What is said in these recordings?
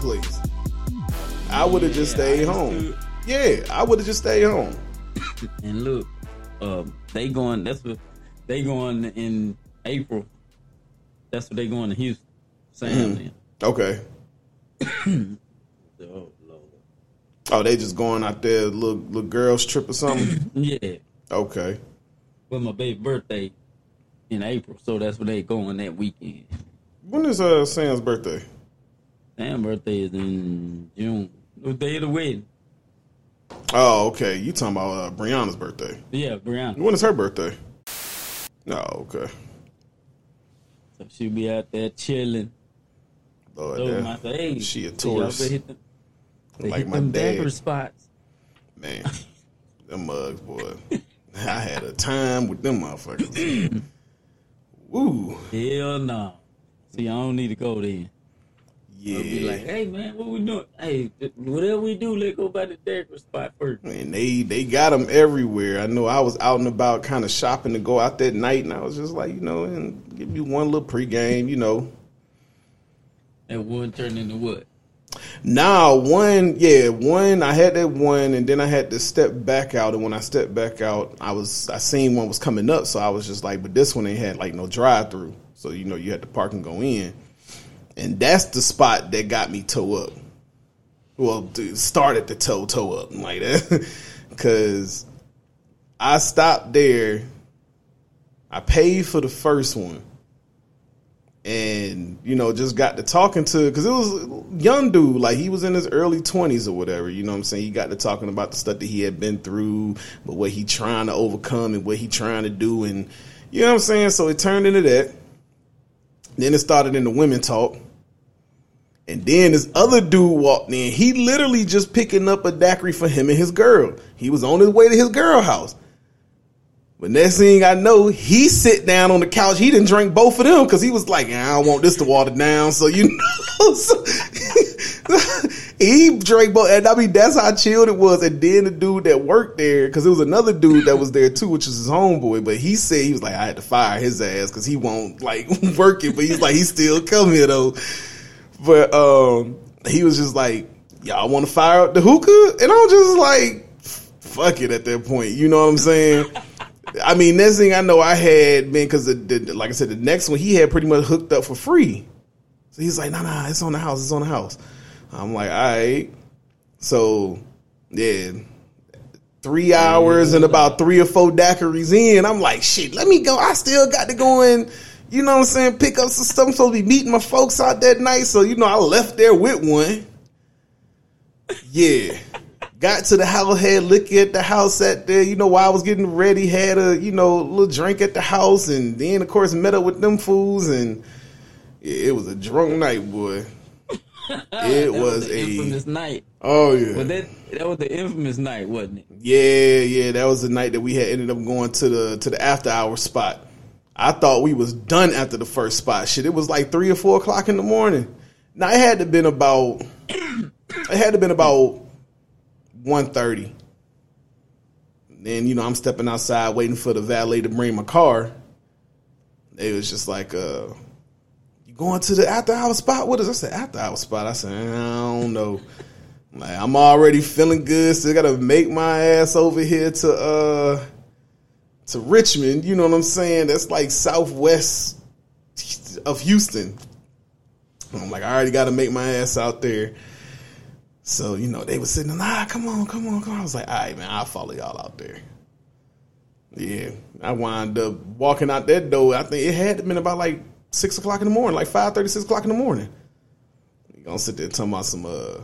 place. I would have just stayed home. Yeah, I would have just stayed home. And look, um, they going. That's what they going in April. That's what they going to Houston. Sam then. Okay. Oh, Lord. Oh, they just going out there, little little girls trip or something. Yeah. okay. Well, my baby birthday in April, so that's where they going that weekend. When is uh Sam's birthday? Sam's birthday is in June. The day of the wedding. Oh, okay. You talking about uh, Brianna's birthday? Yeah, Brianna. When is her birthday? Oh, okay. So she'll be out there chilling. Lord, So hey, she a tourist. hit them, like hit my them dad. spots. Man, them mugs, boy. I had a time with them motherfuckers. Woo. Hell no. See, I don't need to go there. I'll be Yeah. like, hey man, what we doing? Hey, whatever we do, let's go by the dapper spot first. And they they got them everywhere. I know I was out and about, kind of shopping to go out that night, and I was just like, you know, and give me one little pregame, you know. That one turned into what? Now one, yeah, one. I had that one, and then I had to step back out. And when I stepped back out, I was I seen one was coming up, so I was just like, but this one ain't had like no drive through, so you know you had to park and go in, and that's the spot that got me toe up. Well, dude, started to toe toe up. Like that, because I stopped there. I paid for the first one. And you know just got to talking to because it was young dude. Like he was in his early 20s or whatever. You know what i'm saying? He got to talking about the stuff that he had been through but what he trying to overcome and what he trying to do and you know what i'm saying? So it turned into that. Then it started into women talk and then this other dude walked in he literally just picking up a daiquiri for him and his girl he was on his way to his girl house but next thing I know, he sit down on the couch. He didn't drink both of them because he was like, I don't want this to water down. So you know, so, he drank both. And I mean, that's how chilled it was. And then the dude that worked there, because it was another dude that was there too, which is his homeboy. But he said he was like, I had to fire his ass because he won't like working. But he's like, he still come here though. But um, he was just like, y'all want to fire up the hookah? And I'm just like, fuck it at that point. You know what I'm saying? I mean, next thing I know, I had been because, like I said, the next one he had pretty much hooked up for free. So he's like, "Nah, nah, it's on the house. It's on the house." I'm like, "All right." So, yeah, three hours and about three or four daiquiris in, I'm like, "Shit, let me go." I still got to go and, you know what I'm saying, pick up some stuff. I'm supposed to be meeting my folks out that night, so you know, I left there with one. Yeah. Got to the house, had liquor at the house at there. You know, while I was getting ready, had a you know little drink at the house, and then of course met up with them fools, and yeah, it was a drunk night, boy. It That was the a infamous night. oh yeah, But that that was the infamous night, wasn't it? yeah, yeah. That was the night that we had ended up going to the to the after hour spot. I thought we was done after the first spot. Shit, it was like three or four o'clock in the morning. Now it had to been about it had to been about one thirty. Then you know I'm stepping outside waiting for the valet to bring my car. It was just like, uh, "You going to the after hour spot with us?" I said, "After hour spot." I said, "I don't know." Like I'm already feeling good. Still gotta make my ass over here to uh to Richmond. You know what I'm saying? That's like southwest of Houston. I'm like, I already gotta make my ass out there. So, you know, they were sitting, ah, come on, come on, come on. I was like, all right, man, I'll follow y'all out there. Yeah. I wound up walking out that door. I think it had been about like six o'clock in the morning, like 5 6 o'clock in the morning. You gonna sit there talking about some uh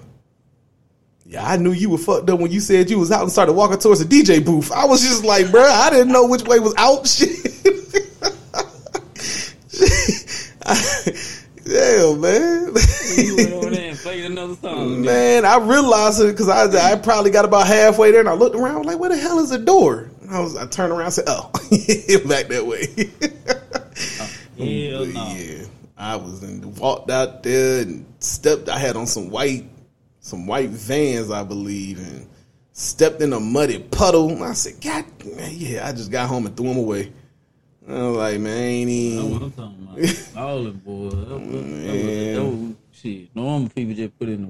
yeah, I knew you were fucked up when you said you was out and started walking towards the DJ booth. I was just like, bro, I didn't know which way was out. Shit. Damn, man. You went over there and played another song. Man, I realized it because I, I probably got about halfway there and I looked around, I was like, where the hell is the door? And I was I turned around and said, Oh, back that way. Oh, hell But no. Yeah. I was in walked out there and stepped I had on some white some white vans, I believe, and stepped in a muddy puddle. I said, God man, yeah, I just got home and threw them away. I was like, man, I ain't That's even what I'm talking about. All them boys. That was- that was- that was-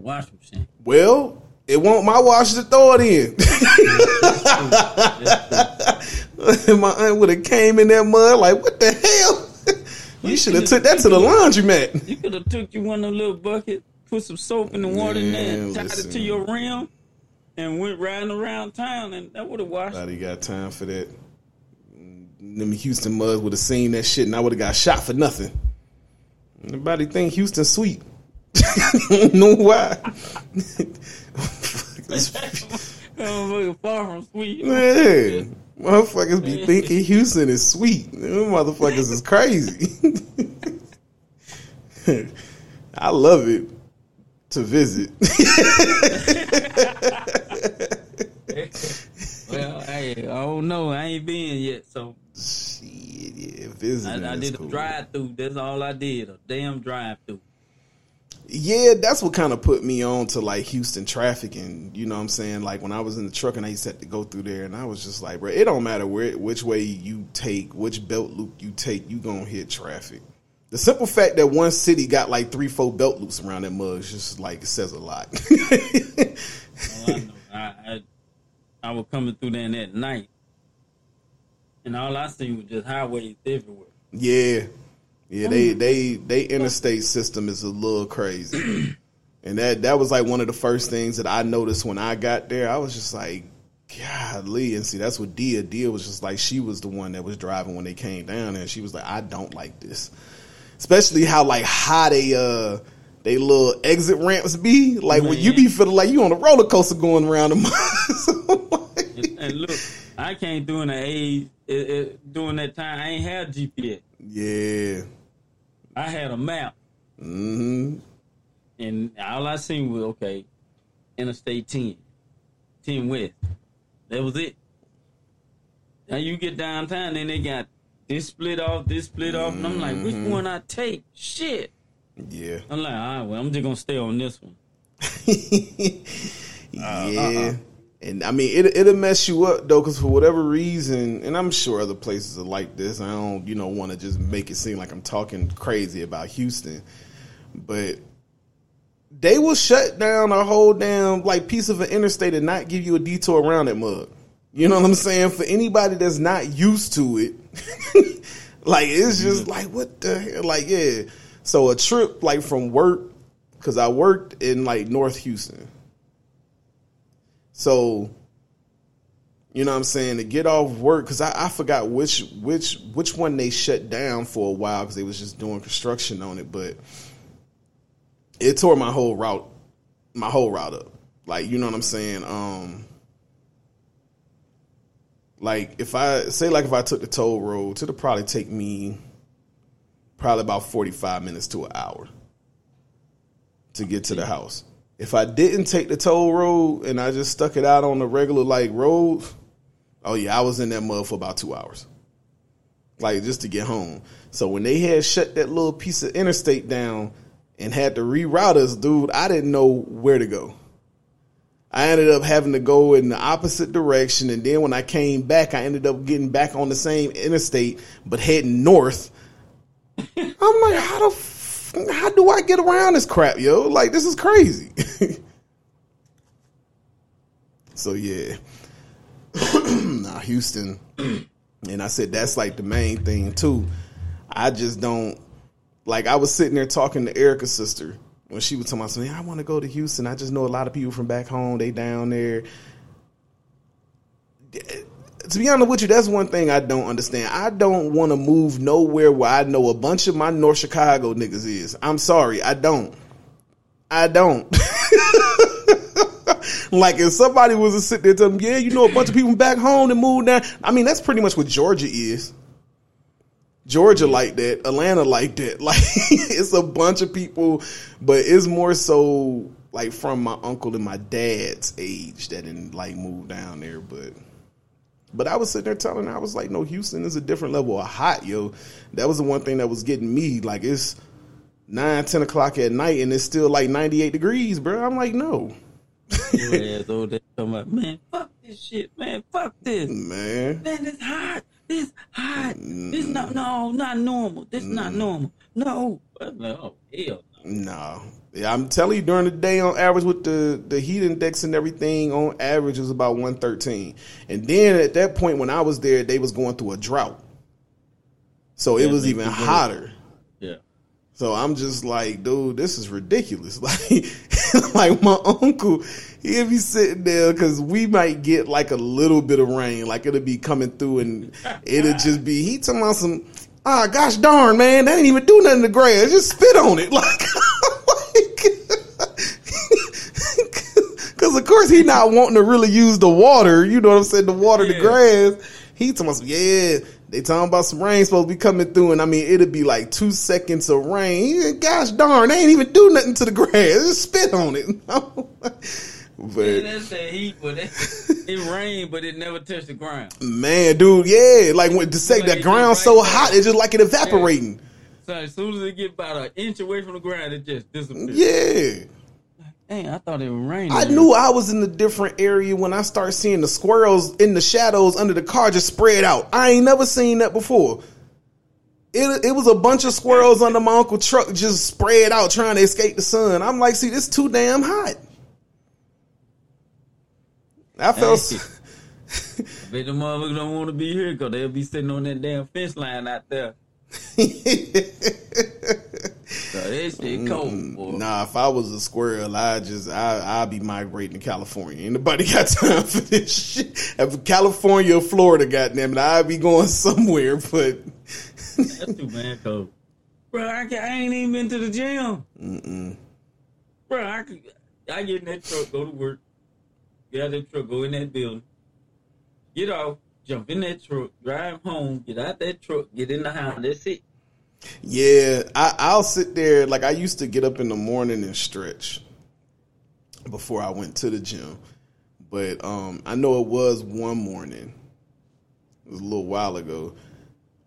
washing machine. Well, it won't my wash to throw it in. my aunt would have came in that mud like, what the hell? you should have took that to the laundromat. You could have took you one of the little bucket, put some soap in the water in there, Man, and tied listen. it to your rim, and went riding around town, and that would have washed. Nobody got time for that. Them Houston mugs would have seen that shit, and I would have got shot for nothing. Nobody think Houston sweet. know why? Motherfucker, far from sweet. Yeah. Motherfuckers be thinking Houston is sweet. Them motherfuckers is crazy. I love it to visit. Well, hey, I don't know. I ain't been yet, so Shit, yeah, visiting. I, I did cool. a drive through. That's all I did. A damn drive through. Yeah, that's what kind of put me on to like Houston traffic, and you know what I'm saying. Like when I was in the truck and I used to have to go through there, and I was just like, bro, it don't matter where which way you take, which belt loop you take, you gonna hit traffic. The simple fact that one city got like three, four belt loops around that mug just like it says a lot. All I I, I, I was coming through there that night, and all I seen was just highways everywhere. Yeah, yeah. They mm. they they interstate system is a little crazy, and that that was like one of the first things that I noticed when I got there. I was just like, golly, and see that's what Dia Dia was just like. She was the one that was driving when they came down and She was like, I don't like this, especially how like high they uh. They little exit ramps be like when you be feeling like you on a roller coaster going around them. And, and look, I came during the age it, it, during that time. I ain't had GPS. yeah. I had a map, Mm hmm and all I seen was okay, Interstate 10, 10 West. That was it. Now you get downtown, then they got this split off, this split off, and I'm like, which one I take? Shit. Yeah. I'm like, all right, well, I'm just gonna stay on this one. yeah. And I mean, it, it'll mess you up though, because for whatever reason, and I'm sure other places are like this. I don't, you know, want to just make it seem like I'm talking crazy about Houston, but they will shut down a whole damn like piece of an interstate and not give you a detour around that mug. You know what I'm saying? For anybody that's not used to it, like it's just like what the hell? Like yeah. So a trip like from work, because I worked in like North Houston. So, you know what I'm saying? To get off work, because I, I forgot which which which one they shut down for a while because they was just doing construction on it, but it tore my whole route, my whole route up. Like, you know what I'm saying? Um like if I say like if I took the toll road, it'll probably take me probably about 45 minutes to an hour to get to the house. If I didn't take the toll road and I just stuck it out on the regular like road, oh yeah, I was in that mud for about two hours. Like just to get home. So when they had shut that little piece of interstate down and had to reroute us, dude, I didn't know where to go. I ended up having to go in the opposite direction, and then when I came back, I ended up getting back on the same interstate but heading north. I'm like, how the f- how do I get around this crap, yo? Like this is crazy. so yeah, nah, Houston, and I said that's like the main thing too. I just don't like. I was sitting there talking to Erica's sister when she was talking about something. I want to go to Houston. I just know a lot of people from back home. They down there. Eh, to be honest with you, that's one thing I don't understand. I don't want to move nowhere where I know a bunch of my North Chicago niggas is. I'm sorry, I don't. I don't. like if somebody was to sit there and tell them, yeah, you know a bunch of people back home that moved down. I mean, that's pretty much what Georgia is. Georgia like that, Atlanta like that. Like it's a bunch of people, but it's more so like from my uncle and my dad's age that didn't like move down there. But but I was sitting there telling her, I was like, no, Houston is a different level of hot, yo. That was the one thing that was getting me. Like it's nine, ten o'clock at night and it's still like ninety eight degrees, bro. I'm like, no. Your ass over there talking about, man, fuck this shit, man, fuck this. Man. Man, it's hot. This hot. This not no, not normal. This not mm. normal. No. I'm like, oh hell no. No. Yeah, I'm telling you, during the day, on average, with the, the heat index and everything, on average, is about 113. And then at that point, when I was there, they was going through a drought. So it was even could go- hotter. Yeah. So I'm just like, dude, this is ridiculous. Like, like my uncle, he'll be sitting there because we might get like a little bit of rain, like it'll be coming through, and it'll just be he talking about some. Ah, gosh darn, man, that ain't even do nothing to grass. Just spit on it, like. Because of course he not wanting to really use the water. You know what I'm saying? The water, the grass. He talking about some, yeah. They talking about some rain supposed to be coming through, and I mean it'll be like two seconds of rain. Gosh darn, they ain't even do nothing to the grass. Just spit on it. Yeah, but that's that heat, but it, it rained, but it never touched the ground. man, dude, yeah, like when to say Like that it ground's so right hot, it's just like it evaporating. So as soon as it get about an inch away from the ground, it just disappears. Yeah. Dang, I thought it was raining. I knew I was in a different area when I started seeing the squirrels in the shadows under the car just spread out. I ain't never seen that before. It, it was a bunch of squirrels under my uncle truck just spread out trying to escape the sun. I'm like, see, this too damn hot. I felt. Hey. I bet the motherfuckers don't want to be here because they'll be sitting on that damn fence line out there. So that shit cold, mm, boy. Nah, if I was a squirrel, I just I I'd be migrating to California. Ain't nobody got time for this shit. If California or Florida, goddamn it, I'd be going somewhere. But That's too bad, cold. Bro, I, can, I ain't even been to the gym. Mm-mm. Bro, I could, I get in that truck, go to work, get out that truck, go in that building, get off, jump in that truck, drive home, get out that truck, get in the house. That's it. Yeah, I, I'll sit there. Like I used to get up in the morning and stretch before I went to the gym. But um, I know it was one morning. It was a little while ago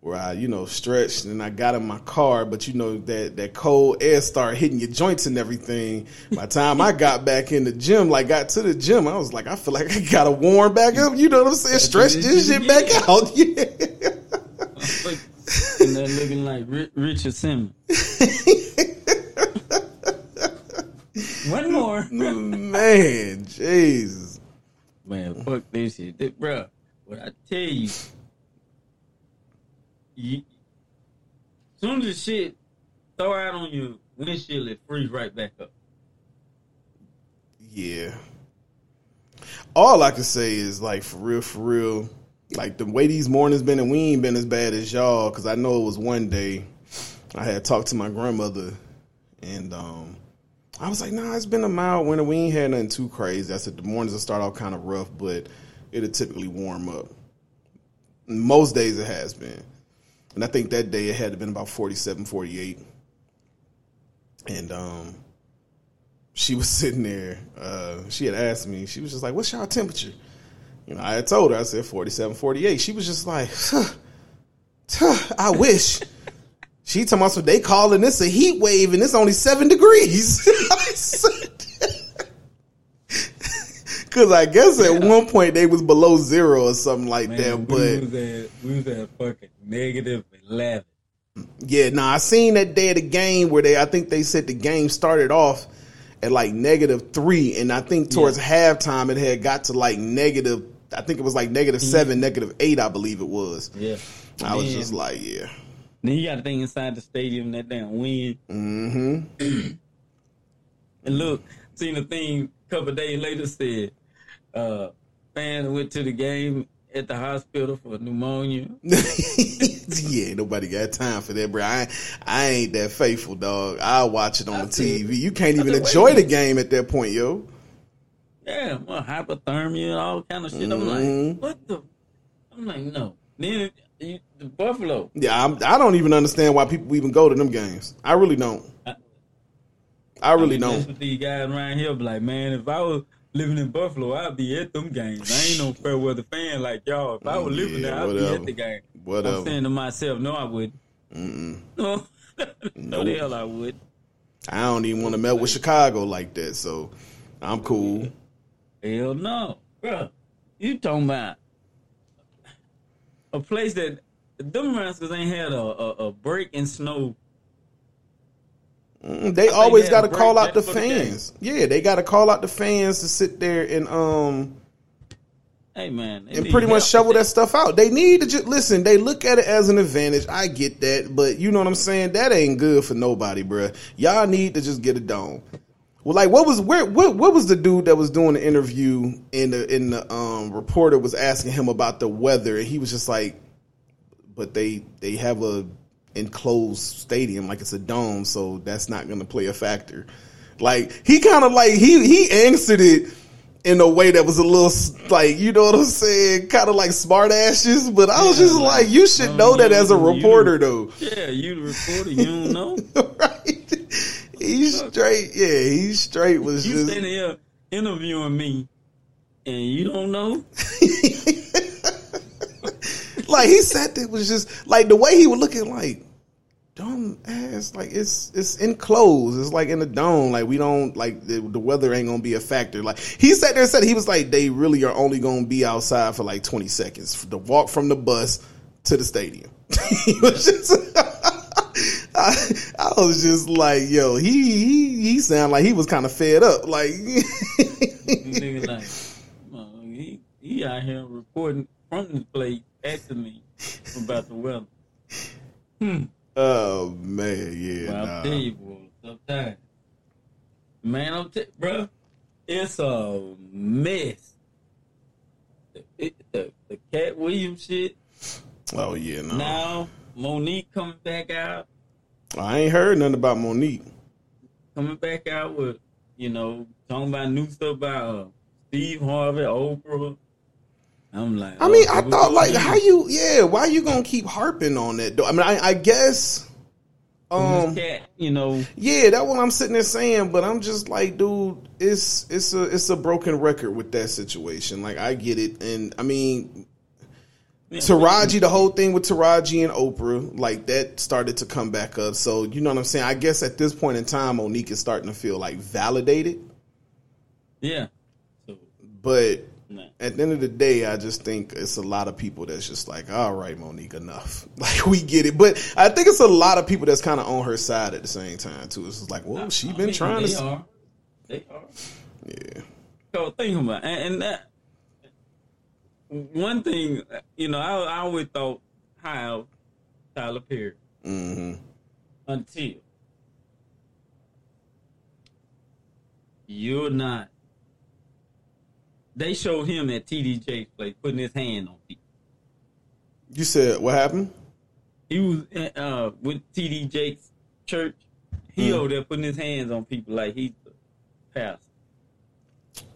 where I, you know, stretched and I got in my car, but you know that that cold air started hitting your joints and everything. By the time I got back in the gym, like got to the gym, I was like, I feel like I gotta warm back up. You know what I'm saying? Stretch this shit back out. Yeah. And they're looking like Ri- Richard Simmons. One more. Man, Jesus. Man, fuck this shit. Th- Bruh, what I tell you, you soon as the shit throw out on your windshield, it freeze right back up. Yeah. All I can say is like for real, for real. Like the way these mornings been, and we ain't been as bad as y'all. Because I know it was one day I had talked to my grandmother, and um, I was like, "Nah, it's been a mild winter. We ain't had nothing too crazy." I said the mornings will start off kind of rough, but it'll typically warm up. Most days it has been, and I think that day it had been about 47, 48. and um she was sitting there. Uh, she had asked me. She was just like, "What's y'all temperature?" You know, I had told her. I said 47, 48. She was just like, huh, huh, "I wish." She told about so they calling this a heat wave and it's only seven degrees. Because I guess at one point they was below zero or something like that. we But was at we was at fucking negative eleven. Yeah, nah, I seen that day of the game where they I think they said the game started off at like negative three, and I think towards halftime it had got to like negative I think it was like negative seven, negative eight, I believe it was. Yeah. I was Man. just like, yeah. Then you got to think inside the stadium that damn wind. Mm-hmm. And look, seen a thing a couple days later said, uh, fan went to the game at the hospital for pneumonia. yeah, nobody got time for that, bro. I, I ain't that faithful, dog. I'll watch it on the I said- TV. You can't even I said, wait a enjoy the game at that point, yo. Yeah, well, hypothermia, and all kind of shit. I'm Mhm. like, what the? I'm like, no. Then you, the Buffalo. Yeah, I'm, I don't even understand why people even go to them games. I really don't. I really mean, don't. these guys around here be like, man, if I was living in Buffalo, I'd be at them games. I ain't no fair weather fan like y'all. If I was living Yeah, there, I'd be at the game. Whatever. I'm saying to myself, no, I wouldn't. Mm-mm. No, no, the hell I would. I don't even want to melt with Chicago like that, so I'm cool. Hell no, bro. You talking about a place that them rascals ain't had a, a, a break in snow Mm, They always they got to call out the for the fans. Yeah, they got to call out the fans to sit there and um Hey man, and pretty much shovel that stuff out. They need to just listen. They look at it as an advantage. I get that, but you know what I'm saying. That ain't good for nobody, bruh. Y'all need to just get a dome. Well, like what was where what what was the dude that was doing the interview and the in the um reporter was asking him about the weather and he was just like, but they they have a enclosed stadium like it's a dome, so that's not going to play a factor. Like he kind of like he he answered it in a way that was a little like you know what I'm saying, kind of like smart ashes. But I was Yeah, just like, like, you should um, know that as a reporter, though. Yeah, you the reporter, you don't know. right? He's straight. Yeah, he's straight. Was You just standing here interviewing me, and you don't know. like he said it was just like the way he was looking like dumb ass like it's it's enclosed it's like in the dome like we don't like the, the weather ain't gonna be a factor like he sat there and said he was like they really are only gonna be outside for like 20 seconds the walk from the bus to the stadium he was just I, I was just like yo he he he sounded like he was kind of fed up like Nigga like, uh, he he out here reporting from the plate me about the weather. oh man yeah Well, nah. I'll tell you, boy, sometimes, man, I'm t- bro, it's a mess. The, it, the, the Katt Williams shit. oh yeah no Now Mo'Nique coming back out, I ain't heard nothing about Mo'Nique coming back out with, you know, talking about new stuff about uh, Steve Harvey, Oprah. I'm like, I mean, oh, I thought like how you yeah, why you gonna keep harping on that though? I mean, I, I guess um Katt, you know, yeah, that's what I'm sitting there saying, but I'm just like, dude, it's it's a it's a broken record with that situation. Like I get it, and I mean Taraji, the whole thing with Taraji and Oprah, like that started to come back up. So you know what I'm saying? I guess at this point in time, Mo'Nique is starting to feel like validated, yeah. So, but nah. at the end of the day, I just think it's a lot of people that's just like, all right, Mo'Nique, enough. Like we get it, but I think it's a lot of people that's kind of on her side at the same time too. It's just like, well, she I been mean, trying they to, Are. They are. yeah, So think about and that one thing, you know, I, I always thought how Tyler Perry hmm until you're not. They showed him at TD Jakes' place putting his hand on people. You said what happened? He was uh, with TD Jakes' church. He Mm. over there putting his hands on people like he's the pastor.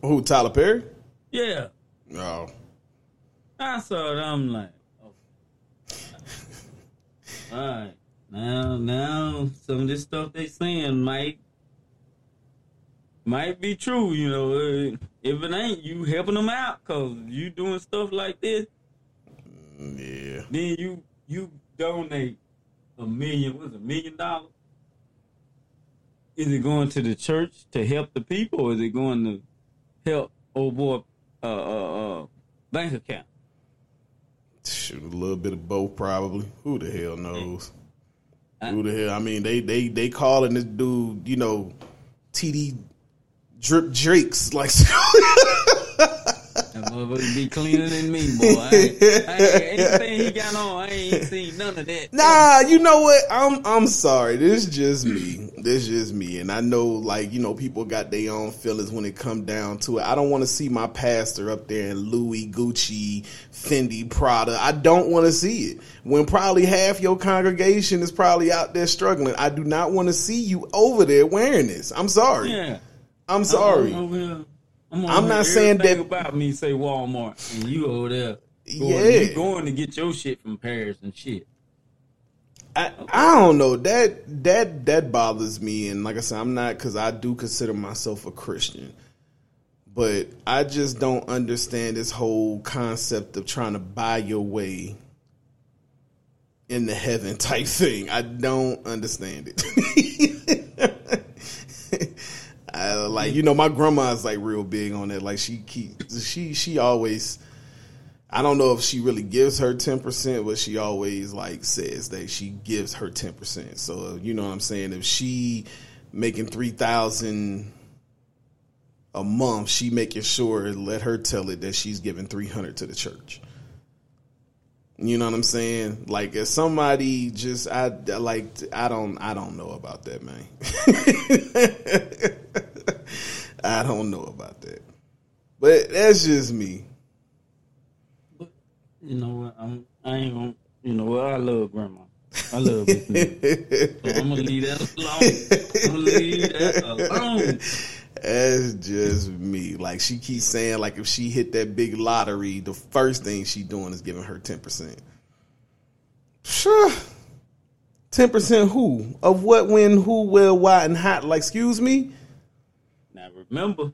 Who? Tyler Perry? Yeah, Oh, I saw it. I'm like, oh. all right, now, now, some of this stuff they saying might might be true. You know, Uh, if it ain't, you helping them out because you doing stuff like this. yeah. Then you you donate a million. What's a million dollars? Is it going to the church to help the people, or is it going to help old boy uh, uh, uh, bank account? Shoot, a little bit of both, probably. Who the hell knows? I- Who the hell? I mean, they they they calling this dude, you know, TD drip drakes like. That motherfucker be cleaner than me, boy. I ain't, I ain't, anything he got on, I ain't seen none of that. Nah, you know what? I'm I'm sorry. This is just me. This is just me, and I know, like you know, people got their own feelings when it come down to it. I don't want to see my pastor up there in Louis, Gucci, Fendi, Prada. I don't want to see it when probably half your congregation is probably out there struggling. I do not want to see you over there wearing this. I'm sorry. Yeah. I'm oh, sorry. I'm, over here- I'm, I'm not saying that- about me say Walmart, and you over there. Going, Yeah. You going to get your shit from Paris and shit. I, I don't know that that that bothers me, and like I said, I'm not because I do consider myself a Christian, but I just don't understand this whole concept of trying to buy your way in the heaven type thing. I don't understand it. I, like you know, my grandma's like real big on that. Like she keep she she always. I don't know if she really gives her ten percent, but she always like says that she gives her ten percent. So you know what I'm saying. If she making three thousand a month, she making sure let her tell it that she's giving three hundred to the church. You know what I'm saying? Like if somebody just I like I don't I don't know about that man. I don't know about that. But that's just me. But you know what? I'm I ain't gonna you know what I love grandma. I love it. so I'm gonna leave that alone. I'm gonna leave that alone. That's just me. Like she keeps saying, like if she hit that big lottery, the first thing she doing is giving her ten percent. Sure. Ten percent who? Of what, when, who, where, why, and how? Like, excuse me? Now remember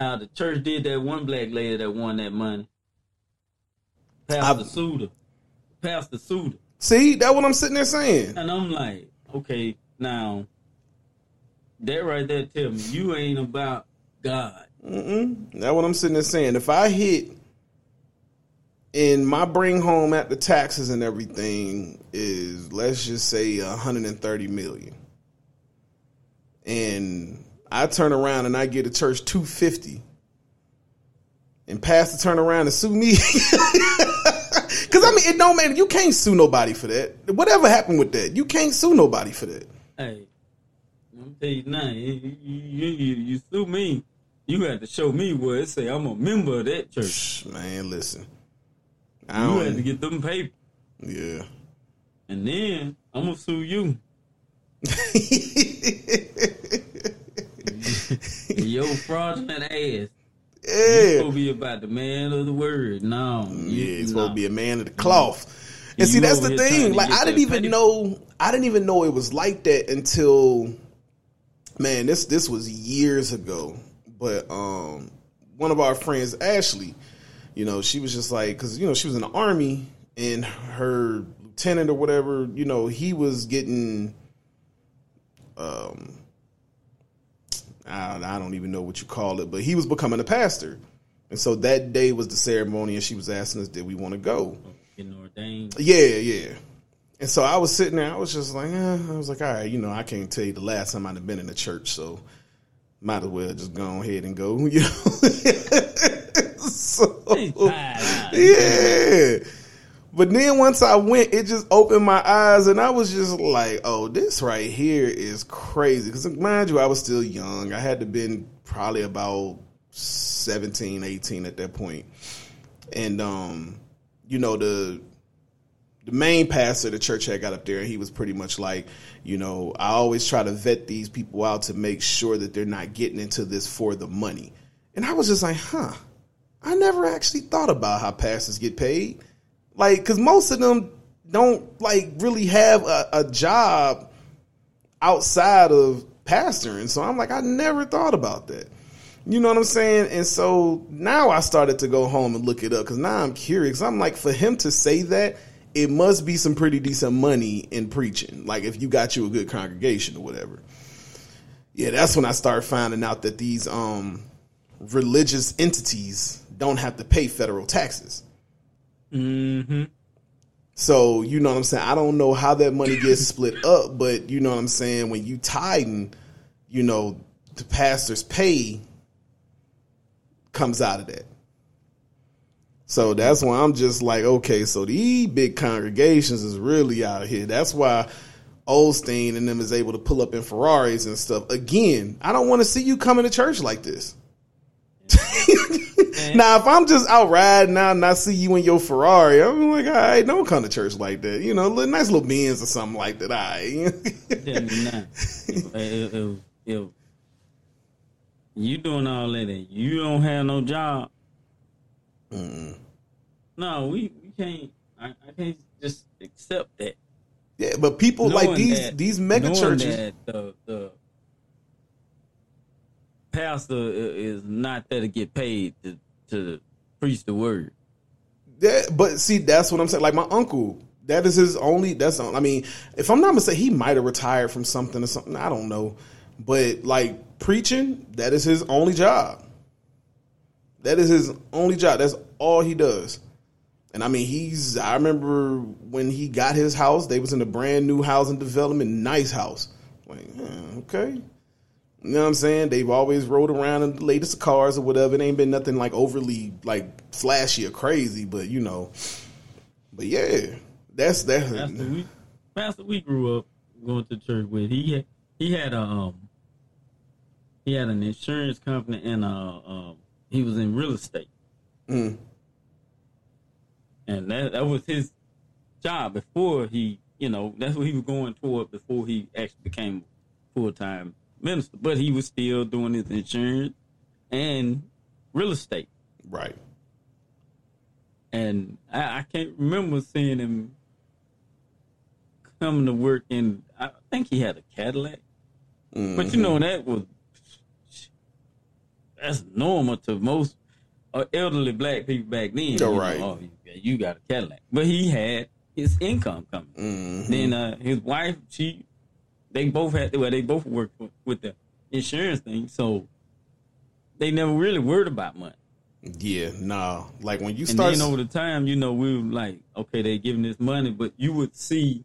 how the church did that one black lady that won that money. Pastor I- Suda. Pastor Suda. See, that's what I'm sitting there saying. And I'm like, okay, now that right there tell me you ain't about God. Mm-mm. That's what I'm sitting there saying. If I hit and my bring home at the taxes and everything is let's just say 130 million, and I turn around and I get a church 250, and pastor turn around and sue me. Cause I mean, it don't matter. You can't sue nobody for that. Whatever happened with that, you can't sue nobody for that. Hey, I'm tell you now, you, you, you, you sue me, you have to show me where it say I'm a member of that church. Shh, Man, listen. I You don't. had to get them papers. yeah. And then I'm gonna sue you. Yo fraudulent ass. You Yeah. supposed to be about the man of the word. No. Yeah, he's no. supposed to be a man of the cloth. And And see, that's the thing. Like, I didn't even petty- know. I didn't even know it was like that until, man, this this was years ago. But um, one of our friends, Ashley, you know, she was just like, because you know, she was in the army, and her lieutenant or whatever, you know, he was getting, um, I, I don't even know what you call it, but he was becoming a pastor. And so that day was the ceremony, and she was asking us, did we want to go? Getting ordained. Yeah, yeah. And so I was sitting there, I was just like, eh. I was like, all right, you know, I can't tell you the last time I'd have been in a church, so might as well just go ahead and go, you know. so, They tied out. yeah. But then once I went, it just opened my eyes, and I was just like, "Oh, this right here is crazy." Because mind you, I was still young. I had to been probably about 17, 18 at that point, and um, you know the the main pastor the church had got up there, and he was pretty much like, you know, I always try to vet these people out to make sure that they're not getting into this for the money. And I was just like, huh, I never actually thought about how pastors get paid. Like, because most of them don't like really have a, a job outside of pastoring. So I'm like, I never thought about that. You know what I'm saying? And so now I started to go home and look it up because now I'm curious. I'm like, for him to say that, it must be some pretty decent money in preaching. Like if you got you a good congregation or whatever. Yeah, that's when I started finding out that these um religious entities don't have to pay federal taxes. Mm-hmm. So you know what I'm saying. I don't know how that money gets split up, but you know what I'm saying. When you tithing, you know the pastor's pay comes out of that. So that's why I'm just like, okay, so these big congregations is really out here. That's why Osteen and them is able to pull up in Ferraris and stuff. Again, I don't want to see you coming to church like this. now, if I'm just out riding out and I see you in your Ferrari, I'm like, all right, don't come to church like that. You know, little, nice little Benz or something like that. All right. If, you doing all that and you don't have no job, no, we, we can't. I, I can't just accept that. yeah, but people like these that- these mega churches. that the the pastor is not there to get paid to to preach the word. That, but see, that's what I'm saying. Like my uncle, that is his only. That's I mean, if I'm not mistaken, he might have retired from something or something. I don't know, but like preaching, that is his only job. That is his only job. That's all he does. And I mean, he's. I remember when he got his house. They was in a brand new housing development, nice house. Like, yeah, okay. You know what I'm saying? They've always rode around in the latest cars or whatever. It ain't been nothing like overly like flashy or crazy, but you know. But yeah, that's that. Pastor, we, Pastor, we grew up going to church with. He had, he had a um, he had an insurance company and uh, um, he was in real estate, Mm. And that that was his job before he, you know, that's what he was going toward before he actually became full time minister. But he was still doing his insurance and real estate. Right. and I, I can't remember seeing him coming to work in. I think he had a Cadillac, but you mm-hmm. know that was that's normal to most elderly black people back then. Yeah, You know, right. oh, you, you got a Cadillac, but he had his income coming. Mhm. Then uh, his wife, she, they both had well, they both worked with, with the insurance thing, so they never really worried about money. Yeah, nah. Like when you And start, then over the time, you know, we were like, okay, they giving this money, but you would see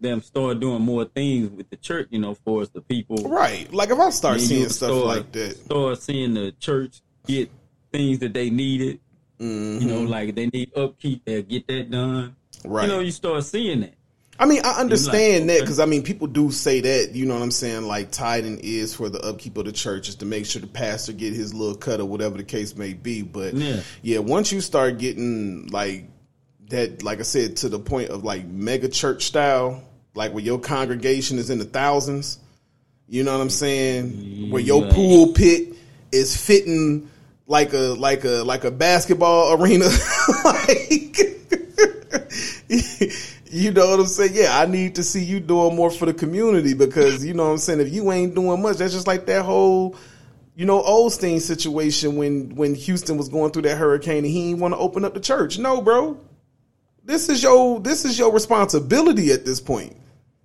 them start doing more things with the church, you know, for us the people. right? Like if I start seeing stuff start- like that, Start seeing the church get things that they needed. Mhm. You know, like they need upkeep, they'll get that done. right? You know, you start seeing that. I mean, I understand that because I mean, people do say that. You know what I'm saying? Like tithing is for the upkeep of the church, is to make sure the pastor get his little cut or whatever the case may be. But Yeah. yeah, once you start getting like that, like I said, to the point of like mega church style, like where your congregation is in the thousands. You know what I'm saying? Where your pulpit is fitting like a like a like a basketball arena, like. you know what I'm saying? Yeah, I need to see you doing more for the community because you know what I'm saying. If you ain't doing much, that's just like that whole, you know, Osteen situation when when Houston was going through that hurricane and he didn't want to open up the church. No, bro, this is your this is your responsibility at this point.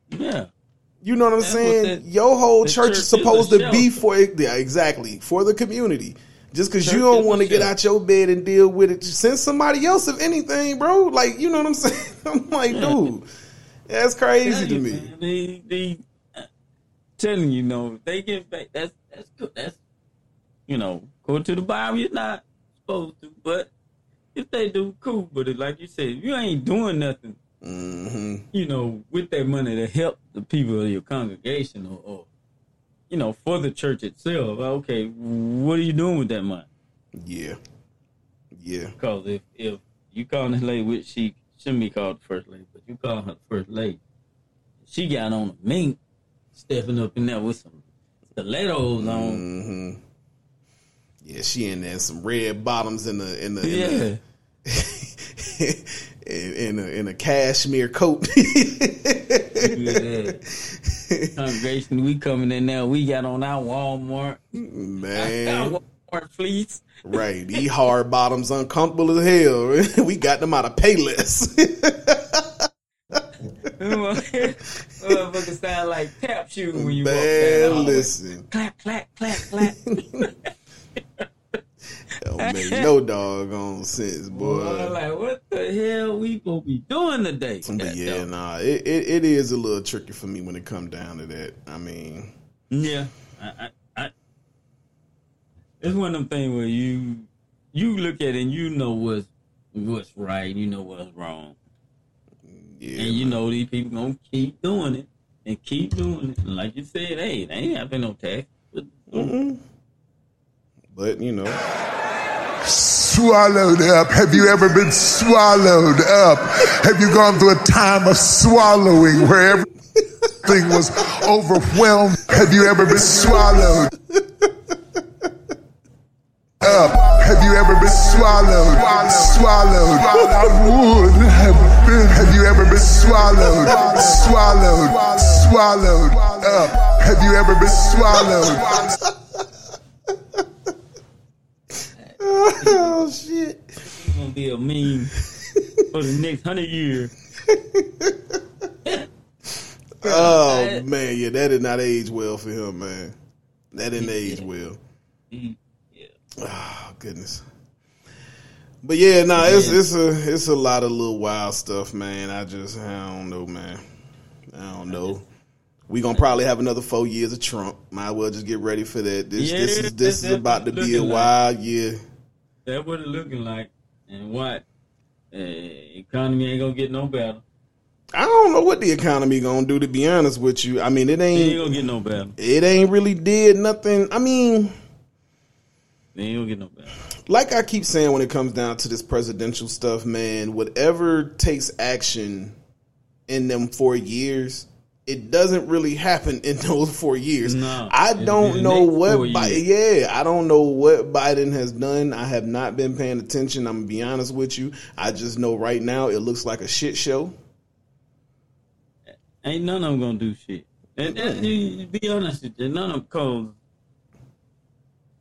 Yeah. You know what I'm That's saying? the- Your whole church, church is supposed to be for yeah, exactly for the community. Just because you don't want to get out your bed and deal with it, send somebody else if anything, bro. Like you know what I'm saying? I'm like, dude, that's crazy to you, me. man, They, they, uh, telling you, know, if they get back. That's that's good. That's you know, according to the Bible, you're not supposed to. But if they do, cool. But it, like you said, you ain't doing nothing, hmm you know, with that money to help the people of your congregation or, or you know, for the church itself. Okay, what are you doing with that money? Yeah, yeah, Because if if you call this lady, which she shouldn't be called the first lady, but you call her the first lady, she got on a mink, stepping up in there with some stilettos on. hmm yeah. She in there, some red bottoms in the in the in Yeah, the, in, in a in a cashmere coat. yeah. Congregation, we coming in there. We got on our Walmart, Man, our Walmart fleece. right? These hard bottoms uncomfortable as hell. we got them out of Payless. Motherfucker sound like tap shooting when you walk down the Man, listen, Clap, clap, clap, clap. Don't make no doggone sense, Boy, boy. like, what the hell we gonna be doing today? But yeah, nah, it, it, it is a little tricky for me when it come down to that. I mean, Yeah, I, I, I, it's one of them things where you you look at it and you know what's what's right, you know what's wrong, yeah, and you man. know these people gonna keep doing it and keep doing it. And like you said, hey, they ain't having no tax. Mm-mm. But you know, swallowed up. Have you ever been swallowed up? Have you gone through a time of swallowing where everything was overwhelmed? Have you ever been swallowed up? Have you ever been swallowed? Swallowed. I would have been. Have you ever been swallowed? Swallowed. Swallowed up. Have you ever been swallowed? Oh shit. it's gonna be a meme for the next hundred years. Oh man, yeah, that did not age well for him, man. That didn't age well. Yeah. Oh goodness. But yeah, nah, it's it's a it's a lot of little wild stuff, man. I just I don't know, man. I don't know. We gonna probably have another four years of Trump. Might as well just get ready for that. This Yeah, this is this that's- is about to be a looking like- wild year. That's what it looking like. And what? Uh, economy ain't gonna get no better. I don't know what the economy gonna do. To be honest with you, I mean it It ain't ain't gonna get no better. it ain't really did nothing. I mean, It ain't gonna get no better. like I keep saying when it comes down to this presidential stuff, man, whatever takes action in them four years, it doesn't really happen in those four years. No, I don't know what Biden, yeah, I don't know what Biden has done. I have not been paying attention. I'm gonna be honest with you. I just know right now it looks like a shit show. Ain't none of them gonna do shit. And, and be honest with you, none of them cause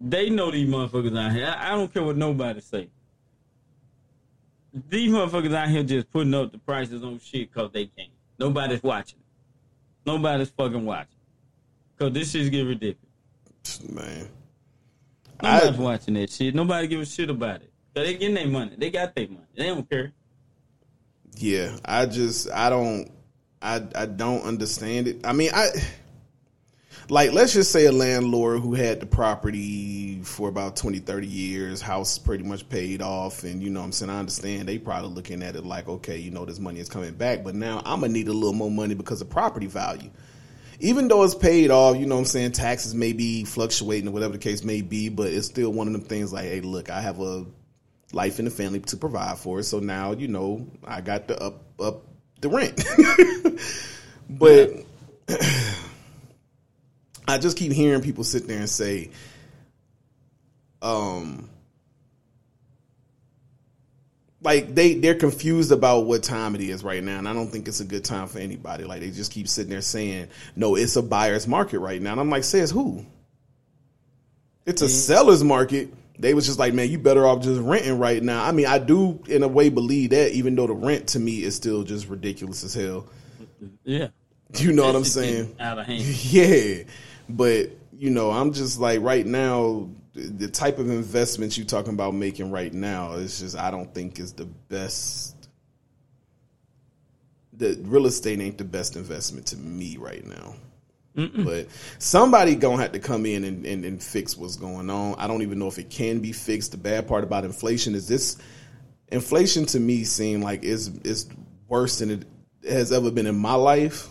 they know these motherfuckers out here. I, I don't care what nobody say. These motherfuckers out here just putting up the prices on shit cause they can't. Nobody's watching. Nobody's fucking watching. Cause this shit's get ridiculous. Man. Nobody's I, watching that shit. Nobody give a shit about it. Cause they getting their money. They got their money. They don't care. yeah, I just I don't I I don't understand it. I mean, I like let's just say a landlord who had the property for about 20 30 years house pretty much paid off and you know what i'm saying i understand they probably looking at it like okay you know this money is coming back but now i'm gonna need a little more money because of property value. Even though it's paid off you know what i'm saying taxes may be fluctuating or whatever the case may be but it's still one of them things like hey look i have a life in the family to provide for so now you know i got to up up the rent. But I just keep hearing people sit there and say, um, like they they're confused about what time it is right now, and I don't think it's a good time for anybody. Like they just keep sitting there saying, "No, it's a buyer's market right now," and I'm like, "Says who?" It's a seller's market. They was just like, "Man, you better off just renting right now." I mean, I do in a way believe that, even though the rent to me is still just ridiculous as hell. Yeah. You know what I'm saying? Out of hand. Yeah, but you know, I'm just like right now, the type of investments you talking about making right now is just I don't think is the best. The real estate ain't the best investment to me right now. But somebody gonna have to come in and, and, and fix what's going on. I don't even know if it can be fixed. The bad part about inflation is this inflation to me seem like is is worse than it has ever been in my life.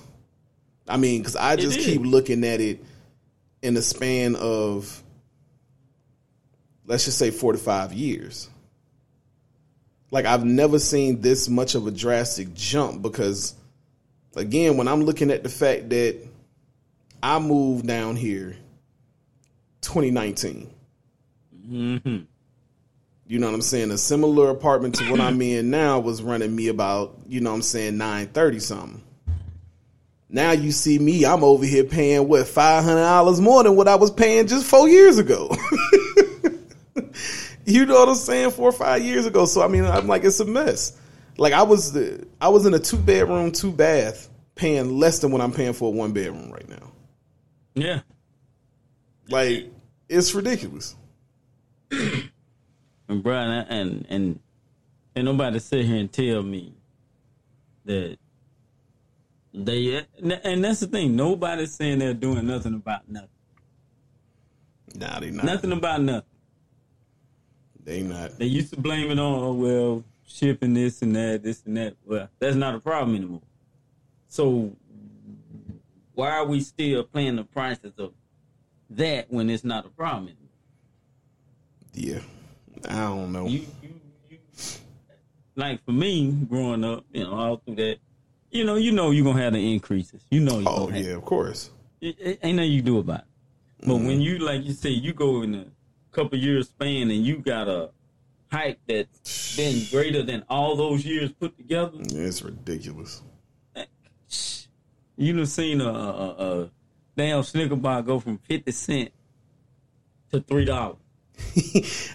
I mean, because I just keep looking at it in the span of let's just say four to five years. Like I've never seen this much of a drastic jump because again, when I'm looking at the fact that I moved down here 2019. Mm-hmm. You know what I'm saying? A similar apartment to what I'm in now was running me about, you know what I'm saying, 930 something. Now you see me, I'm over here paying what, $500 more than what I was paying just four years ago. you know what I'm saying? Four or five years ago. So I mean, I'm like, it's a mess. Like I was, the, I was in a two bedroom, two bath, paying less than what I'm paying for a one bedroom right now. Yeah. Like it's ridiculous. And Brian, and and and nobody sit here and tell me that they and that's the thing. Nobody's saying they're doing nothing about nothing. Nah, they not. Nothing about nothing. They not. They used to blame it on oh, well shipping this and that, this and that. Well, that's not a problem anymore. So why are we still paying the prices of that when it's not a problem anymore? Yeah, I don't know. you, you, you, like for me, growing up, you know, all through that, you know, you know, you're gonna have the increases. You know, you're oh yeah, of course. it, it ain't nothing you do about it. But when mm-hmm. you, like you say, you go in a couple years span and you got a hike that's been greater than all those years put together, It's ridiculous. you done seen a, a, a, a damn Snicker bar go from fifty cent to three dollars.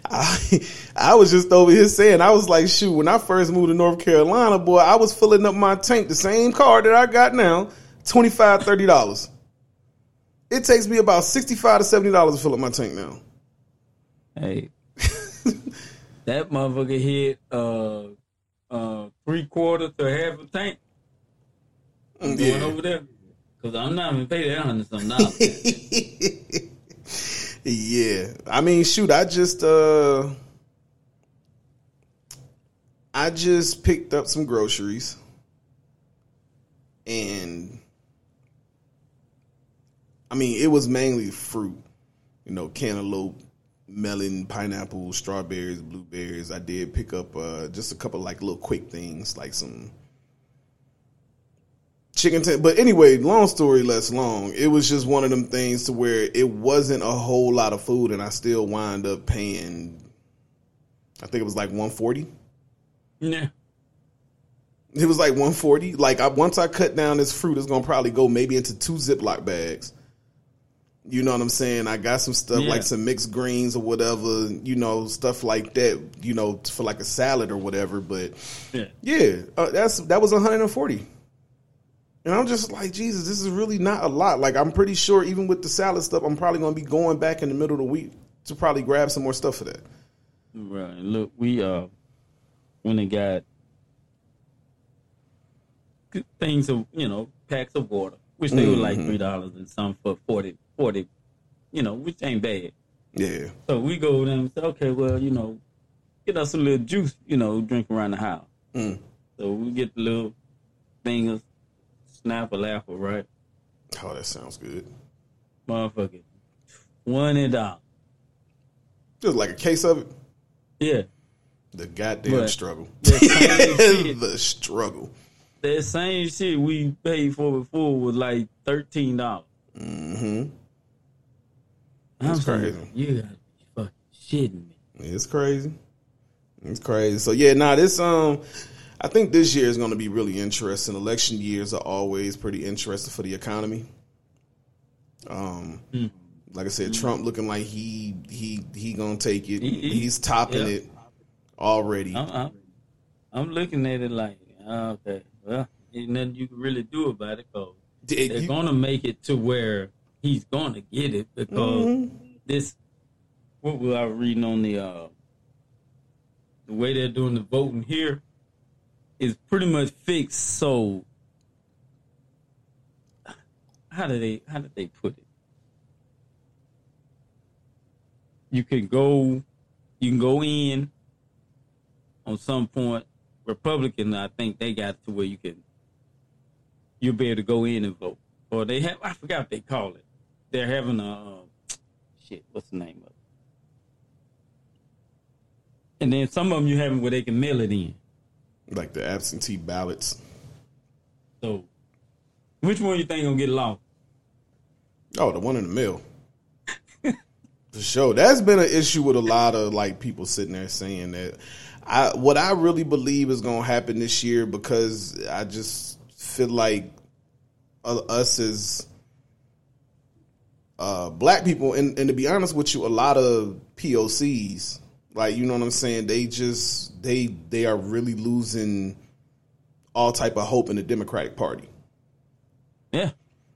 I, I was just over here saying, I was like, shoot, when I first moved to North Carolina, boy, I was filling up my tank, the same car that I got now, $25, $30. It takes me about 65 to $70 to fill up my tank now. Hey, that motherfucker hit uh uh three quarters to half a tank. I'm going over there. Cause I'm not even paying that hundred something dollars. Yeah. I mean, shoot, I just uh I just picked up some groceries and I mean, it was mainly fruit. You know, cantaloupe, melon, pineapple, strawberries, blueberries. I did pick up uh just a couple like little quick things like some chicken ten- but anyway long story less long it was just one of them things to where it wasn't a whole lot of food and i still wind up paying i think it was like 140 yeah. it was like 140 like I, once i cut down this fruit it's gonna probably go maybe into two ziploc bags you know what i'm saying i got some stuff Yeah. like some mixed greens or whatever you know stuff like that you know for like a salad or whatever but Yeah. Yeah, uh, that's that was 140. And I'm just like, Jesus, this is really not a lot. Like, I'm pretty sure even with the salad stuff, I'm probably going to be going back in the middle of the week to probably grab some more stuff for that. Right. Look, we uh when they got things of you know, packs of water, which they were like three dollars and some for 40, 40, you know, which ain't bad. Yeah, So we go them and say, okay, well, you know, get us a little juice, you know, drink around the house. Mm. So we get the little thing of Snapple apple, right? oh, that sounds good. Motherfucker. Twenty dollars. Just like a case of it. Yeah. The goddamn But- struggle. Shit- the struggle. that same shit we paid for before was like thirteen dollars. Mm-hmm. I'm crazy. you gotta be fucking shitting me. It's crazy. It's crazy. So yeah, nah, this um I think this year is gonna be really interesting. Election years are always pretty interesting for the economy. Um Mm. like I said, Trump looking like he he he gonna take it. He- he- He's topping yeah. it already. I'm, I'm, I'm looking at it like, okay, well, ain't nothing you can really do about it because they're you- gonna make it to where he's gonna get it because Mhm. this. What was I reading on the uh the way they're doing the voting here is pretty much fixed. So how did they how did they put it? You can go you can go in on some point. Republican, I think they got to where you can you'll be able to go in and vote. Or they have I forgot what they call it. They're having a uh, shit, what's the name of it? And then some of them you having where they can mail it in. Like the absentee ballots. So which one you think gonna get lost? Oh, the one in the mail. For sure. That's been an issue with a lot of like people sitting there saying that I what I really believe is going to happen this year because I just feel like uh, us as uh, black people and, and to be honest with you a lot of POCs like you know what I'm saying they just they they are really losing all type of hope in the Democratic Party. Yeah.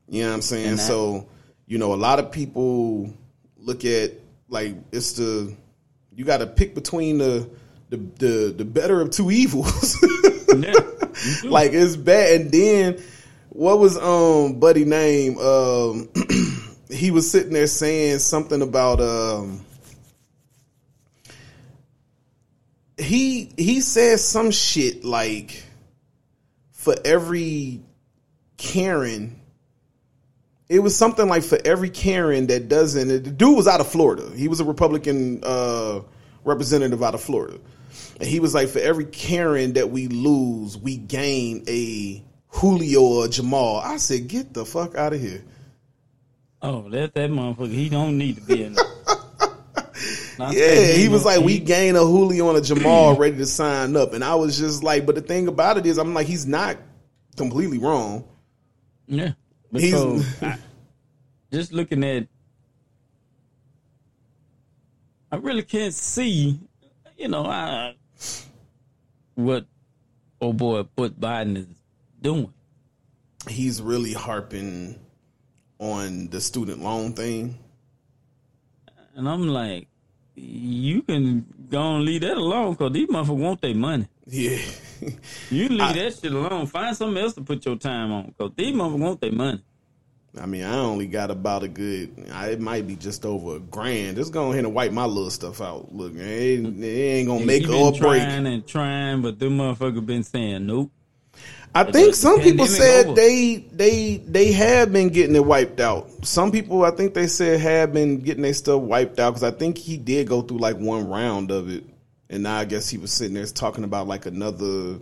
You know what I'm saying? That- so, you know, a lot of people look at like it's the you got to pick between the the the, the better of two evils. Yeah. Like it's bad. And then what was um buddy name? Um, he was sitting there saying something about um. He he said some shit like for every Karen it was something like for every Karen that doesn't. The dude was out of Florida. He was a Republican uh, representative out of Florida, and he was like, for every Karen that we lose, we gain a Julio or Jamal. I said, get the fuck out of here. Oh, that's that motherfucker. He don't need to be in there. Not Yeah, he was like, we gain a Julio and a Jamal ready to sign up, and I was just like, but the thing about it is, I'm like, he's not completely wrong. Yeah. He's- Because I, just looking at, I really can't see, you know, I, what oh boy, what Biden is doing. He's really harping on the student loan thing. And I'm like, you can go and leave that alone because these motherfuckers want their money. Yeah. You leave that shit alone. Find something else to put your time on because these motherfuckers want their money. I mean, I only got about a good. I, it might be just over a grand. Just go ahead and wipe my little stuff out. Look, man, it, ain't- it ain't gonna make or been break. trying and trying, but them motherfuckers been saying nope. I think the some people said over. they they they have been getting it wiped out. Some people, I think they said have been getting their stuff wiped out because I think he did go through like one round of it, and now I guess he was sitting there talking about like another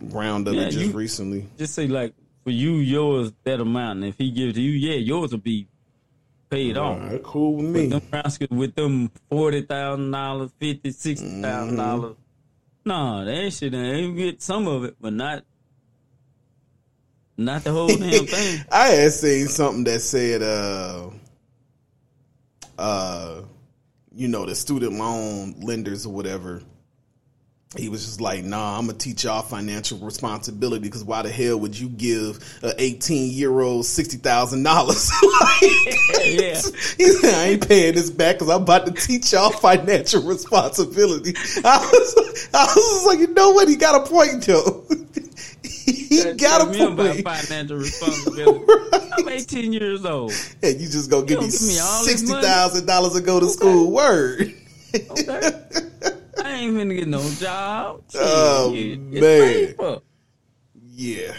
round of Yeah, it just you- recently. Just say like for you, yours that amount, and if he gives to you, yeah, yours will be paid All off. right, cool with me. Them rascals with them forty thousand dollars, fifty, sixty thousand mm-hmm. dollars. No, that shit ain't get some of it, but not not the whole damn thing. I had seen something that said, uh, uh, you know, the student loan lenders or whatever. He was just like, "Nah, I'm gonna teach y'all financial responsibility because why the hell would you give a 18 year old sixty thousand dollars? Yeah. He said, I ain't paying this back because I'm about to teach y'all financial responsibility. I was, I was like, you know what? He got a point though. he Tell got a me about point. financial responsibility. I'm 18 years old. And you just gonna give me give me sixty thousand dollars to go to school. Word. Okay. Ain't finna get no job. Oh, man. paper. Yeah,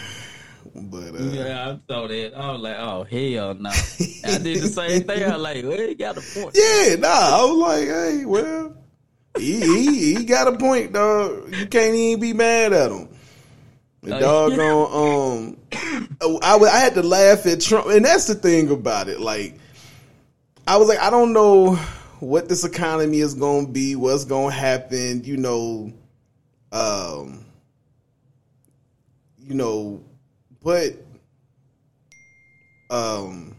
but uh, Yeah, I saw that. I was like, oh hell no. I did the same thing. I was like, well, he got a point. yeah, nah. I was like, hey, well, he, he he got a point, dog. You can't even be mad at him. The Oh, doggone um, I I had to laugh at Trump, and that's the thing about it. Like, I was like, I don't know what this economy is going to be, what's going to happen. You know, um, you know, but um,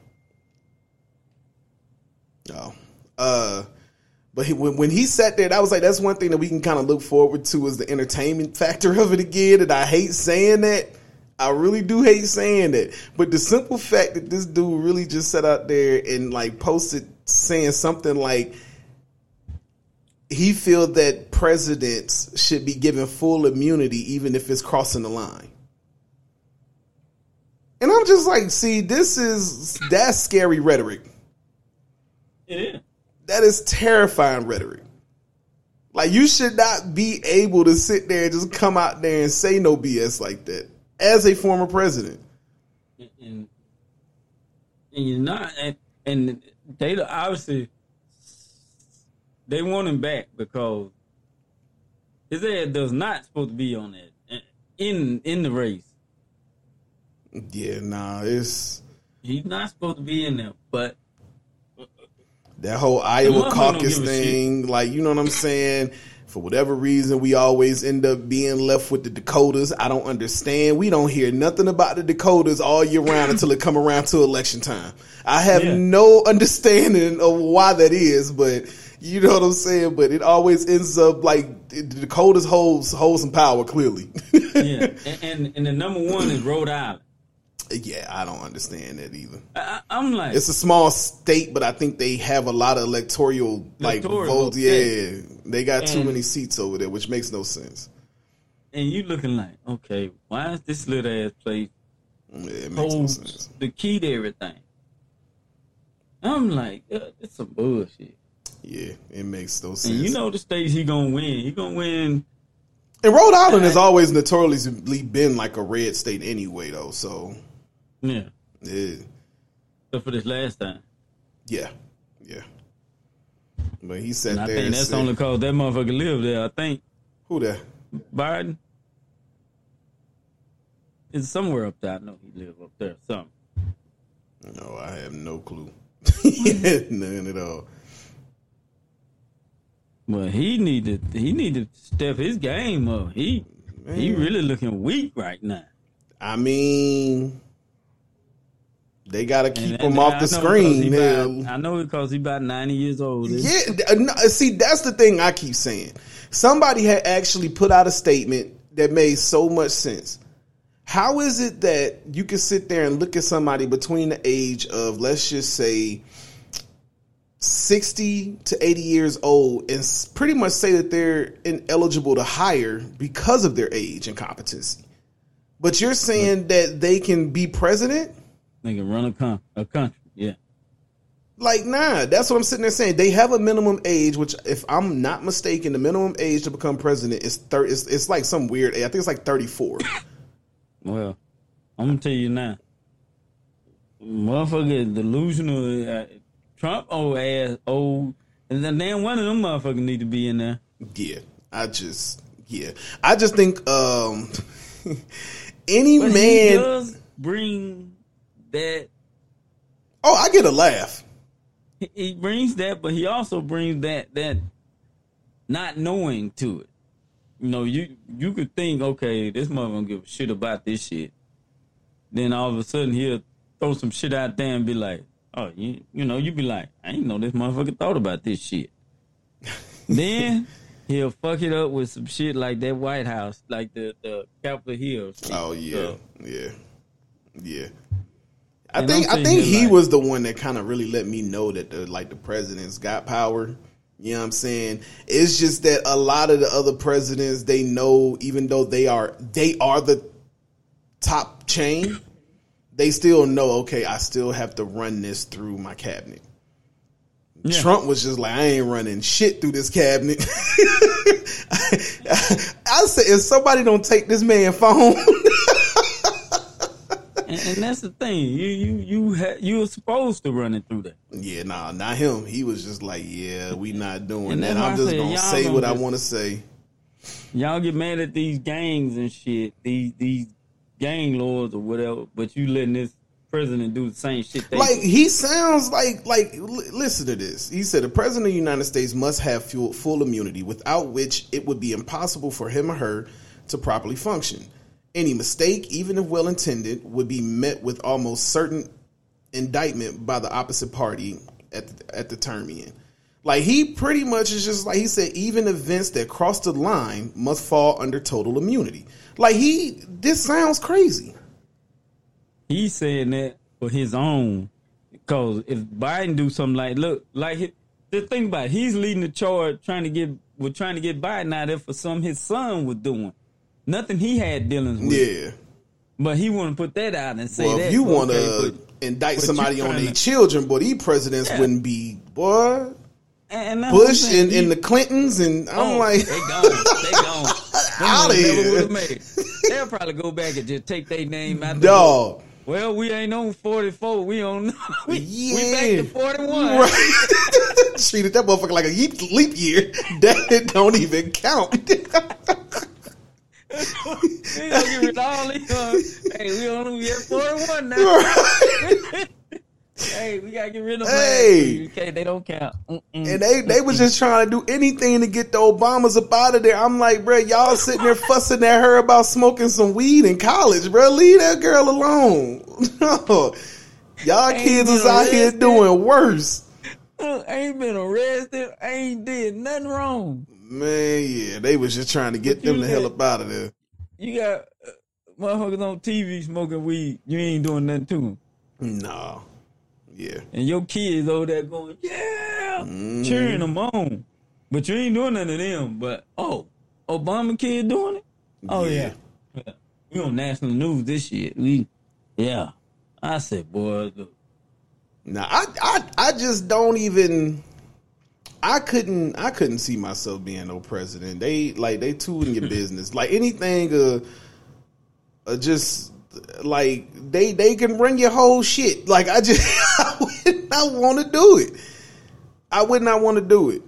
oh, uh. But he, when, when he sat there, I was like, that's one thing that we can kind of look forward to is the entertainment factor of it again. And I hate saying that. I really do hate saying that. But the simple fact that this dude really just sat out there and like posted saying something like he feel that presidents should be given full immunity even if it's crossing the line. And I'm just like, see, this is that's scary rhetoric It is. that is terrifying rhetoric. Like you should not be able to sit there and just come out there and say no BS like that as a former president. and and you're not and, and they obviously they want him back because his head does not supposed to be on that in in the race. Yeah, nah, it's He's not supposed to be in there, but that whole Iowa caucus thing. Like, you know what I'm saying? For whatever reason, we always end up being left with the Dakotas. I don't understand. We don't hear nothing about the Dakotas all year round until it come around to election time. I have Yeah. no understanding of why that is, but you know what I'm saying. But it always ends up like the Dakotas holds hold some power clearly. yeah, and, and and the number one is Rhode Island. Yeah, I don't understand that either. I, I'm like, It's a small state, but I think they have a lot of electoral like votes. Yeah, yeah. they got too many seats over there, which makes no sense. and you looking like, okay, why is this little ass place Yeah, no holds sense. the key to everything? I'm like, uh, it's some bullshit. Yeah, it makes no sense. And you know the states he gonna win. He gonna win. and Rhode Island has always notoriously been like a red state anyway, though. So Yeah. yeah, Except for this last time. yeah, yeah. But he sat And I there. think and that's said, only cause that motherfucker lived there. I think who that? Biden is somewhere up there. I know he live up there. Some. No, I have no clue. None at all. Well, he needed he needed to step his game up. He he really looking weak right now. I mean, they got to keep And- him and off I the screen. because he Hell. about- I know because he's about ninety years old. Yeah, uh, no, see, that's the thing I keep saying. Somebody had actually put out a statement that made so much sense. How is it that you can sit there and look at somebody between the age of, let's just say, 60 to 80 years old and pretty much say that they're ineligible to hire because of their age and competency? But you're saying that they can be president? Nigga run a, con- a country. Yeah. Like, nah, that's what I'm sitting there saying. They have a minimum age, which, if I'm not mistaken, the minimum age to become president is thirty. It's, it's like some weird age. I think it's like 34. Well, I'm gonna tell you now. Motherfucker delusional. Uh, Trump old ass old, and then damn one of them motherfuckers need to be in there. yeah, I just, yeah, I just think, um, any But he man. does bring that. Oh, I get a laugh. he- He brings that, but he also brings that that not knowing to it. You know, you you could think, okay, this mother don't give a shit about this shit. Then all of a sudden he'll throw some shit out there and be like, oh, you you know, you'd be like, I ain't know this motherfucker thought about this shit. then he'll fuck it up with some shit like that White House, like the the Capitol Hill. shit. Oh yeah, So, yeah, yeah. I think I think he like- was the one that kind of really let me know that the like the president's got power. You know what I'm saying? It's just that a lot of the other presidents they know, even though they are they are the top chain, they still know. Okay, I still have to run this through my cabinet. Yeah. Trump was just like, I ain't running shit through this cabinet. I said, if somebody don't take this man phone. and, and that's the thing. You you you ha- you were supposed to run it through that. Yeah, nah, not him. He was just like, yeah, we not doing And that. I'm just said, gonna say gonna what I want to say. Y'all get mad at these gangs and shit, these these gang lords or whatever, but you letting this president do the same shit Like do. he sounds like like l- listen to this. He said the president of the United States must have full, full immunity, without which it would be impossible for him or her to properly function. Any mistake, even if well intended, would be met with almost certain indictment by the opposite party at the, at the term end. Like he pretty much is just like he said, even events that cross the line must fall under total immunity. Like he, this sounds crazy. He's saying that for his own, because if Biden do something like look like he, the thing about it, he's leading the charge trying to get we're trying to get Biden out there for something his son was doing, nothing he had dealings with. Yeah. But he want to put that out and say Well, that. if you want to okay, indict but somebody on their children, boy, these presidents Yeah. wouldn't be boy and Bush and, and the Clintons, and I'm Oh, like, they gone. They gone. Ones never here. would've made it. They'll probably go back and just take their name out. The dog. book. Well, we ain't on 44. We on. We, we back to 41. Right. Treated that motherfucker like a leap, leap year. That don't even count. We gonna get rid of all these. Uh, hey, we on. We at 41 now. hey, we gotta get rid of them. Hey. Okay, they don't count. Mm-mm. and they they was just trying to do anything to get the Obamas up out of there. I'm like, bro, y'all sitting there fussing at her about smoking some weed in college, bro. Leave that girl alone. No. Y'all Ain't kids is out here doing worse. Uh, I ain't been arrested. I ain't did nothing wrong. Man, yeah, they was just trying to get them the hell up out of there. You got uh, motherfuckers on TV smoking weed. You ain't doing nothing to them. No. Yeah. And your kids over there going, yeah, Mm-hmm. cheering them on. But you ain't doing nothing to them. But, oh, Obama kid doing it? Oh, Yeah. yeah. We on national news this year. We, yeah. I said, boy, look, Now I, I I just don't even I couldn't I couldn't see myself being no president. They like they too in your business. Like anything uh, uh just like they they can bring your whole shit. Like I just I would not want to do it. I would not want to do it.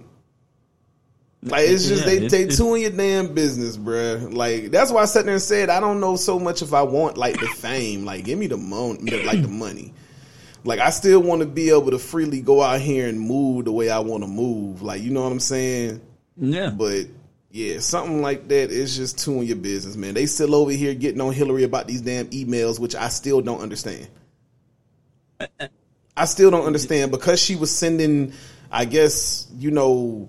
Like it's just Yeah, they it's- they it's- too in your damn business, bruh. Like that's why I sat there and said I don't know so much if I want like the fame. Like give me the mon- like the money. Like I still want to be able to freely go out here and move the way I want to move. Like you know what I'm saying? yeah. But yeah, something like that is just too in your business, man. They still over here getting on Hillary about these damn emails, which I still don't understand. I still don't understand because she was sending, I guess, you know,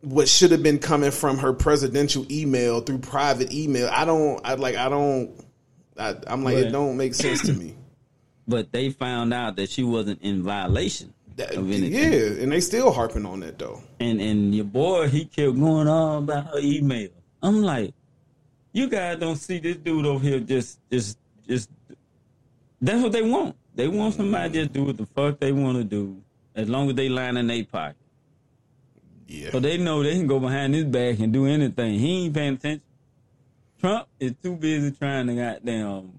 what should have been coming from her presidential email through private email. I don't, I like, I don't, I, I'm like, it don't make sense to me. But they found out that she wasn't in violation That- of anything. yeah, and they still harping on that though. And and your boy, he kept going on about her email. I'm like, you guys don't see this dude over here just just just That's what they want. They want somebody to just do what the fuck they want to do, as long as they line in their pocket. Yeah. So they know they can go behind his back and do anything. He ain't paying attention. Trump is too busy trying to goddamn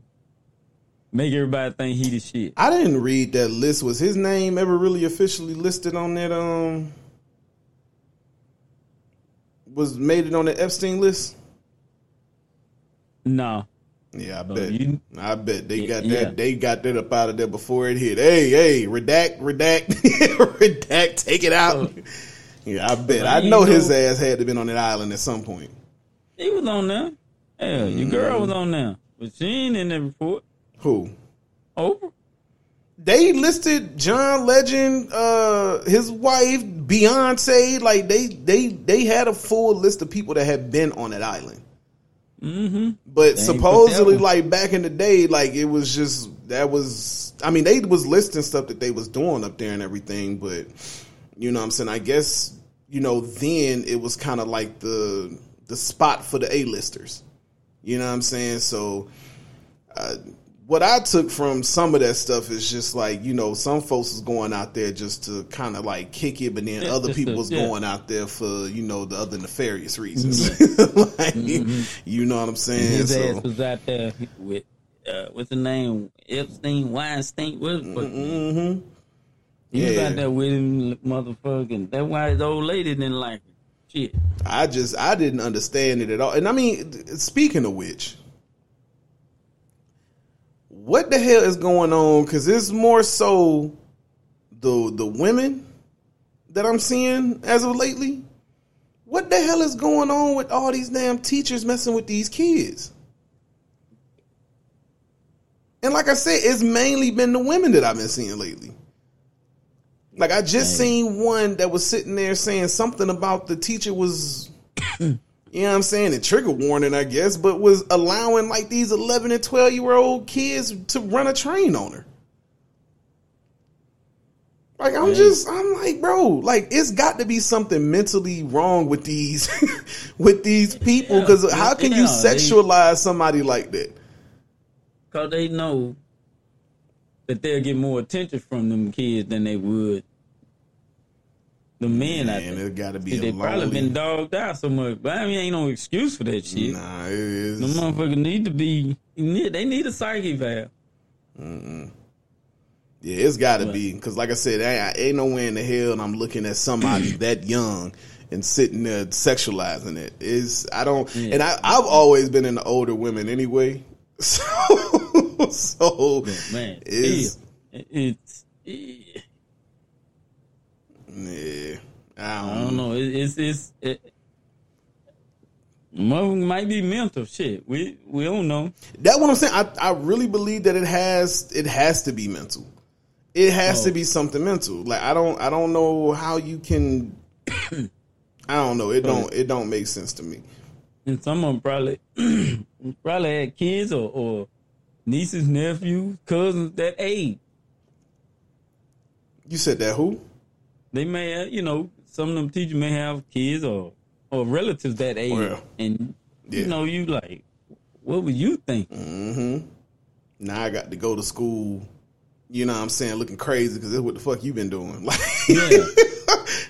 make everybody think he the shit. I didn't read that list. Was his name ever really officially listed on that? Um, was made it on the Epstein list? No. Yeah, I So bet. you- I bet they got Yeah. that. They got that up out of there before it hit. Hey, hey, redact, redact, redact. Take it out. yeah, I bet. I you know his know- ass had to been on that island at some point. He was on there. Yeah, your girl was on there. But she ain't in the report. Who? Oprah. They listed John Legend, uh, his wife, Beyonce. Like they, they, they had a full list of people that had been on that island. Mm-hmm. But ain't put supposedly, like back in the day, like it was just that was. I mean, they was listing stuff that they was doing up there and everything. But you know, what I'm saying, I guess you know, then it was kind of like the the spot for the A listers. You know what I'm saying? So, uh, what I took from some of that stuff is just like you know, some folks was going out there just to kind of like kick it, but then Yeah, other people was yeah. going out there for you know the other nefarious reasons. like, You know what I'm saying? Mm-hmm. His So- ass was out there with uh, what's the name? Epstein, Weinstein. What? what hmm He was Yeah. out there with him, motherfucking. That's why the old lady didn't like him. Shit. I just I didn't understand it at all. And I mean, speaking of which, what the hell is going on? Because it's more so the the women that I'm seeing as of lately. What the hell is going on with all these damn teachers messing with these kids? And like I said, it's mainly been the women that I've been seeing lately. Like I just Dang. seen one that was sitting there saying something about the teacher was you know what I'm saying, a trigger warning, I guess, but was allowing like these 11 and 12 year old kids to run a train on her. Like I'm just, I'm like, bro, like it's got to be something mentally wrong with these, with these people. Because Yeah, how can you yeah, they- sexualize somebody like that? Because they know that they'll get more attention from them kids than they would the men out Man, there. it got to be They probably been dogged out so much. But I mean, ain't no excuse for that shit. Nah, it is. The motherfucker need to be. They need a psych eval. Yeah, it's got to be because, like I said, I, I ain't nowhere in the hell, and I'm looking at somebody that young and sitting there sexualizing it. Is I don't, Yeah. and I, I've always been into older women anyway. So, so Man, is yeah. It- it's. Yeah, I I don't, don't know. It, it's it's. It, might be mental shit. We we don't know. That's what I'm saying. I, I really believe that it has it has to be mental. It has to Oh. be something mental. Like I don't I don't know how you can. I don't know. It don't it don't make sense to me. And someone probably probably had kids or, or nieces, nephews, cousins that age. You said that who? They may have, you know, some of them teachers may have kids or or relatives that age, Well, and yeah. you know, you like, what would you think? Mm-hmm. Now I got to go to school. You know what I'm saying? Looking crazy because this is what the fuck you've been doing. Like, Yeah.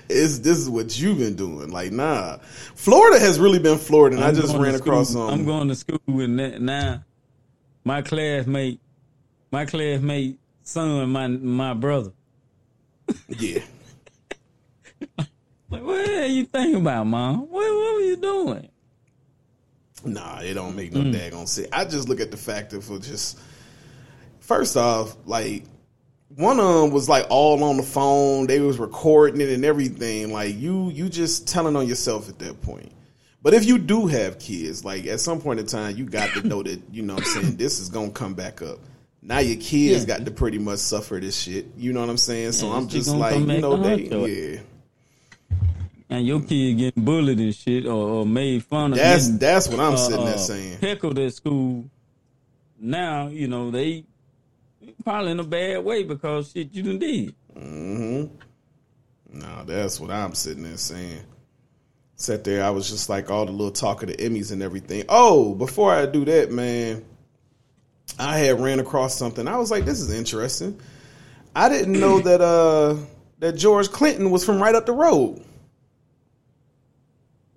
it's this is what you've been doing. Like, nah. Florida has really been Florida, and i I'm just going to ran across some. I'm going to school with that now. My classmate, my classmate son, my my brother. yeah. Like, what are you thinking about, mom? What what were you doing? Nah, it don't make no Mm. daggone sense. I just look at the fact of just first off, like one of them was like all on the phone. They was recording it and everything. Like you, you just telling on yourself at that point. But if you do have kids, like at some point in time, you got to know that you know what I'm saying this is gonna come back up. Now your kids Yeah. got to pretty much suffer this shit. You know what I'm saying? So Yeah, I'm just like, you know, they, yeah. And your kid getting bullied and shit, or, or made fun of. That's getting, that's what I'm uh, sitting there uh, saying. Heckled at school. Now you know they probably in a bad way because shit you done did. hmm No, that's what I'm sitting there saying. Sat there, I was just like all the little talk of the Emmys and everything. Oh, before I do that, man, I had ran across something. I was like, this is interesting. I didn't know that uh that George Clinton was from right up the road.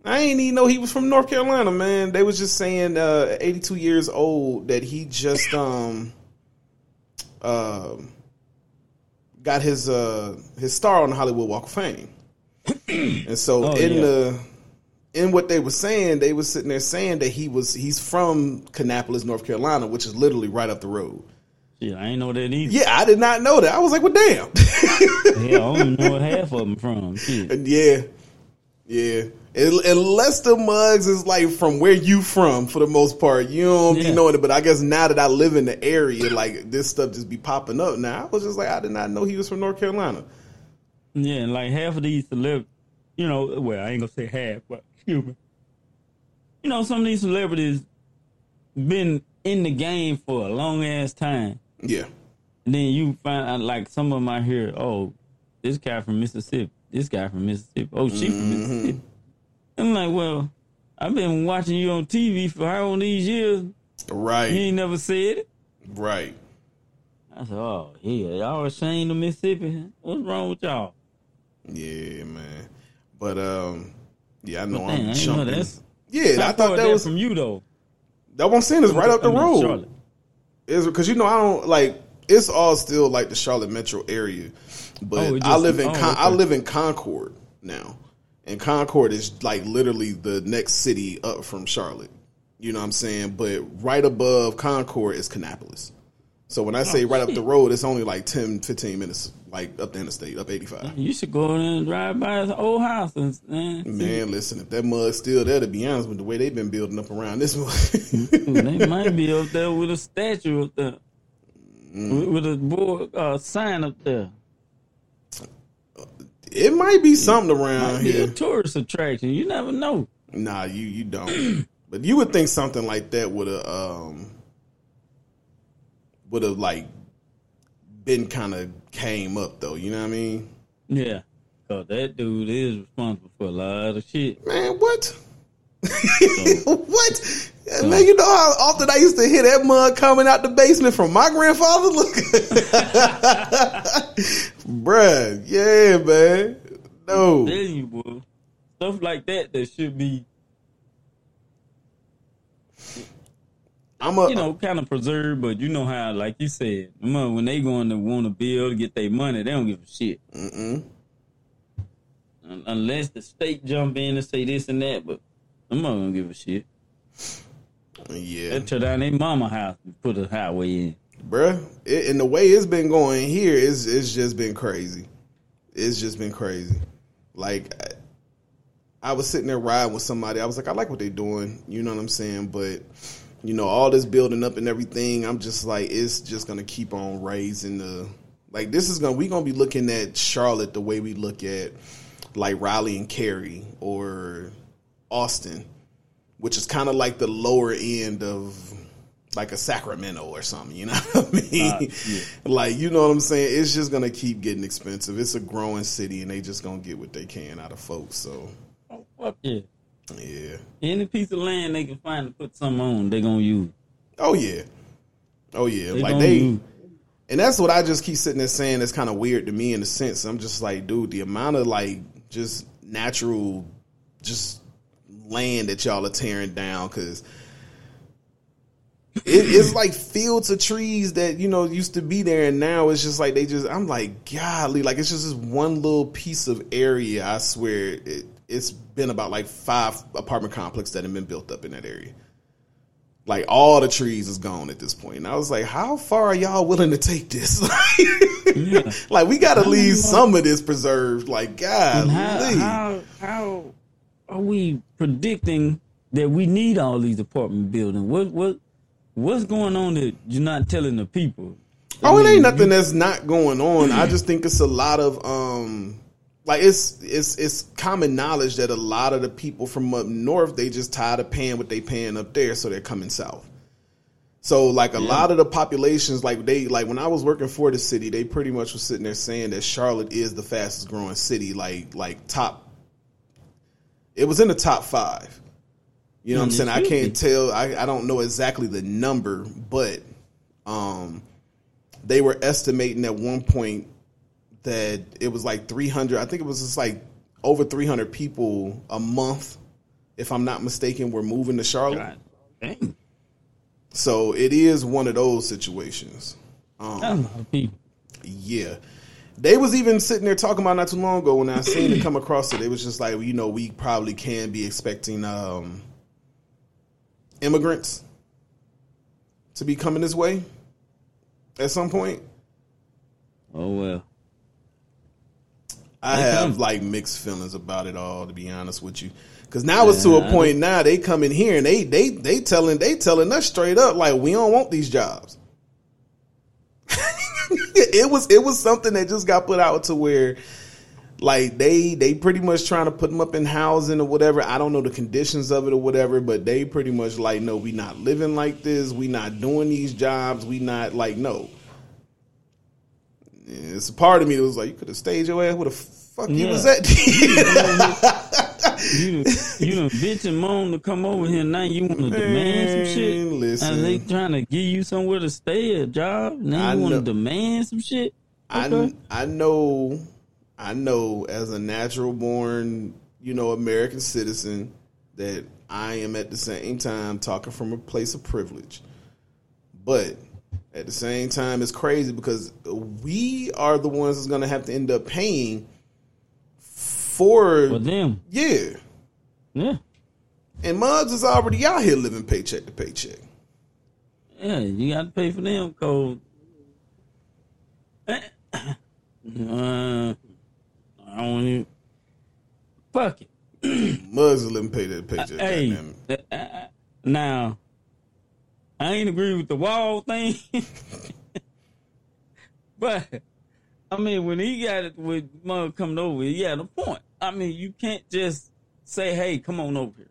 I ain't even know he was from North Carolina, man. They was just saying uh 82 years old that he just um uh, got his uh his star on the Hollywood Walk of Fame. and so Oh, in yeah. the in what they were saying, they was sitting there saying that he was he's from Kannapolis, North Carolina, which is literally right up the road. Yeah, I ain't know that either. Yeah, I did not know that. I was like, well, damn. Yeah, I don't even know what half of them from. Shit. Yeah, yeah. Un- Unless the mugs is like from where you from, for the most part, you don't be Yeah. knowing it. But I guess now that I live in the area, like this stuff just be popping up. Now I was just like, I did not know he was from North Carolina. Yeah, and like half of these celebrities, you know, well, I ain't gonna say half, but. You know, some of these celebrities been in the game for a long ass time. Yeah, And then you find out, like, some of them out here, oh, this guy from Mississippi, this guy from Mississippi, oh, she from Mississippi. I'm like, well, I've been watching you on TV for how many these years? You right, ain't never said it. right. I said, oh, yeah, y'all ashamed of Mississippi? What's wrong with y'all? Yeah, man. But um, yeah, I know dang, I'm I ain't know that's- yeah, How I thought that was from you, though. that what I'm saying is right up the I mean, road. Is because you know I don't like it's all still like the Charlotte metro area, but Oh, it I live in oh, Con- I live in Concord now, and Concord is like literally the next city up from Charlotte. You know what I'm saying? But right above Concord is Kannapolis. So when I say right up the Oh, road, it's only like 10, 15 minutes, like up the interstate, up 85. You should go in and drive by his old house and man, Man, listen, if that mud's still there, to be honest with the way they've been building up around this mud. they might be up there with a statue up there, Mm. with, with a board uh, sign up there. It might be something around Might be here. a tourist attraction. You never know. Nah, you you don't. but you would think something like that would have um would have like been kind of came up though. You know what I mean? Yeah, cause that dude is responsible for a lot of shit. Man, what? what? Man, you know how often I used to hear that mud coming out the basement from my grandfather? Look. Bruh, yeah, man. No. Tell you, boy, stuff like that that should be, I'm a you know, kind of preserved. But you know how, like you said, them, when they going to want to build, get their money, they don't give a shit. mm-mm. Unless the state jump in and say this and that, but I'm not gonna give a shit. Yeah. They tear down their mama house and put a highway in. bruh. It, and the way it's been going here is it's just been crazy. It's just been crazy. Like I, I was sitting there riding with somebody. I was like, I like what they're doing. You know what I'm saying? But you know, all this building up and everything. I'm just like, it's just gonna keep on raising the. Like this is gonna we gonna be looking at Charlotte the way we look at like Raleigh and Cary or Austin, which is kind of like the lower end of like a Sacramento or something. You know what I mean? Uh, yeah. Like you know what I'm saying? It's just gonna keep getting expensive. It's a growing city, and they just gonna get what they can out of folks. So Oh, fuck yeah. yeah. Any piece of land they can find to put something on, they gonna use. Oh yeah. Oh yeah. They like they. use. And that's what I just keep sitting there saying. That's kind of weird to me in a sense. I'm just like, dude, the amount of like just natural, just land that y'all are tearing down because it, it's like fields of trees that you know used to be there, and now it's just like they just. I'm like, golly, like it's just this one little piece of area. I swear, it, it's been about like five apartment complexes that have been built up in that area like all the trees is gone at this point. And I was like, how far are y'all willing to take this? Yeah. like we got to leave some of this preserved. Like God, how, how how are we predicting that we need all these apartment buildings? What what what's going on that you're not telling the people? oh, it I mean, ain't nothing that's not going on. I just think it's a lot of um, like it's it's it's common knowledge that a lot of the people from up north they just tired of paying what they paying up there, so they're coming south. So like a lot of the populations, like they like when I was working for the city, they pretty much was sitting there saying that Charlotte is the fastest growing city, like like top. It was in the top five. You know what I'm Mm, saying? I can't tell. I, I don't know exactly the number, but Um, they were estimating at one point that it was like 300. I think it was just like over 300 people a month, if I'm not mistaken, were moving to Charlotte. So it is one of those situations. Um, That's a lot of people. yeah. They was even sitting there talking about not too long ago when I seen it come across it. It was just like, you know, we probably can be expecting um, immigrants to be coming this way at some point. Oh well. I have like mixed feelings about it all, to be honest with you. Because now it's to a point now they come in here and they they they telling they telling us straight up like we don't want these jobs. it was it was something that just got put out to where like they they pretty much trying to put them up in housing or whatever. I don't know the conditions of it or whatever, but they pretty much like no, we not living like this. We not doing these jobs. We not like no. It's a part of me that was like, you could have stayed your ass. What the fuck you was at? You done, you done bitch and moan to come over here. Now you want to demand some shit. Listen. And they trying to give you somewhere to stay, a job. Now I you want to demand some shit. I I know I know as a natural born, you know, American citizen that I am at the same time talking from a place of privilege. But at the same time it's crazy because we are the ones that's going to have to end up paying for For them, yeah. yeah, And Muggs is already out here living paycheck to paycheck. yeah. You got to pay for them code. Uh, I don't even. Fuck it. Muggs is living paycheck to paycheck. hey, uh, uh, now I ain't agree with the wall thing, but I mean when he got it with mug coming over, he had a point. I mean you can't just say, "Hey, come on over here."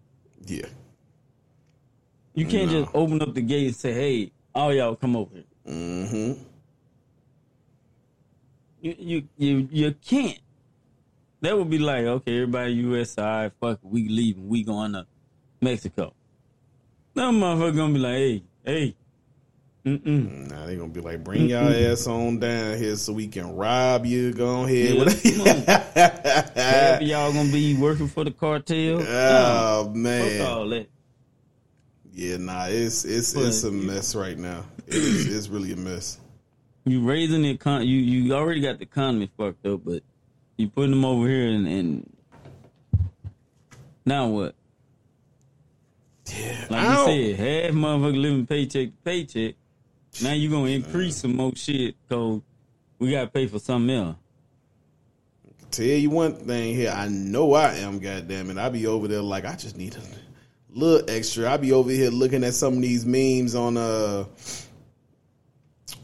Yeah. You can't No. just open up the gate and say, "Hey, all y'all come over here." Mm-hmm. You you you, you can't. That would be like, okay, everybody USI, fuck, we leaving, we going to Mexico. That motherfucker gonna be like, hey, hey, mm-mm. Now they gonna be like, bring y'all ass on down here so we can rob you. Go ahead. Yeah, of y'all gonna be working for the cartel. oh man, all that. yeah, nah, it's it's it's a But- mess right now. It is, it's really a mess. You raising the econ, you you already got the economy fucked up, but you putting them over here and, and now what? Yeah, Like I you said, half motherfucker living paycheck to paycheck. Now you gonna increase some more shit because we gotta pay for something else. Tell you one thing here, I know I am. Goddamn it, I be over there like I just need a little extra. I be over here looking at some of these memes on uh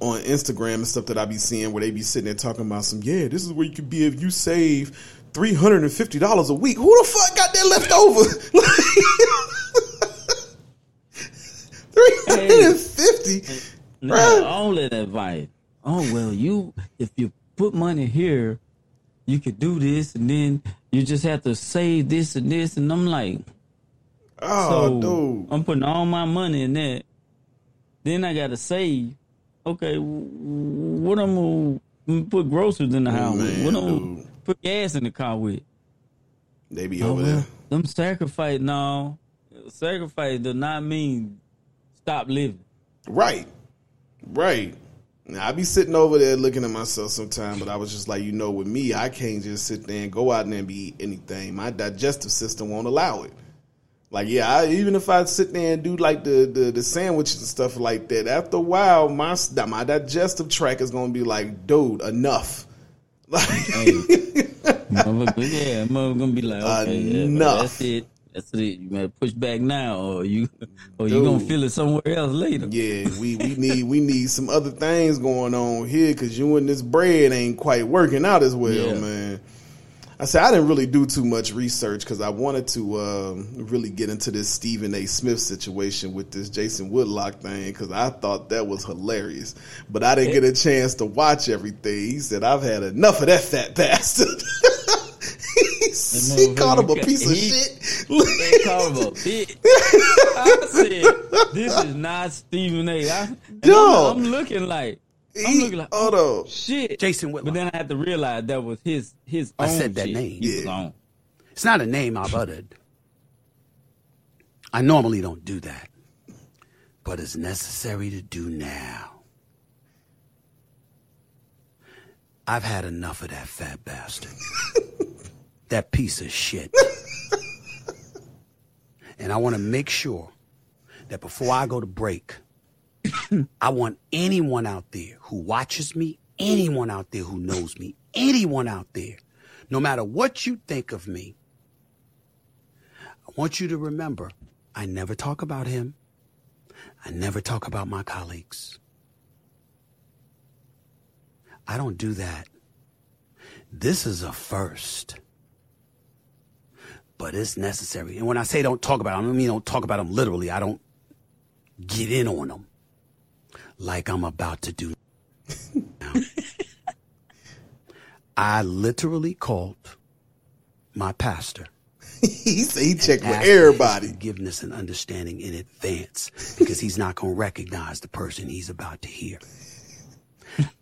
on Instagram and stuff that I be seeing where they be sitting there talking about some. Yeah, this is where you could be if you save three hundred and fifty dollars a week. Who the fuck got that left over? Three hundred and fifty. Bruh. all that advice. Oh well, you if you put money here, you could do this, and then you just have to save this and this. And I'm like, Oh, so dude. I'm putting all my money in that. Then I gotta save. Okay, what I'm gonna put groceries in the house? with? Man, What I'm gonna put gas in the car with? They be Oh, over there. them sacrifice no. Sacrifice does not mean stop living. Right. Right. Now, I be sitting over there looking at myself sometime, but I was just like, you know, with me, I can't just sit there and go out there and be eat anything. My digestive system won't allow it. Like, yeah, I, even if I sit there and do like the, the the sandwiches and stuff like that, after a while, my my digestive tract is gonna be like, dude, enough. Like, motherfucker, yeah, motherfucker gonna be like, okay, yeah, Enough. that's it. That's it. You better push back now, or you, or you gonna feel it somewhere else later. yeah, we, we need we need some other things going on here because you and this bread ain't quite working out as well, Yeah. man. I said I didn't really do too much research because I wanted to um, really get into this Stephen A. Smith situation with this Jason Whitlock thing because I thought that was hilarious, but I didn't get a chance to watch everything. He said I've had enough of that fat bastard. he he called him a piece of he- shit. They called him a bitch. I said, "This is not Stephen A." I, and I'm, I'm looking like, I'm He- looking like, hold on. shit, Jason But then I had to realize that was his his. I own said that shit name. Yeah. It's not a name I've uttered. I normally don't do that, but it's necessary to do now. I've had enough of that fat bastard. that piece of shit. and I want to make sure that before I go to break, I want anyone out there who watches me, anyone out there who knows me, anyone out there, no matter what you think of me, I want you to remember I never talk about him. I never talk about my colleagues. I don't do that. This is a first. But it's necessary. And when I say don't talk about them, I don't mean don't talk about them literally. I don't get in on them like I'm about to do now. I literally called my pastor he said he checked with ask for his everybody. forgiveness and understanding in advance because he's not going to recognize the person he's about to hear.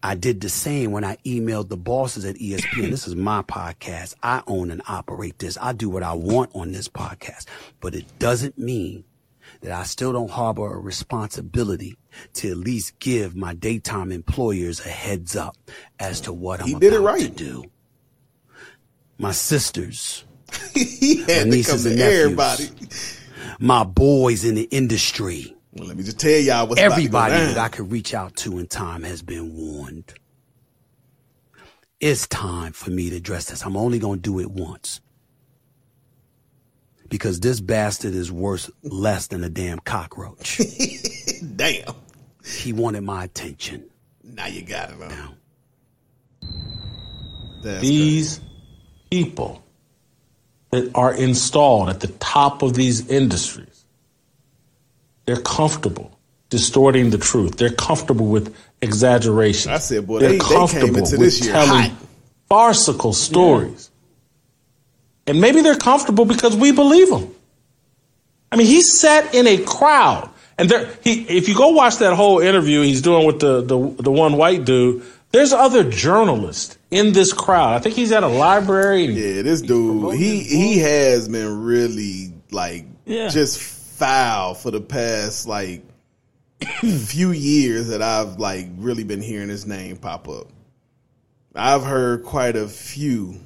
I did the same when I emailed the bosses at ESPN. This is my podcast. I own and operate this. I do what I want on this podcast, but it doesn't mean that I still don't harbor a responsibility to at least give my daytime employers a heads up as to what I'm He did it about to right. do. My sisters, he had to come nieces to and nephews. everybody. my boys in the industry, Well, let me just tell y'all what's everybody about to go that. I could reach out to in time has been warned. It's time for me to address this. I'm only going to do it once. Because this bastard is worth less than a damn cockroach. Damn. he wanted my attention. Now you got it. Now, That's crazy. these people that are installed at the top of these industries, they're comfortable distorting the truth. They're comfortable with exaggeration. I said, boy, they're they- they came into this year telling hot. farcical stories. And maybe they're comfortable because we believe them. I mean, he sat in a crowd, and there. He, if you go watch that whole interview he's doing with the the, the one white dude, there's other journalists in this crowd. I think he's at a library. Yeah, this dude, he he has been really like Yeah. just foul for the past like few years that I've like really been hearing his name pop up. I've heard quite a few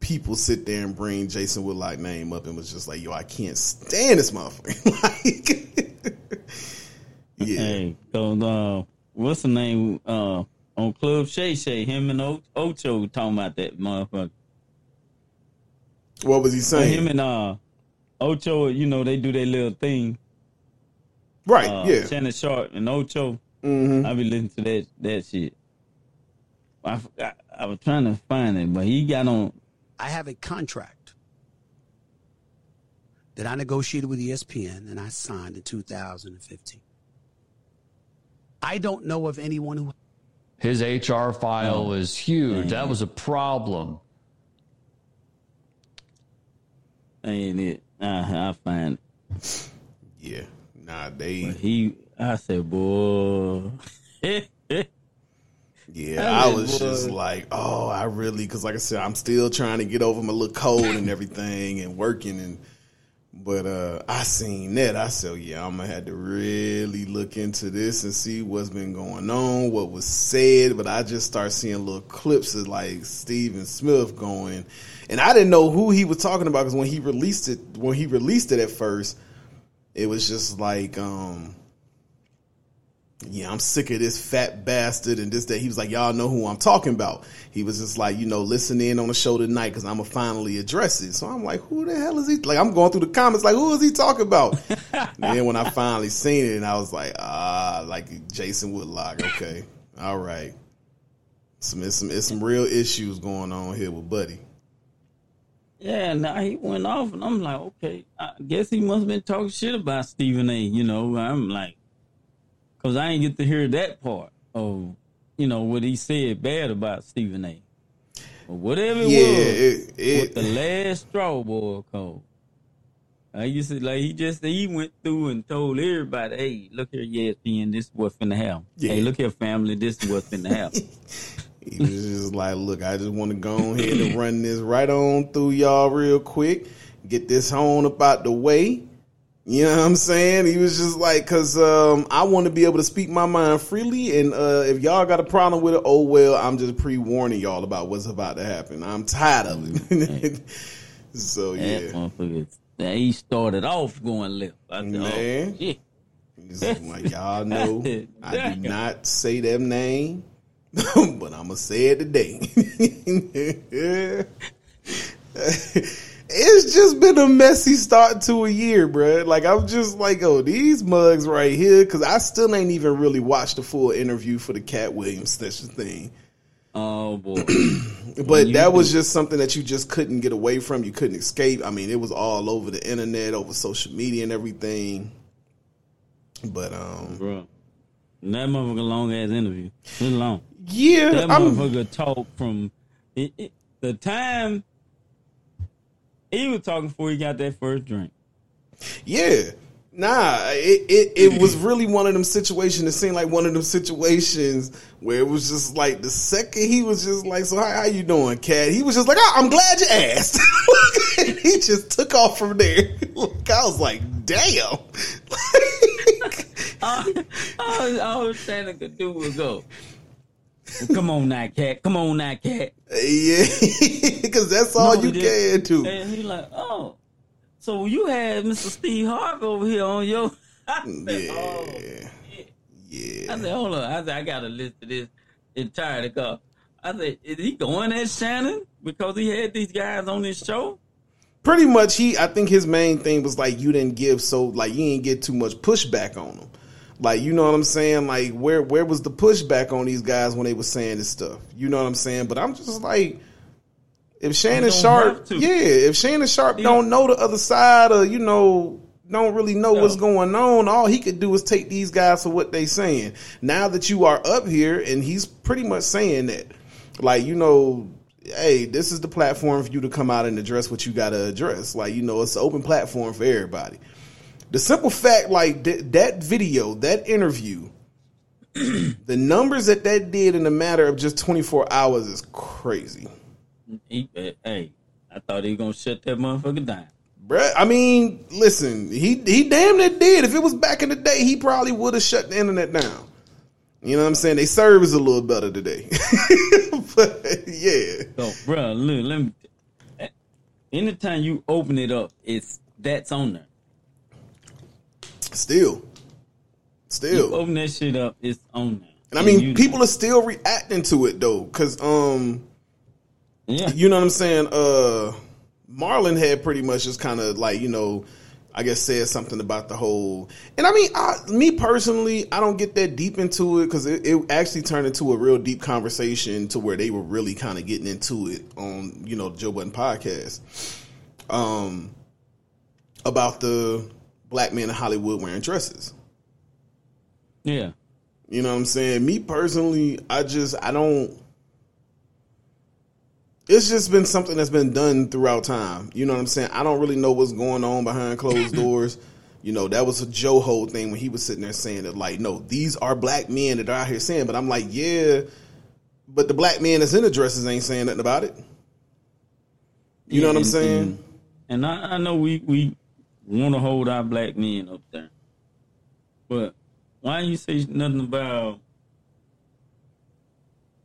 people sit there and bring Jason Whitlock name up and was just like, yo, I can't stand this motherfucker. like, yeah. Hey, so uh, what's the name uh, on Club Shay Shay? Him and o- Ocho talking about that motherfucker. What was he So him and uh, Ocho, you know, they do their little thing. Right, Uh, yeah. Shannon Sharpe and Ocho. hmm I be listening to that that shit. I forgot. I was trying to find it, but he got on. I have a contract that I negotiated with ESPN and I signed in 2015. I don't know of anyone who His HR file Oh. is huge. That was a problem. Ain't it? Uh, I find Yeah. Nah, they it. he. I said, boy. Yeah, I is was just like, oh, I really, because like I said, I'm still trying to get over my little cold and everything and working and, but uh I seen that. I said, yeah, I'm gonna have to really look into this and see what's been going on, what was said. But I just start seeing little clips of like Stephen Smith going, and I didn't know who he was talking about because when he released it, when he released it at first, it was just like, um, yeah, I'm sick of this fat bastard and this that. He was like, y'all know who I'm talking about. He was just like, you know, listen in on the show tonight because I'm gonna finally address it. So I'm like, who the hell is he? Like, I'm going through the comments like, who is he talking about? and then when I finally seen it, and I was like, ah, like Jason Whitlock. Okay, all right. Some it's some it's some real issues going on here with Buddy. Yeah, now he went off, and I'm like, okay, I guess he must have been talking shit about Stephen A. You know, I'm like, because I ain't get to hear that part of, you know, what he said bad about Stephen A. But whatever it Yeah, was, it, it, with the last straw, boy, cold. I used to like he just he went through and told everybody, "Hey, look here, ESPN, this is what's finna happen. Yeah. Hey, look here, family, this is what's finna happen." He was just like, look, I just want to go ahead and run this right on through y'all real quick, get this home about the way. You know what I'm saying? He was just like, cause um, I want to be able to speak my mind freely, and uh, if y'all got a problem with it, oh well. I'm just pre warning y'all about what's about to happen. I'm tired of it. so yeah, that he started off going left. I said, Man. "Oh shit." He's like y'all know, I do not say them name, but I'm gonna say it today. it's just been a messy start to a year, bruh. Like I'm just like, oh, these mugs right here, because I still ain't even really watched the full interview for the Katt Williams such thing. Oh boy. But that was just something that you just couldn't get away from. You couldn't escape. I mean, it was all over the internet, over social media and everything. But um, bro. That motherfucker long ass interview. It's long. Yeah, That I'm, motherfucker talk from it, it, the time he was talking before he got that first drink. Yeah. Nah, it, it, it was really one of them situations. It seemed like one of them situations where it was just like the second he was just like, "So how, how you doing, Katt?" He was just like, oh, "I'm glad you asked." he just took off from there. I was like, "Damn." all, all, all Shannon could do was go. "Well, come on now, Katt. Come on now, Katt. yeah, because that's all No, you can do. And he like, oh, so you had Mr. Steve Harvey over here on your. I said, oh. Yeah, shit. yeah. I said, hold on. I said, I got a list of this entire car. I said, is he going at Shannon because he had these guys on his show? pretty much he i think his main thing was like you didn't give so like you didn't get too much pushback on him like you know what i'm saying? Like where where was the pushback on these guys when they were saying this stuff? You know what i'm saying? But i'm just like if shannon sharpe yeah if shannon sharpe don't know the other side or you know don't really know No. what's going on all he could do is take these guys for what they saying. Now that you are up here and he's pretty much saying that like you know hey this is the platform for you to come out and address what you got to address. Like you know it's an open platform for everybody the simple fact like th- that video that interview the numbers that that did in a matter of just 24 hours is crazy He, eh, hey, I thought he was going to shut that motherfucker down. Bruh, I mean, listen, he he damn near did. If it was back in the day, he probably would have shut the internet down. You know what I'm saying? They service a little better today. but yeah. So, bro, look, let me. eh, Anytime you open it up, it's that's on there. Still. You Still. open that shit up, it's on now. And I mean, you- people are still reacting to it though, cause um, yeah, you know what I'm saying? Uh, Marlon had pretty much just kind of like you know, I guess said something about the whole. And I mean, I, me personally, I don't get that deep into it because it, it actually turned into a real deep conversation to where they were really kind of getting into it on you know the Joe Budden podcast, um, about the black men in Hollywood wearing dresses. yeah. You know what I'm saying? Me personally, I just I don't it's just been something that's been done throughout time. You know what I'm saying? I don't really know what's going on behind closed doors. You know, that was a Joe Ho thing when he was sitting there saying that like, no, these are black men that are out here saying, but I'm like, yeah, but the black man that's in the dresses ain't saying nothing about it. You know what I'm saying? And, and I, I know we we want to hold our black men up there, but why you say nothing about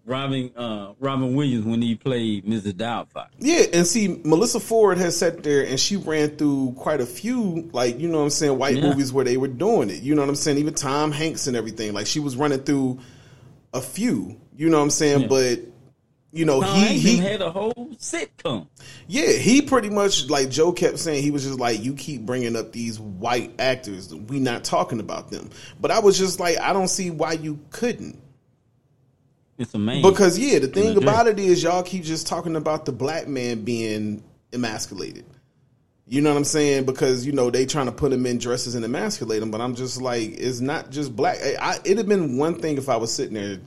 Robin uh, Robin Williams when he played Mrs. Doubtfire? Yeah, and see, Melyssa Ford has sat there and she ran through quite a few, like, you know what I'm saying, white Yeah. movies where they were doing it. You know what I'm saying? Even Tom Hanks and everything. Like, she was running through a few, you know what I'm saying? Yeah. But, you know, he, he, had a whole sitcom. yeah, he pretty much, like Joe kept saying, he was just like, you keep bringing up these white actors. We not talking about them. But I was just like, I don't see why you couldn't. It's amazing Because yeah, the thing about it is y'all keep just talking about the black man being emasculated. You know what I'm saying? Because you know they trying to put him in dresses and emasculate him, but I'm just like, it's not just black. I, I, it'd have been one thing if I was sitting there,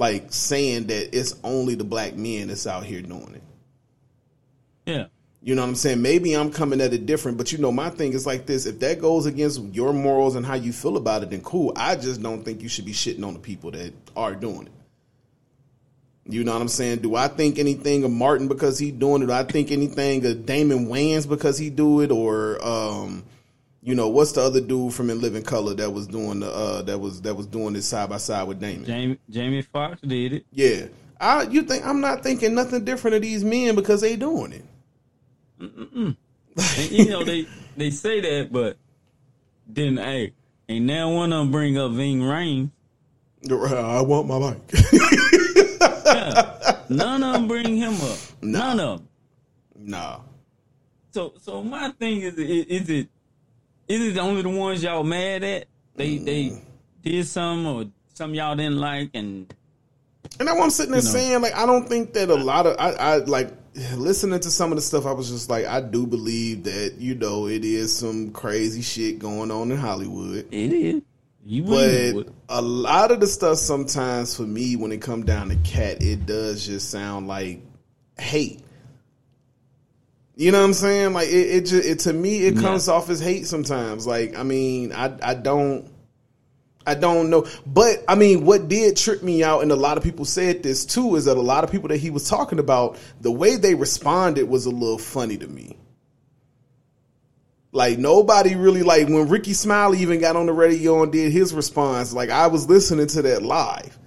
like saying that it's only the black men that's out here doing it. Yeah. You know what I'm saying? Maybe I'm coming at it different, but you know, my thing is like this: if that goes against your morals and how you feel about it, then cool. I just don't think you should be shitting on the people that are doing it. You know what I'm saying? Do I think anything of Martin because he doing it? Do I think anything of Damon Wayans because he do it, or um, you know, what's the other dude from In Living Color that was doing the uh, that was that was doing this side by side with Damon? Jamie Jamie Foxx did it. Yeah, I you think I'm not thinking nothing different of these men because they doing it. And, you know they they say that, but then hey, ain't now one of them bring up Ving Rhames. I want my bike. None of them bring him up. None of them. nah. So so my thing is is, is it is it only the ones y'all mad at? They they mm. did some or some y'all didn't like and And what I'm sitting there You know. saying. Like, I don't think that a lot of I, I like listening to some of the stuff. I was just like, I do believe that you know it is some crazy shit going on in Hollywood. it is. You But would. a lot of the stuff sometimes for me, when it come down to Katt, it does just sound like hate. You know what I'm saying? Like it, it, just, it to me, it comes off as hate sometimes. Like I mean, I, I don't, I don't know. But I mean, what did trip me out, and a lot of people said this too, is that a lot of people that he was talking about, the way they responded was a little funny to me. Like nobody really like when Rickey Smiley even got on the radio and did his response. Like I was listening to that live,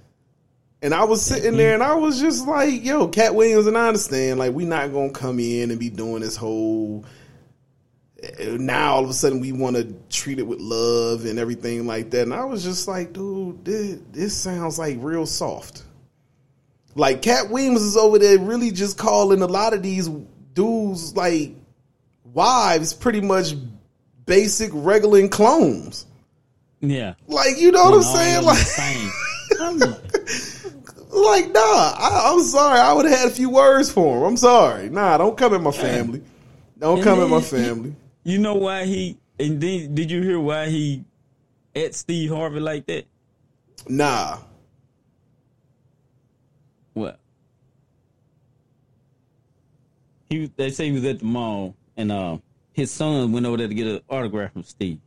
and I was sitting there and I was just like, "Yo, Katt Williams," and I understand. Like we not gonna come in and be doing this whole. Now all of a sudden we want to treat it with love and everything like that, and I was just like, "Dude, this, this sounds like real soft." Like Katt Williams is over there really just calling a lot of these dudes like wives pretty much basic regular clones. Yeah. Like you know what I'm saying? Like, like, nah, I, I'm sorry. I would have had a few words for him. I'm sorry. Nah, don't come at my family. Don't And come at my family. You know why he and then did you hear why he at Steve Harvey like that? Nah. What? He they say he was at the mall and uh his son went over there to get an autograph from Steve.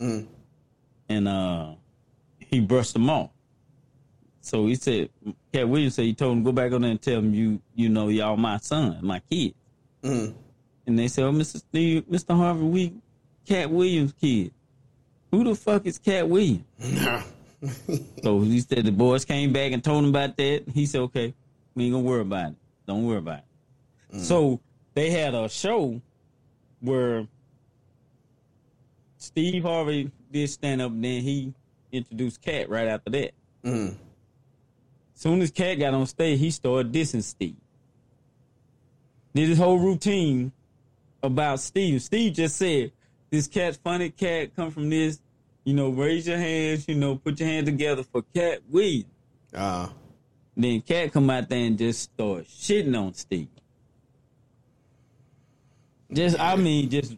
Mm. And uh he brushed him off. So he said Katt Williams said he told him go back on there and tell him you you know y'all my son, my kid. Mm. And they said, Oh, Mr. Steve, Mr. Harvey, we Katt Williams kid. Who the fuck is Katt Williams? Nah. So he said the boys came back and told him about that. He said, okay, we ain't gonna worry about it. Don't worry about it. So they had a show where Steve Harvey did stand up, and then he introduced Katt right after that. Mm. Soon as Katt got on stage, he started dissing Steve. Did his whole routine about Steve. Steve just said, "This cat's funny. Katt come from this. You know, raise your hands. You know, put your hands together for Katt Williams." Uh, Then Katt come out there and just start shitting on Steve. Just, I mean, just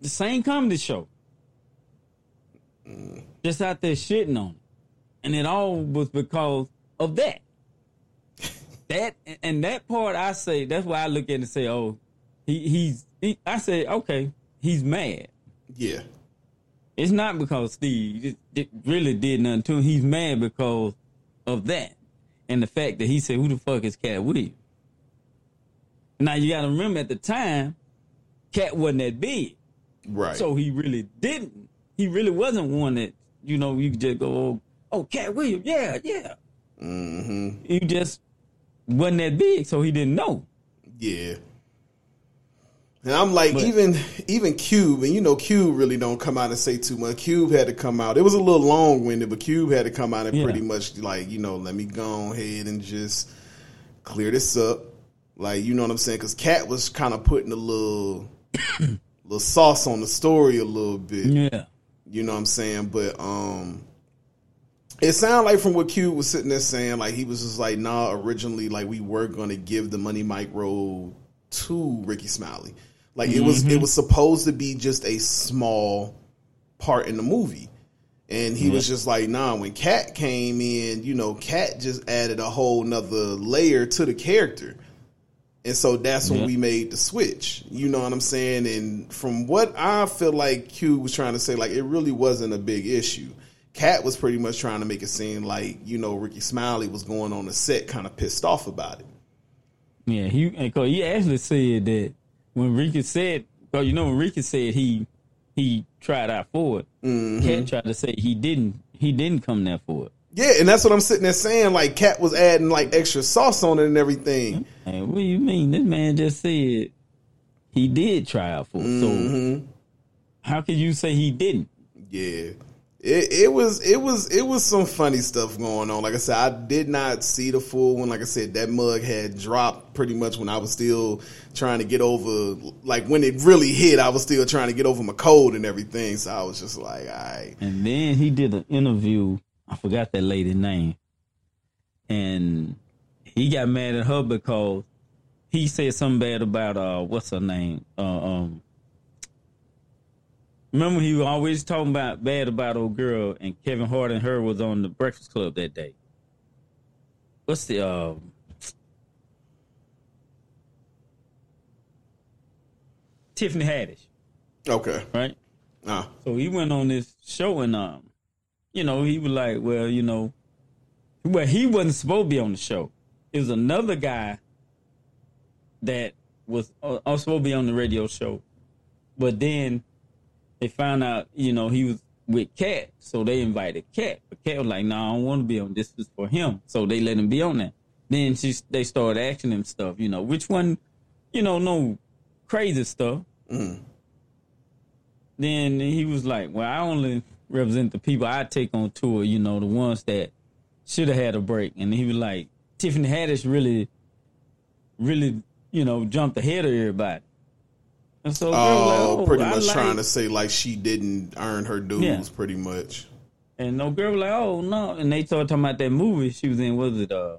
the same comedy show. Just out there shitting on him. And it all was because of that. that and that part I say, that's why I look at it and say, oh, he, he's he, I say, okay, he's mad. yeah. It's not because Steve just- it really did nothing to him. He's mad because of that. And the fact that he said, Who the fuck is Katt Williams? Now you gotta remember at the time, Katt wasn't that big. Right. So he really didn't. He really wasn't one that, you know, you could just go, Oh, oh Katt Williams, yeah, yeah. Hmm He just wasn't that big, so he didn't know. Yeah. And I'm like, But- even even Cube, and you know, Cube really don't come out and say too much. Cube had to come out. It was a little long winded, but Cube had to come out and Yeah. pretty much like, you know, let me go ahead and just clear this up. Like, you know what I'm saying? Because Katt was kind of putting a little little sauce on the story a little bit. Yeah. You know what I'm saying? But um it sounded like from what Q was sitting there saying, like he was just like, nah, originally like we were gonna give the Money Mike role to Rickey Smiley. Like it was it mm-hmm. was supposed to be just a small part in the movie. And he was just like, nah, when Katt came in, you know, Katt just added a whole nother layer to the character. And so that's when Yeah. we made the switch. You know what I'm saying? And from what I feel like Q was trying to say, like it really wasn't a big issue. Katt was pretty much trying to make it seem like, you know, Rickey Smiley was going on the set kind of pissed off about it. Yeah, he he actually said that when Ricky said, oh, you know when Ricky said he he tried out for it, Mm-hmm. Katt tried to say he didn't he didn't come there for it. Yeah, and that's what I'm sitting there saying. Like Katt was adding like extra sauce on it and everything. What do you mean? This man just said he did try out for it. Mm-hmm. So how could you say he didn't? Yeah. It, it was it was it was some funny stuff going on. Like I said, I did not see the full one. Like I said, that mug had dropped pretty much when I was still trying to get over. Like when it really hit, I was still trying to get over my cold and everything. So I was just like, all right. And then he did an interview. I forgot that lady's name. And he got mad at her because he said something bad about uh what's her name? Uh, um Remember he was always talking about bad about old girl and Kevin Hart and her was on the Breakfast Club that day. What's the uh Tiffany Haddish, Okay. right? Ah. So he went on this show and um, you know, he was like, well, you know, well, he wasn't supposed to be on the show. It was another guy that was uh, uh, supposed to be on the radio show, but then they found out, you know, he was with Katt, so they invited Katt. But Katt was like, "No, I don't want to be on. This is for him." So they let him be on that. Then she, they started asking him stuff, you know, which one, you know, no crazy stuff mm. then he was like, "Well, I only represent the people I take on tour. You know, the ones that should have had a break." And he was like, "Tiffany Haddish really, really, you know, jumped ahead of everybody." And so, girl was like, Oh, pretty I much like- trying to say like she didn't earn her dues, Yeah. pretty much. And no girl was like, "Oh no!" And they started talking about that movie she was in. Was it uh,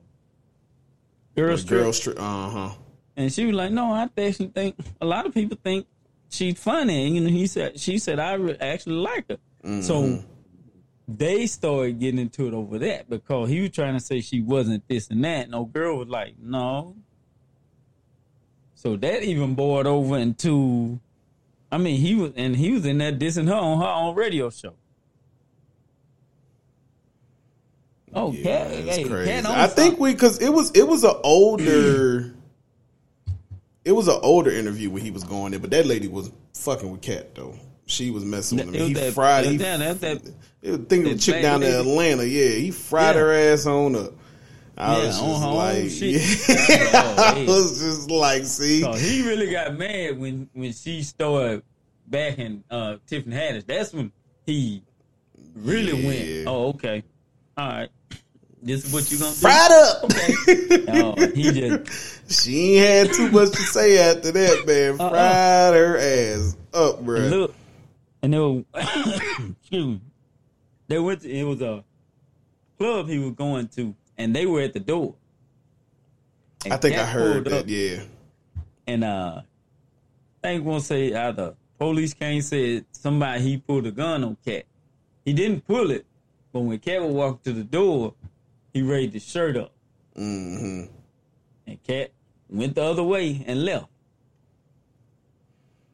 Girls Trip? Girl, stri- uh huh. And she was like, "No, I actually think a lot of people think she's funny." And you know, he said, "She said I actually like her." So they started getting into it over that because he was trying to say she wasn't this and that. No girl was like, "No." So that even boiled over into, I mean, he was and he was in there dissing her on her own radio show. Oh, Yeah, Katt, hey, crazy. Katt I think something. we because it was it was an older. It was an older interview when he was going there, but that lady was fucking with Katt though. She was messing with It him. was He that- fried. that- He, that- that- that- it was thinking that chick down in. Atlanta. Yeah, he fried Yeah. her ass on up. I Yeah, was on just her own like, shit. yeah. I was just like, see, So he really got mad when when she started backing uh, Tiffany Haddish. That's when he really Yeah. went. Oh, okay, all right. This is what you gonna do. fried up. Oh, he just she ain't had too much to say after that, man. Uh-uh. Fried her ass up, bro. look, and they were, excuse me. They went. To, it was a club he was going to, and they were at the door. And I think I heard that. up, Yeah. And uh, I ain't gonna say either. Police came said somebody he pulled a gun on Katt. He didn't pull it, but when Katt would walk to the door, he raised his shirt up, hmm and Katt went the other way and left.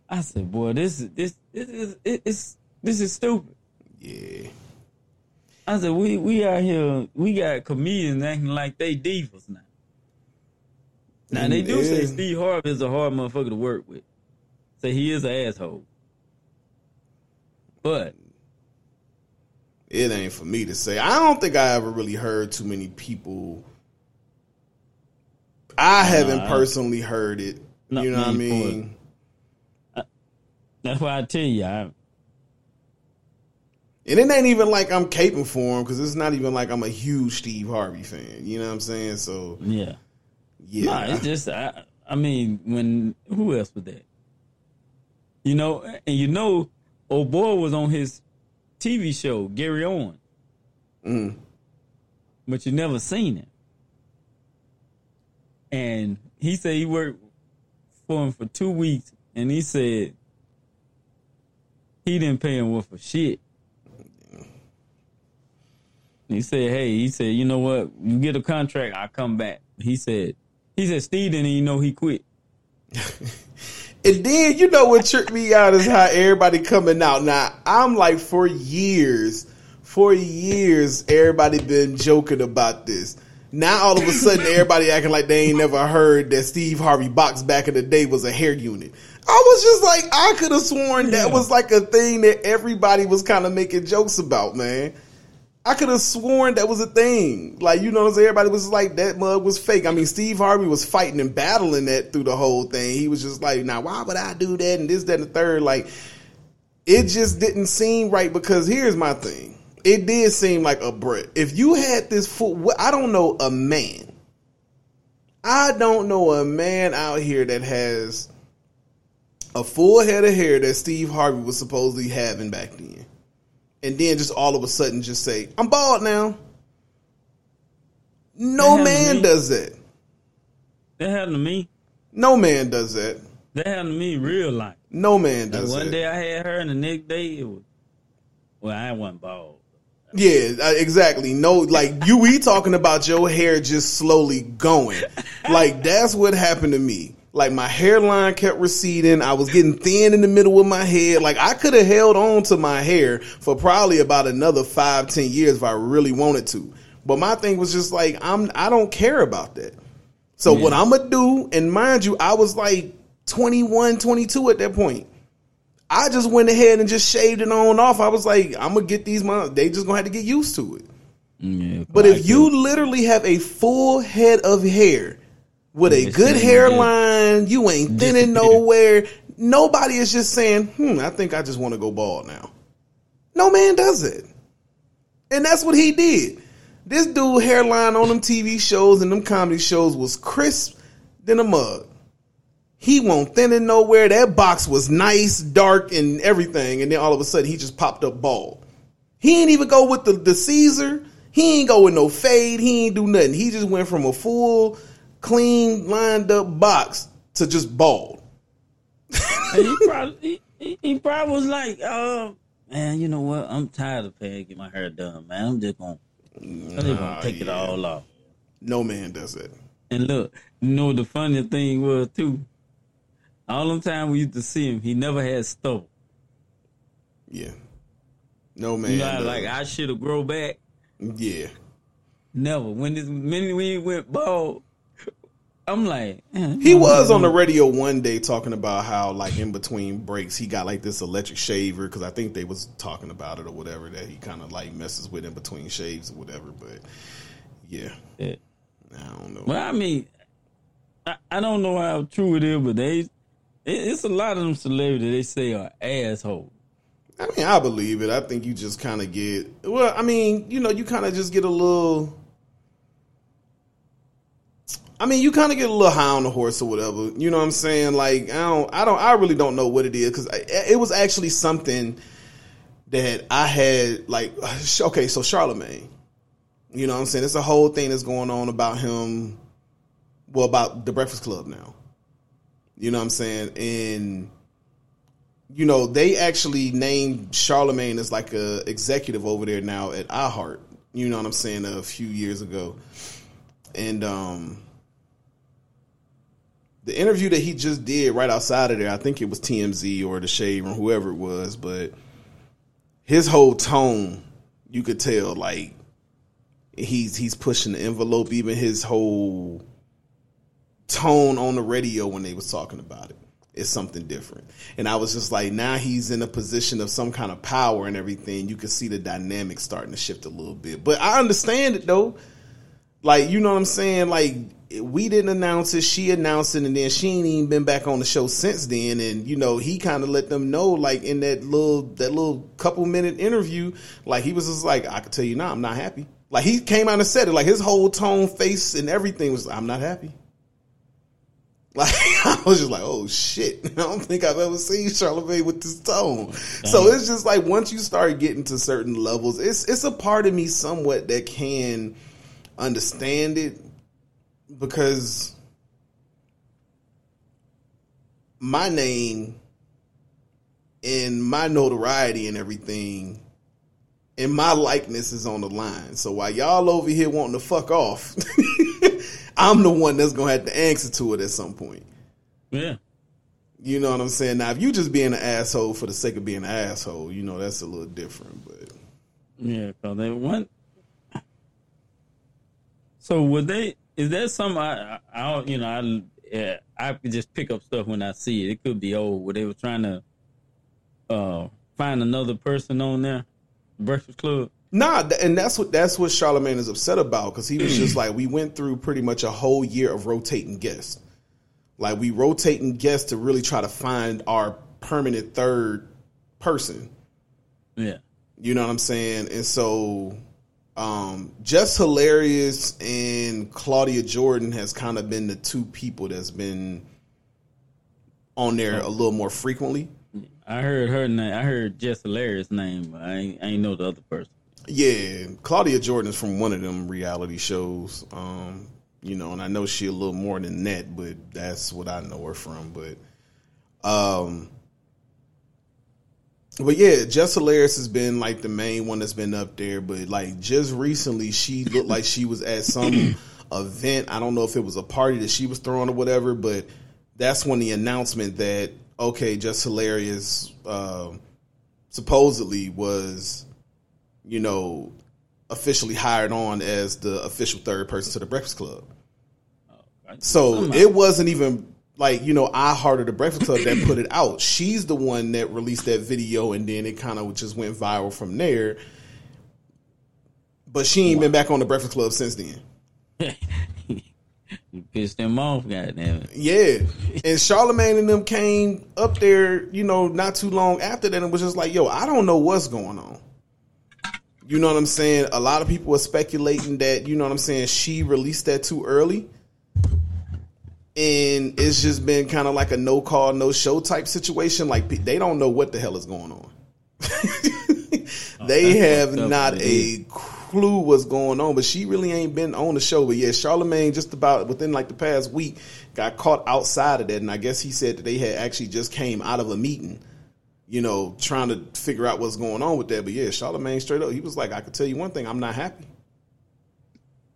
I said, "Boy, this is this this is it- it's this is stupid." Yeah. I said, "We we out here, we got comedians acting like they divas now." Now they do say Steve Harvey is a hard motherfucker to work with. Say he is an asshole. But it ain't for me to say. I don't think I ever really heard too many people. I haven't I- personally heard it. You know what I mean? that's why I tell you, I, And it ain't even like I'm caping for him because it's not even like I'm a huge Steve Harvey fan. You know what I'm saying? So yeah. yeah, Nah, it's just I, I mean, when who else was that? You know, and you know, old boy was on his TV show, Gary Owen. Mm. But you never seen him. And he said he worked for him for two weeks, and he said he didn't pay him worth for shit. He said, "Hey," he said, "You know what? You get a contract, I'll come back." He said, "He said Steve didn't even know he quit." And then you know what tripped me out is how everybody coming out. Now I'm like for years, for years, everybody been joking about this. Now all of a sudden everybody acting like they ain't never heard that Steve Harvey box back in the day was a hair unit. I was just like, I could have sworn that was like a thing that everybody was kind of making jokes about, man. I could have sworn that was a thing. Like, you know what I'm saying? Everybody was like, that mug was fake. I mean, Steve Harvey was fighting and battling that through the whole thing. He was just like, now, why would I do that? And this, that, and the third. Like, it just didn't seem right because here's my thing. It did seem like a Brit. If you had this full, I don't know a man. I don't know a man out here that has a full head of hair that Steve Harvey was supposedly having back then and then just all of a sudden just say, I'm bald now. No That happened to man does that. That happened to me. No man does that. That happened to me real life. No man Like does one that. day I had her, and the next day it was. Well, I wasn't bald. Yeah, exactly. No, like you, we talking about your hair just slowly going. Like that's what happened to me. Like my hairline kept receding. I was getting thin in the middle of my head. Like I could have held on to my hair for probably about another five, ten years if I really wanted to. But my thing was just like I'm. I don't care about that. So what I'm gonna do, and mind you, I was like 21, 22 at that point. I just went ahead and just shaved it on and off. I was like, I'm gonna get these. Mon- they just gonna have to get used to it. Mm, yeah, But if you literally have a full head of hair with a good hairline, you ain't thinning nowhere. Nobody is just saying, "Hmm, I think I just want to go bald now." No man does it, and that's what he did. This dude hairline on them TV shows and them comedy shows was crisp than a mug. He won't thinning nowhere. That box was nice, dark, and everything, and then all of a sudden he just popped up bald. He ain't even go with the, the Caesar. He ain't go with no fade. He ain't do nothing. He just went from a full, clean, lined up box to just bald. He probably he, he, probably was like, uh, man, you know what? I'm tired of paying get my hair done, man. I'm just gonna, I'm just gonna Nah, take it all off. No man does it. And look, you know the funny thing was too. All the time we used to see him, he never had stubble. Yeah. No man. You know, like. I should have grow back. yeah. Never. When this minute we went bald, I'm like, eh, He was on the radio one day talking about how, like, in between breaks, he got like this electric shaver because I think they was talking about it or whatever that he kind of like messes with in between shaves or whatever. But yeah, Yeah. I don't know. Well, I mean, I, I don't know how true it is, but they, it, it's a lot of them celebrities they say are assholes. I mean, I believe it. I think you just kind of get well. I mean, you know, you kind of just get a little. I mean, you kind of get a little high on the horse or whatever. You know what I'm saying? Like, I don't, I don't, I really don't know what it is because it was actually something that I had. Like, okay, so Charlemagne. You know what I'm saying? It's a whole thing that's going on about him. Well, about the Breakfast Club now. You know what I'm saying? And you know, they actually named Charlemagne as like a executive over there now at iHeart. You know what I'm saying? A few years ago, and um, the interview that he just did right outside of there, I think it was TMZ or the Shade Room, whoever it was, but his whole tone, you could tell like he's he's pushing the envelope. Even his whole tone on the radio when they was talking about it is something different. And I was just like, now he's in a position of some kind of power and everything. You can see the dynamic starting to shift a little bit. But I understand it though. Like, you know what I'm saying? Like, we didn't announce it, she announced it, and then she ain't even been back on the show since then. And you know, he kind of let them know, like in that little that little couple minute interview, like he was just like, I can tell you now, I'm not happy. Like he came out and said it, like his whole tone, face, and everything was, I'm not happy. Like I was just like, oh shit! I don't think I've ever seen Charlemagne with this tone. So it's just like once you start getting to certain levels, it's it's a part of me somewhat that can understand it because my name and my notoriety and everything and my likeness is on the line. So while y'all over here wanting to fuck off, I'm the one that's gonna have to answer to it at some point. Yeah. You know what I'm saying? Now, if you just being an asshole for the sake of being an asshole, you know that's a little different. But Yeah, cause they went. So would they? Is that some I, I, I don't, you know, I, yeah, I could just pick up stuff when I see it. It could be old. Where they were trying to, uh, find another person on there, Breakfast Club. Nah, and that's what that's what Charlemagne is upset about because he was just like we went through pretty much a whole year of rotating guests. Like we rotating guests to really try to find our permanent third person. Yeah. You know what I'm saying? And so um Jess Hilarious and Claudia Jordan has kind of been the two people that's been on there a little more frequently. I heard her name. I heard Jess Hilarious name. But I ain't, I ain't know the other person. Yeah, Claudia Jordan is from one of them reality shows. Um, you know, and I know she a little more than that, but that's what I know her from. But, um, but yeah, Jess Hilarious has been like the main one that's been up there. But like just recently, she looked like she was at some event. I don't know if it was a party that she was throwing or whatever, but that's when the announcement that okay, Jess Hilarious uh, supposedly was you know, officially hired on as the official third person to the Breakfast Club. So it wasn't even like, you know, iHeart of the Breakfast Club that put it out. She's the one that released that video and then it kind of just went viral from there. But she ain't been back on the Breakfast Club since then. You pissed them off, goddamn it. Yeah. And Charlemagne and them came up there, you know, not too long after that and was just like, yo, I don't know what's going on. You know what I'm saying? A lot of people were speculating that, you know what I'm saying, she released that too early. And it's just been kind of like a no call, no show type situation. Like they don't know what the hell is going on. they have not a clue what's going on, but she really ain't been on the show. But yeah, Charlemagne just about within like the past week got caught outside of that, and I guess he said that they had actually just came out of a meeting, you know, trying to figure out what's going on with that. But yeah, Charlemagne straight up, he was like, I could tell you one thing, I'm not happy.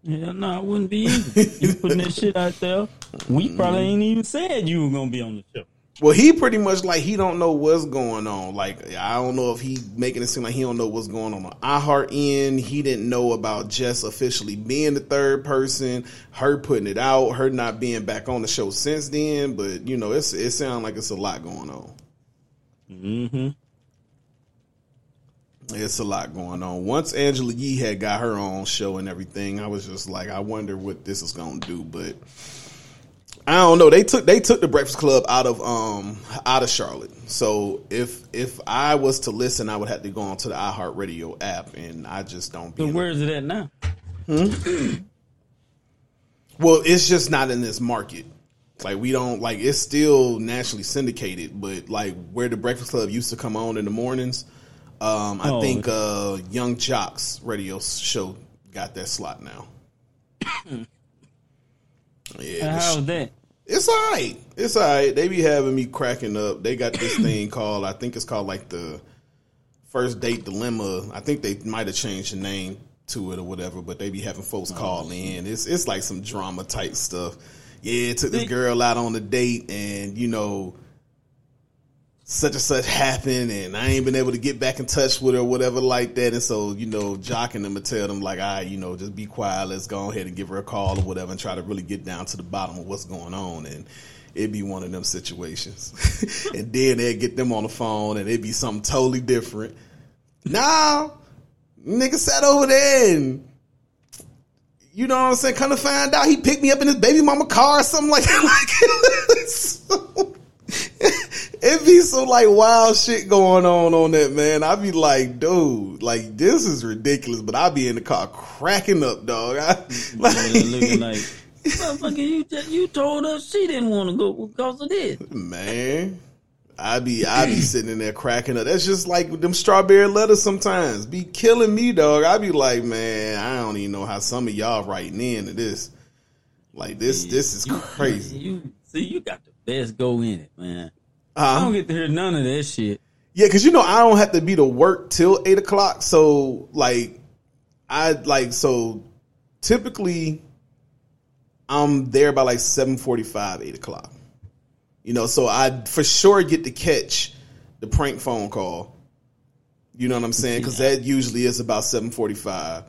Yeah, no, I wouldn't be either. You putting that shit out there. We probably ain't even said you were gonna be on the show. Well, he pretty much like he don't know what's going on. Like I don't know if he making it seem like he don't know what's going on on iHeart end. He didn't know about Jess officially being the third person, her putting it out, her not being back on the show since then. But you know, it's it sounds like it's a lot going on. Mm-hmm. It's a lot going on. Once Angela Yee had got her own show and everything, I was just like, I wonder what this is gonna do. But I don't know. They took they took the Breakfast Club out of um out of Charlotte. So if if I was to listen, I would have to go onto the iHeartRadio app, and I just don't. Be So in- where is it at now? Hmm? well, it's just not in this market. Like we don't like it's still nationally syndicated, but like where the Breakfast Club used to come on in the mornings, um, I Oh. think uh, Yung Joc's radio show got that slot now. yeah, the How's that? It's all right. It's all right. They be having me cracking up. They got this thing called, I think it's called like the First Date Dilemma. I think they might have changed the name to it or whatever, but they be having folks oh. call in. It's it's like some drama type stuff. Yeah, took this girl out on a date and, you know, such and such happened and I ain't been able to get back in touch with her or whatever like that. And so, you know, jocking them and tell them like, right, you know, just be quiet. Let's go ahead and give her a call or whatever and try to really get down to the bottom of what's going on. And it'd be one of them situations. and then they'd get them on the phone and it'd be something totally different. Now, nigga sat over there and you know what I'm saying? Kind of find out he picked me up in his baby mama car or something like that. so, it be some like wild shit going on on that man. I be like, dude, like this is ridiculous. But I be in the car cracking up, dog. I, mm-hmm. like, Yeah, looking like, motherfucker, you just, you told us she didn't want to go because of this. man. I be I be sitting in there cracking up. That's just like them strawberry letters sometimes. Be killing me, dog. I be like, man, I don't even know how some of y'all writing into this. Like this this is You- crazy. You see, you got the best go in it, man. I don't get to hear none of that shit. Yeah, because you know I don't have to be to work till eight o'clock. So like, I like so typically I'm there by like seven forty five, eight o'clock. You know, so I for sure get to catch the prank phone call. You know what I'm saying? Because that usually is about seven forty five.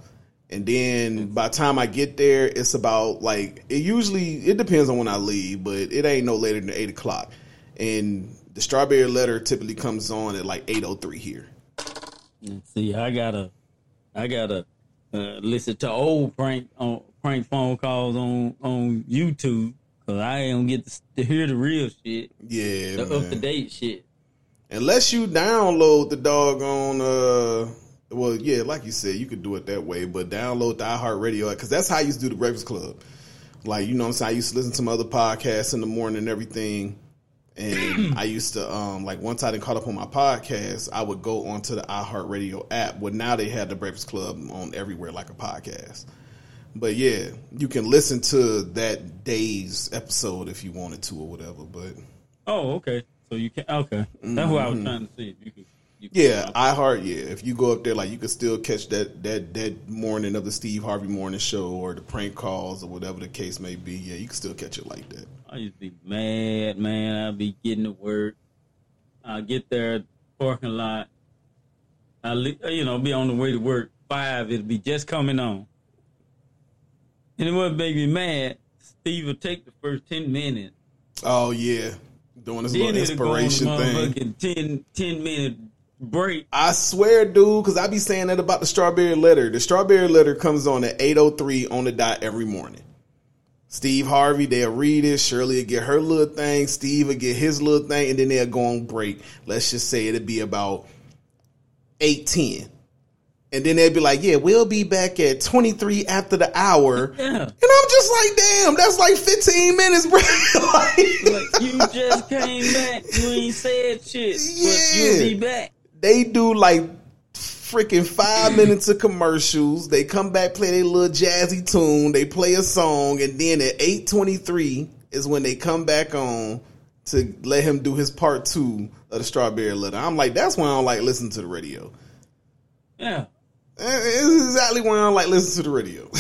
And then by the time I get there, it's about like it usually it depends on when I leave, but it ain't no later than eight o'clock. And the strawberry letter typically comes on at like eight oh three here. See, I gotta, I gotta uh, listen to old prank on prank phone calls on on YouTube because I don't get to, to hear the real shit, Yeah, the up to date shit. Unless you download the doggone uh well, yeah, like you said, you could do it that way, but download the iHeartRadio because that's how I used to do the Breakfast Club. Like, you know what I'm saying? I used to listen to my other podcasts in the morning and everything. And I used to um like once I didn't caught up on my podcast, I would go onto the iHeartRadio app. Well now they have the Breakfast Club on everywhere like a podcast. But yeah, you can listen to that day's episode if you wanted to or whatever. But Oh, okay. So you can okay. That's what I was trying to see. If you could Yeah, iHeart. Yeah, if you go up there, like you could still catch that that that morning of the Steve Harvey morning show or the prank calls or whatever the case may be. Yeah, you can still catch it like that. I used to be mad, man. I'd be getting to work. I get there parking lot. I, li- uh, you know, be on the way to work. Five, it'll be just coming on. And it would make me mad. Steve would take the first 10 minutes. Oh yeah, doing this Then little it'll go on the inspiration thing. motherfucking 10, 10 minute break. I swear, dude, because I be saying that about the strawberry letter. The strawberry letter comes on at eight oh three on the dot every morning. Steve Harvey, they'll read it. Shirley will get her little thing. Steve will get his little thing, and then they'll go on break. Let's just say it'll be about eight ten, and then they'll be like, "Yeah, we'll be back at twenty three after the hour." Yeah. And I'm just like, "Damn, that's like fifteen minutes, bro." Like- Like, you just came back. You ain't said shit. But you'll be back. They do like freaking five minutes of commercials. They come back, play their little jazzy tune. They play a song, and then at eight twenty three is when they come back on to let him do his part two of the Strawberry Letter. I'm like, that's why I don't like listening to the radio. Yeah. Eh, It's exactly why I don't like listening to the radio.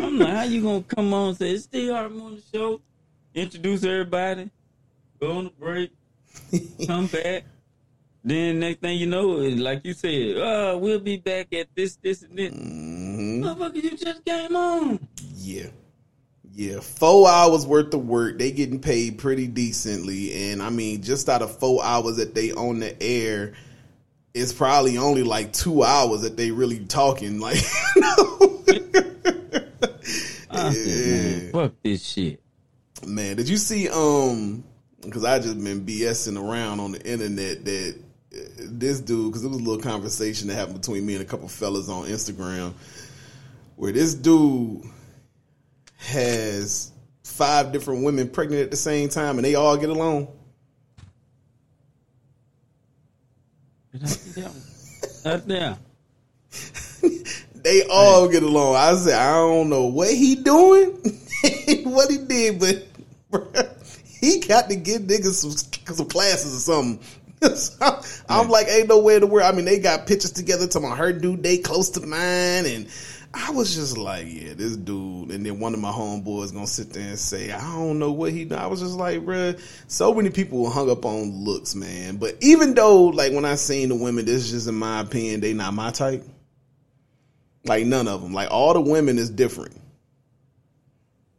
I'm like, how you gonna come on and say it's Steve Harvey on the show? Introduce everybody, go on the break, come back. Then next thing you know, like you said, uh, we'll be back at this, this, and this. Mhm. Motherfucker, you just came on. Yeah. Yeah, four hours worth of work. They getting paid pretty decently, and I mean, just out of four hours that they on the air, it's probably only like two hours that they really talking. Like, you know? I said, man, fuck this shit. man, did you see? Um, because I just been BSing around on the internet that this dude, because it was a little conversation that happened between me and a couple fellas on Instagram, where this dude has five different women pregnant at the same time, and they all get along. Did I see that one? Right there. They all get along. I said, I don't know what he doing, what he did, but bruh, he got to give niggas some, some classes or something. So, I'm like, ain't no way in the world. I mean, they got pictures together to my her due date close to mine, and I was just like, yeah, this dude. And then one of my homeboys gonna sit there and say, I don't know what he. done. I was just like, bruh, so many people hung up on looks, man. But even though, like, when I seen the women, this is just in my opinion, they not my type. Like none of them. Like all the women is different.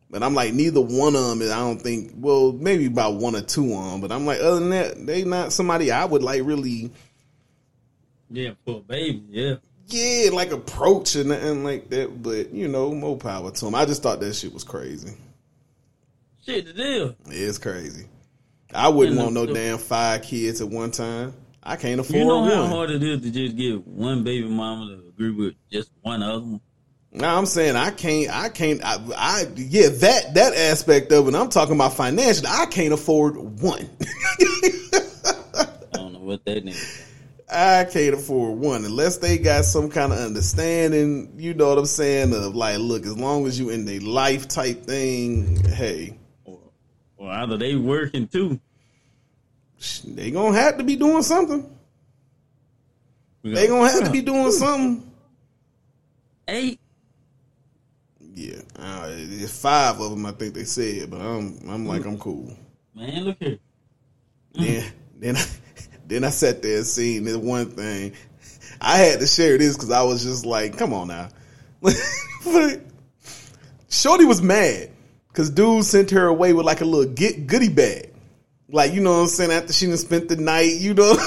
But I'm like neither one of them is. I don't think. Well, maybe about one or two on. 'em, But I'm like other than that, they not somebody I would like really. Yeah, for a baby, yeah. Yeah, like approach and nothing like that. But you know, more power to them. I just thought that shit was crazy. Shit, the deal. It's crazy. I wouldn't want no the- damn five kids at one time. I can't afford You know how one. hard it is to just get one baby mama to agree with just one other one. No, I'm saying I can't. I can't. I, I yeah, that that aspect of it. I'm talking about financial. I can't afford one. I don't know what that nigga. I can't afford one unless they got some kind of understanding. You know what I'm saying? Of like, look, as long as you in the life type thing, hey, Or, or either they working too. they gonna have to be doing something. They gonna have to be doing something. eight. Yeah, uh, it's five of them. I think they said, but I'm I'm like I'm cool. Man, look here. Then then I, then I sat there and seen this one thing. I had to share this because I was just like, come on now. Shorty was mad because dude sent her away with like a little get goodie bag. Like, you know what I'm saying? After she done spent the night, you know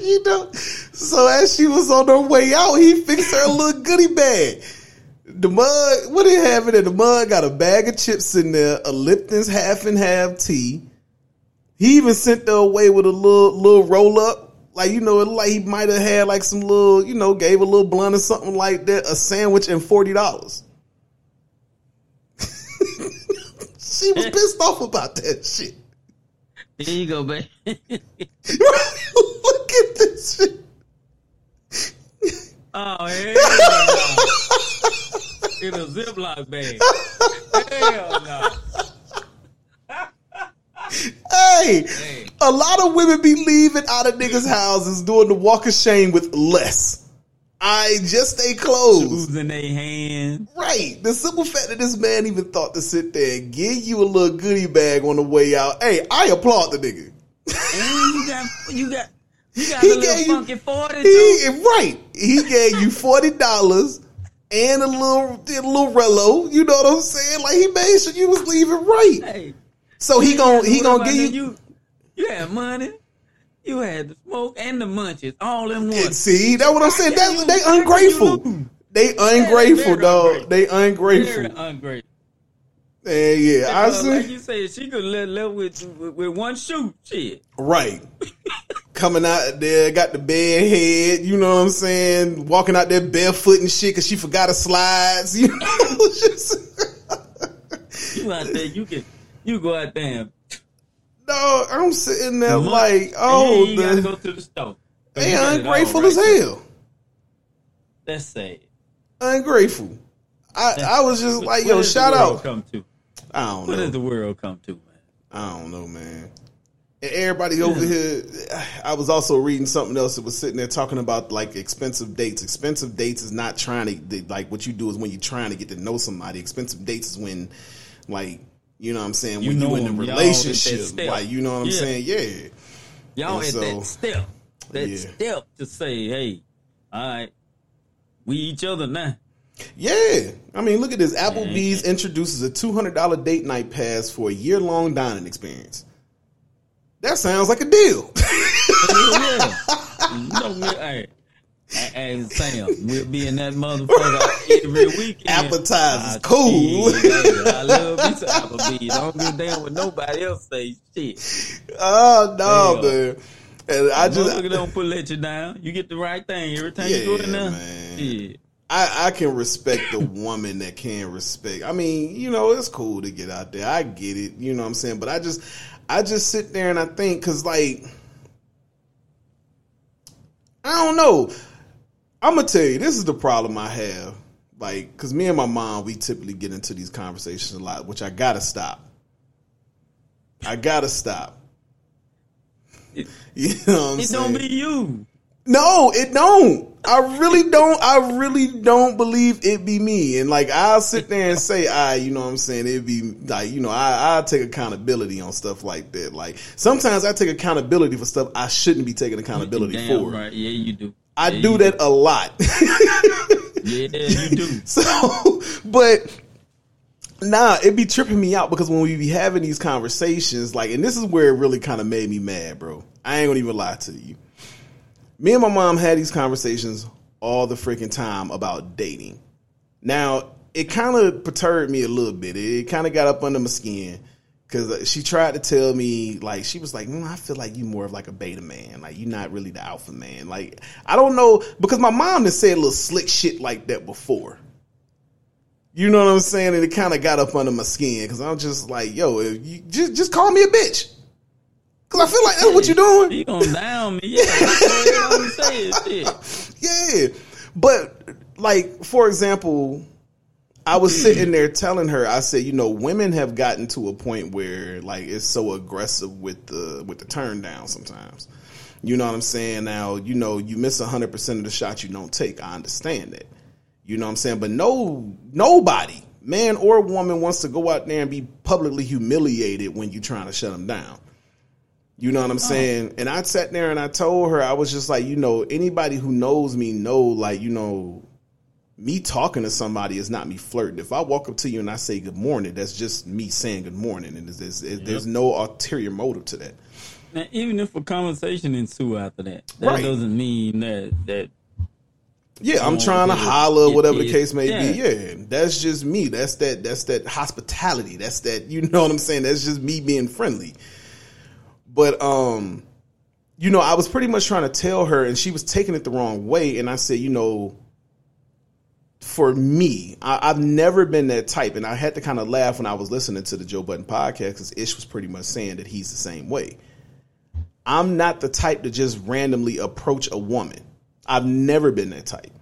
you know? So as she was on her way out, he fixed her a little goodie bag. The mug, what they have in there? The mug got a bag of chips in there, a Lipton's half and half tea. He even sent her away with a little little roll up. Like, you know, it like he might have had like some little, you know, gave a little blunt or something like that, a sandwich and forty dollars. she was pissed off about that shit. There you go, babe. Look at this shit. Oh hell no! In a Ziploc bag. Hell no! Hey, a lot of women be leaving out of niggas' houses doing the walk of shame with less. I just stay closed. Shoes in their hand. Right. The simple fact that this man even thought to sit there and give you a little goodie bag on the way out. Hey, I applaud the nigga. And you got you got you got He a little gave you- funky forty He right. He gave you forty dollars and a little a little relo. You know what I'm saying? Like he made sure you was leaving right. Hey, So he gon' he gonna give you. you. You had money. You had the smoke and the munches all in one. See, that's what I'm saying. That, they how can you ungrateful. They ungrateful, very dog. ungrateful. They ungrateful. ungrateful. And yeah, I Because, like see. you said, she could live, live with, with with one shoe. Shit. Right. Coming out there, got the bed head, you know what I'm saying? Walking out there barefoot and shit because she forgot her slides. You know? Just- You out there, you can you go out there. and- no, I'm sitting there like, oh, you ain't oh, gotta go to the store. they You got it all ungrateful right as hell. That's sad. Ungrateful. I, I was just like, yo, shout out. Come to. I don't know. What know. the world come to, man? I don't know, man. And everybody over here, I was also reading something else that was sitting there talking about like expensive dates. Expensive dates is not trying to like what you do is when you're trying to get to know somebody. Expensive dates is when, like, you know what I'm saying, You when you know in a y'all at that relationship, like you know what I'm Yeah. saying, yeah. Y'all And at so- that step, that Yeah. step to say, hey, all right, we each other now. Yeah, I mean, look at this. Applebee's introduces a two hundred dollar date night pass for a year long dining experience. That sounds like a deal. yeah. Hey, Sam, we'll be in that motherfucker every weekend. Appetizers, Ah, cool. shit, I love me some Applebee's. I don't give a damn what nobody else say. Shit. oh no, Hell. man. And I just don't put let you down. You get the right thing every time Yeah, you go in there. man. Yeah. I, I can respect the woman that can respect. I mean, you know, it's cool to get out there. I get it. You know what I'm saying? But I just, I just sit there and I think, cause like, I don't know. I'm gonna tell you, this is the problem I have. Like, cause me and my mom, we typically get into these conversations a lot, which I gotta stop. I gotta stop. It- You know what I'm It saying? don't be you. No, it don't. I really don't. I really don't believe it be me. And like, I'll sit there and say, I, you know what I'm saying? It'd be like, you know, I, I take accountability on stuff like that. Like, sometimes I take accountability for stuff I shouldn't be taking accountability Damn for. right. Yeah, you do. I Yeah, do that a lot. Yeah, you do. So, but nah, it be tripping me out because when we be having these conversations, like, and this is where it really kind of made me mad, bro. I ain't gonna even lie to you. Me and my mom had these conversations all the freaking time about dating. Now, it kind of perturbed me a little bit. It kind of got up under my skin because she tried to tell me, like, she was like, mm, I feel like you're more of like a beta man. Like, you're not really the alpha man. Like, I don't know, because my mom has said a little slick shit like that before. You know what I'm saying? And it kind of got up under my skin because I'm just like, yo, you just just call me a bitch. Because I feel like that's what you're doing. You gonna down me? Yeah. I'm saying. Shit. Yeah. But like, for example, I was hmm. sitting there telling her, I said, you know, women have gotten to a point where like it's so aggressive with the with the turn down sometimes. You know what I'm saying? Now, you know, you miss 100% of the shots you don't take. I understand that. You know what I'm saying? But no, nobody, man or woman, wants to go out there and be publicly humiliated when you're trying to shut them down. You know what I'm oh. saying? And I sat there and I told her, I was just like, you know, anybody who knows me know, like, you know, me talking to somebody is not me flirting. If I walk up to you and I say good morning, that's just me saying good morning, and there's, there's, there's no ulterior motive to that. Now, even if a conversation ensue after that, that Right. doesn't mean that that Yeah, I'm Oh, trying to holler, It whatever the case may Yeah. be. Yeah, that's just me. That's that. That's that hospitality. That's that. You know what I'm saying? That's just me being friendly. But um, you know, I was pretty much trying to tell her, and she was taking it the wrong way. And I said, you know, for me, I, I've never been that type, and I had to kind of laugh when I was listening to the Joe Budden podcast because Ish was pretty much saying that he's the same way. I'm not the type to just randomly approach a woman. I've never been that type.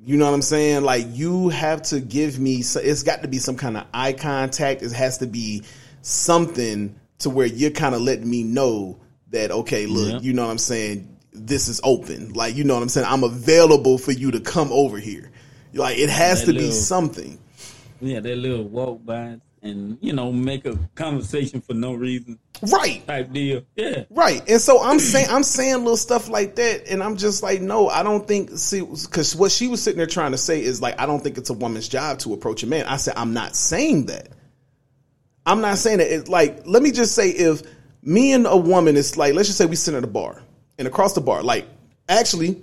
You know what I'm saying? Like you have to give me. It's got to be some kind of eye contact. It has to be something to where you're kind of letting me know that okay, look, Yeah. you know what I'm saying. This is open. Like you know what I'm saying. I'm available for you to come over here. Like it has That to be something. yeah, that little walk by and you know make a conversation for no reason Right. type deal. Yeah, Right. And so I'm saying I'm saying little stuff like that and I'm just like no, I don't think see cuz what she was sitting there trying to say is like I don't think it's a woman's job to approach a man. I said I'm not saying that. I'm not saying that it's like let me just say if me and a woman is like let's just say we sit at a bar and across the bar like actually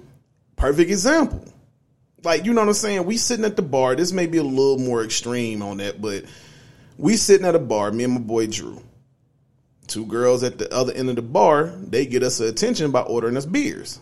perfect example. Like you know what I'm saying? We sitting at the bar. This may be a little more extreme on that, but we sitting at a bar, me and my boy Drew two girls at the other end of the bar, they get us attention by ordering us beers.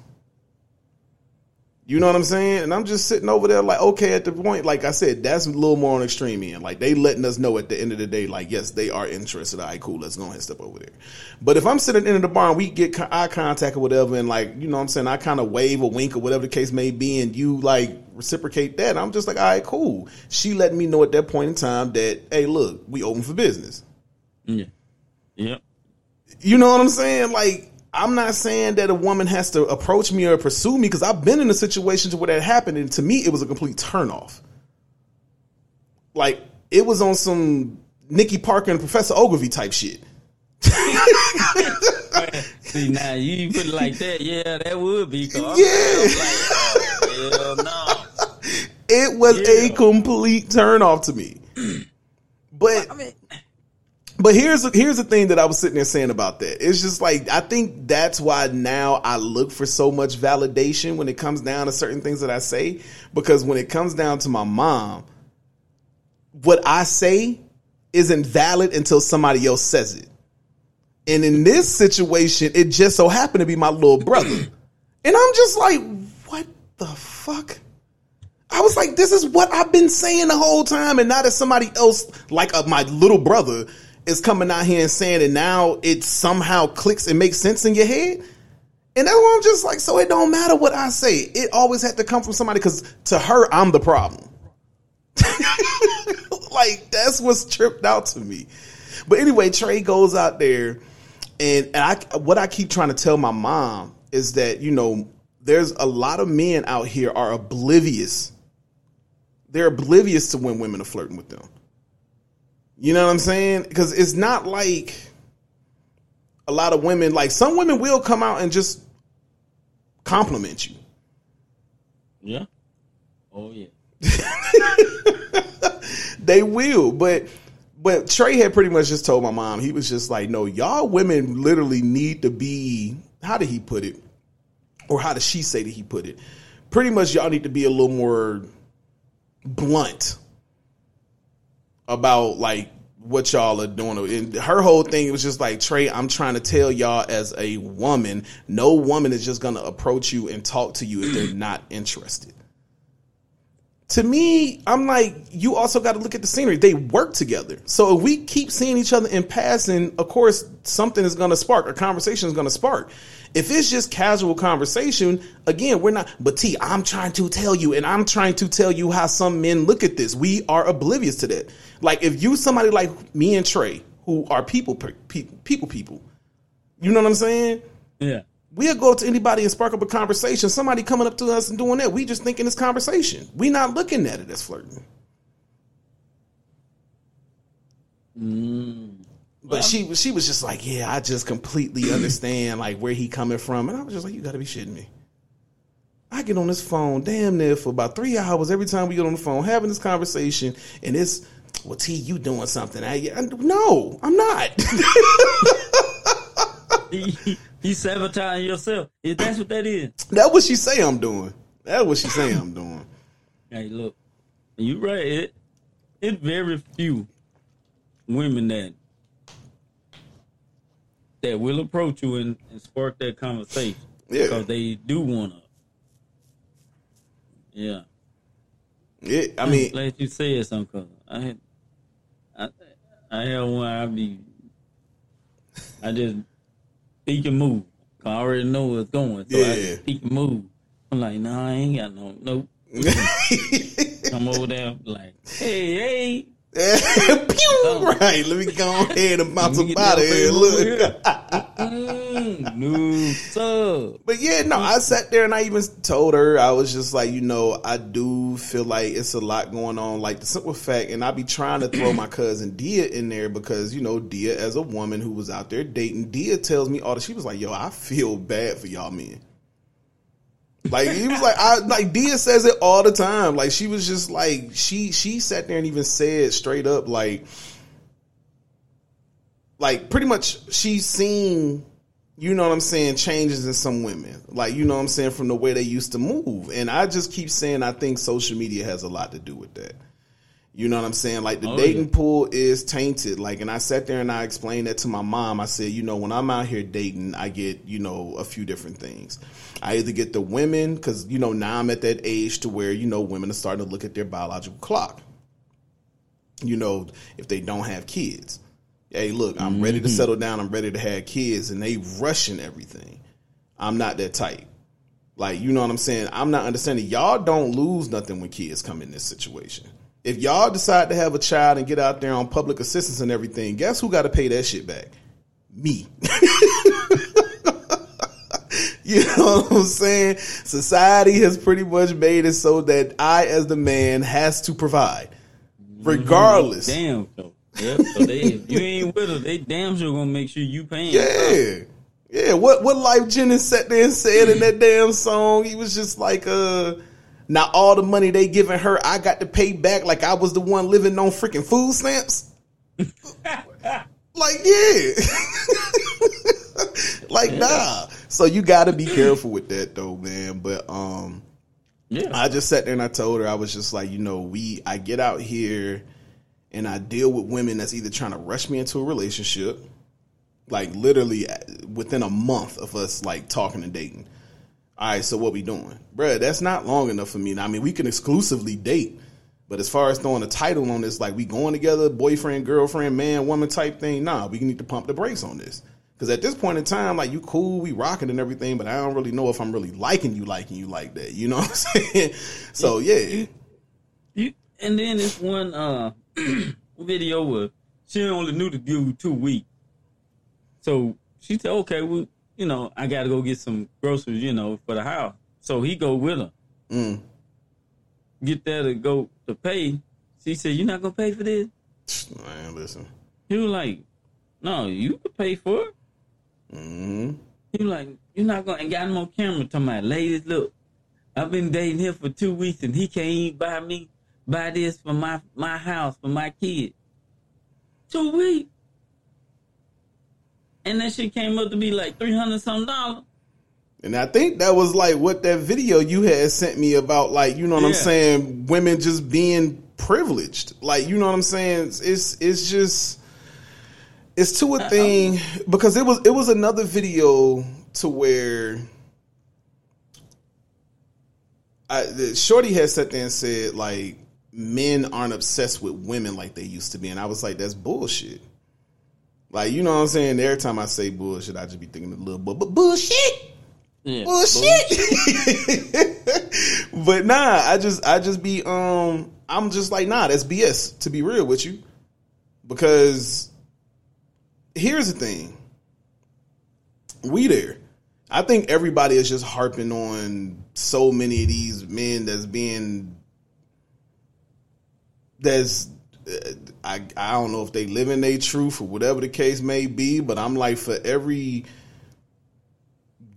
You know what I'm saying? And I'm just sitting over there like, okay, at the point, like I said, that's a little more on extreme end. Like they letting us know at the end of the day, like, yes, they are interested. All right, cool, let's go ahead and step over there. But if I'm sitting in the bar and we get eye contact or whatever, and like, you know what I'm saying, I kind of wave or wink or whatever the case may be, and you like reciprocate that, I'm just like, all right, cool. She letting me know at that point in time that, hey, look, we open for business. yeah, yep. You know what I'm saying? Like, I'm not saying that a woman has to approach me or pursue me because I've been in a situation where that happened, and to me, it was a complete turnoff. Like, it was on some Nikki Parker and Professor Oglevee type shit. See now you put it like that, yeah, that would be cool. Yeah. Like, oh, hell no. It was a Yeah. complete turnoff to me. But But here's here's the thing that I was sitting there saying about that. It's just like I think that's why now I look for so much validation when it comes down to certain things that I say because when it comes down to my mom, what I say isn't valid until somebody else says it. And in this situation, it just so happened to be my little brother. And I'm just like, what the fuck? I was like, this is what I've been saying the whole time. And now that somebody else, like uh, my little brother, is coming out here and saying it, now it somehow clicks and makes sense in your head. And that's why I'm just like, so it don't matter what I say. It always had to come from somebody because to her, I'm the problem. like, that's what's tripped out to me. But anyway, Trey goes out there, and, and I, what I keep trying to tell my mom is that, you know, there's a lot of men out here are oblivious. They're oblivious to when women are flirting with them. You know what I'm saying? Because it's not like a lot of women, like some women will come out and just compliment you. Yeah. Oh yeah. They will, but but Trey had pretty much just told my mom, he was just like, no, y'all women literally need to be how did he put it? Or how does she say that he put it? Pretty much y'all need to be a little more blunt about like what y'all are doing. And her whole thing was just like, Trey, I'm trying to tell y'all as a woman, no woman is just gonna approach you and talk to you if they're not interested to me, I'm like, you also got to look at the scenery. They work together. So if we keep seeing each other in passing, of course, something is going to spark. A conversation is going to spark. If it's just casual conversation, again, we're not. But T, I'm trying to tell you, and I'm trying to tell you how some men look at this. We are oblivious to that. Like if you somebody like me and Trey, who are people, pe- people, people, you know what I'm saying? Yeah. We'll go up to anybody and spark up a conversation. Somebody coming up to us and doing that. We just thinking it's conversation. We not looking at it as flirting. Mm. But she was she was just like, yeah, I just completely understand like where he coming from, and I was just like, you got to be shitting me. I get on this phone damn near for about three hours every time we get on the phone having this conversation, and it's, well, T, you doing something? I, I no, I'm not. you, you sabotaging yourself. If that's what that is. That's what she say I'm doing. That's what she say I'm doing. Hey, look, you right. It it's very few women that that will approach you and, and spark that conversation Yeah. because they do wanna. Yeah, Yeah, I mean, glad you said something. I had, I, I had one. I be, I just speak can move. I already know where it's going, so I Yeah. just speak and move. I'm like, nah, I ain't got no, nope. Come over there, like, hey, hey, pew, right. Let me go ahead and bounce Let me up get out of that Look. But yeah, no, I sat there and I even told her I was just like, you know, I do feel like it's a lot going on. Like the simple fact, and I be trying to throw my cousin Dia in there because you know Dia, as a woman who was out there dating, Dia tells me all the. She was like, "Yo, I feel bad for y'all men." Like he was like, I like Dia says it all the time. Like she was just like she she sat there and even said straight up like like pretty much she's seen you know what I'm saying, changes in some women. Like, you know what I'm saying, from the way they used to move. And I just keep saying I think social media has a lot to do with that. You know what I'm saying? Like the Oh, dating yeah. pool is tainted. Like, and I sat there and I explained that to my mom. I said, you know, when I'm out here dating, I get, you know, a few different things. I either get the women, because, you know, now I'm at that age to where, you know, women are starting to look at their biological clock. You know, if they don't have kids. Hey, look, I'm ready to mm-hmm. settle down. I'm ready to have kids, and they rushing everything. I'm not that type. Like, you know what I'm saying? I'm not understanding. Y'all don't lose nothing when kids come in this situation. If y'all decide to have a child and get out there on public assistance and everything, guess who got to pay that shit back? Me. you know what I'm saying? Society has pretty much made it so that I, as the man, has to provide, mm-hmm. regardless. Damn, Yep. So they, if you ain't with us, they damn sure gonna make sure you paying. Yeah. Yeah, what what Lyfe Jennings sat there and said in that damn song, he was just like, uh, now all the money they giving her, I got to pay back like I was the one living on freaking food stamps. like, yeah. like, nah. So you gotta be careful with that though, man. But um Yeah. I just sat there and I told her I was just like, you know, we I get out here and I deal with women that's either trying to rush me into a relationship, like literally uh, within a month of us like talking and dating. All right, so what we doing, Bruh, That's not long enough for me. I mean, we can exclusively date, but as far as throwing a title on this, like we going together, boyfriend, girlfriend, man, woman type thing, nah, we need to pump the brakes on this. Because at this point in time, like you cool, we rocking and everything, but I don't really know if I'm really liking you, liking you like that. You know what I'm saying? So yeah, You, and then this one uh video where she only knew the dude two weeks. So she said, Okay, well, you know, I gotta go get some groceries, you know, for the house. So he go with her. Mm. Get there to go to pay. She said, You're not gonna pay for this? man, listen. He was like, No, you could pay for it. hmm He was like, You're not gonna and got him on camera talking about ladies, look, I've been dating him for two weeks and he can't even buy me buy this for my my house for my kid. Two weeks. And that shit came up to be like three hundred some dollars. And I think that was like what that video you had sent me about, like you know what I'm saying, women just being privileged. Like you know what I'm saying. It's it's, just it's to a uh, uh, thing because it was it was another video to where I, the Shorty had sat there and said like men aren't obsessed with women like they used to be, and I was like, that's bullshit. Like you know what I'm saying. Every time I say bullshit, I just be thinking a little bu- bu- bullshit Yeah. bullshit. but nah, I just I just be um I'm just like nah, that's BS to be real with you. Because here's the thing. We there. I think everybody is just harping on so many of these men that's being that's uh, I I don't know if they live in their truth or whatever the case may be, but I'm like for every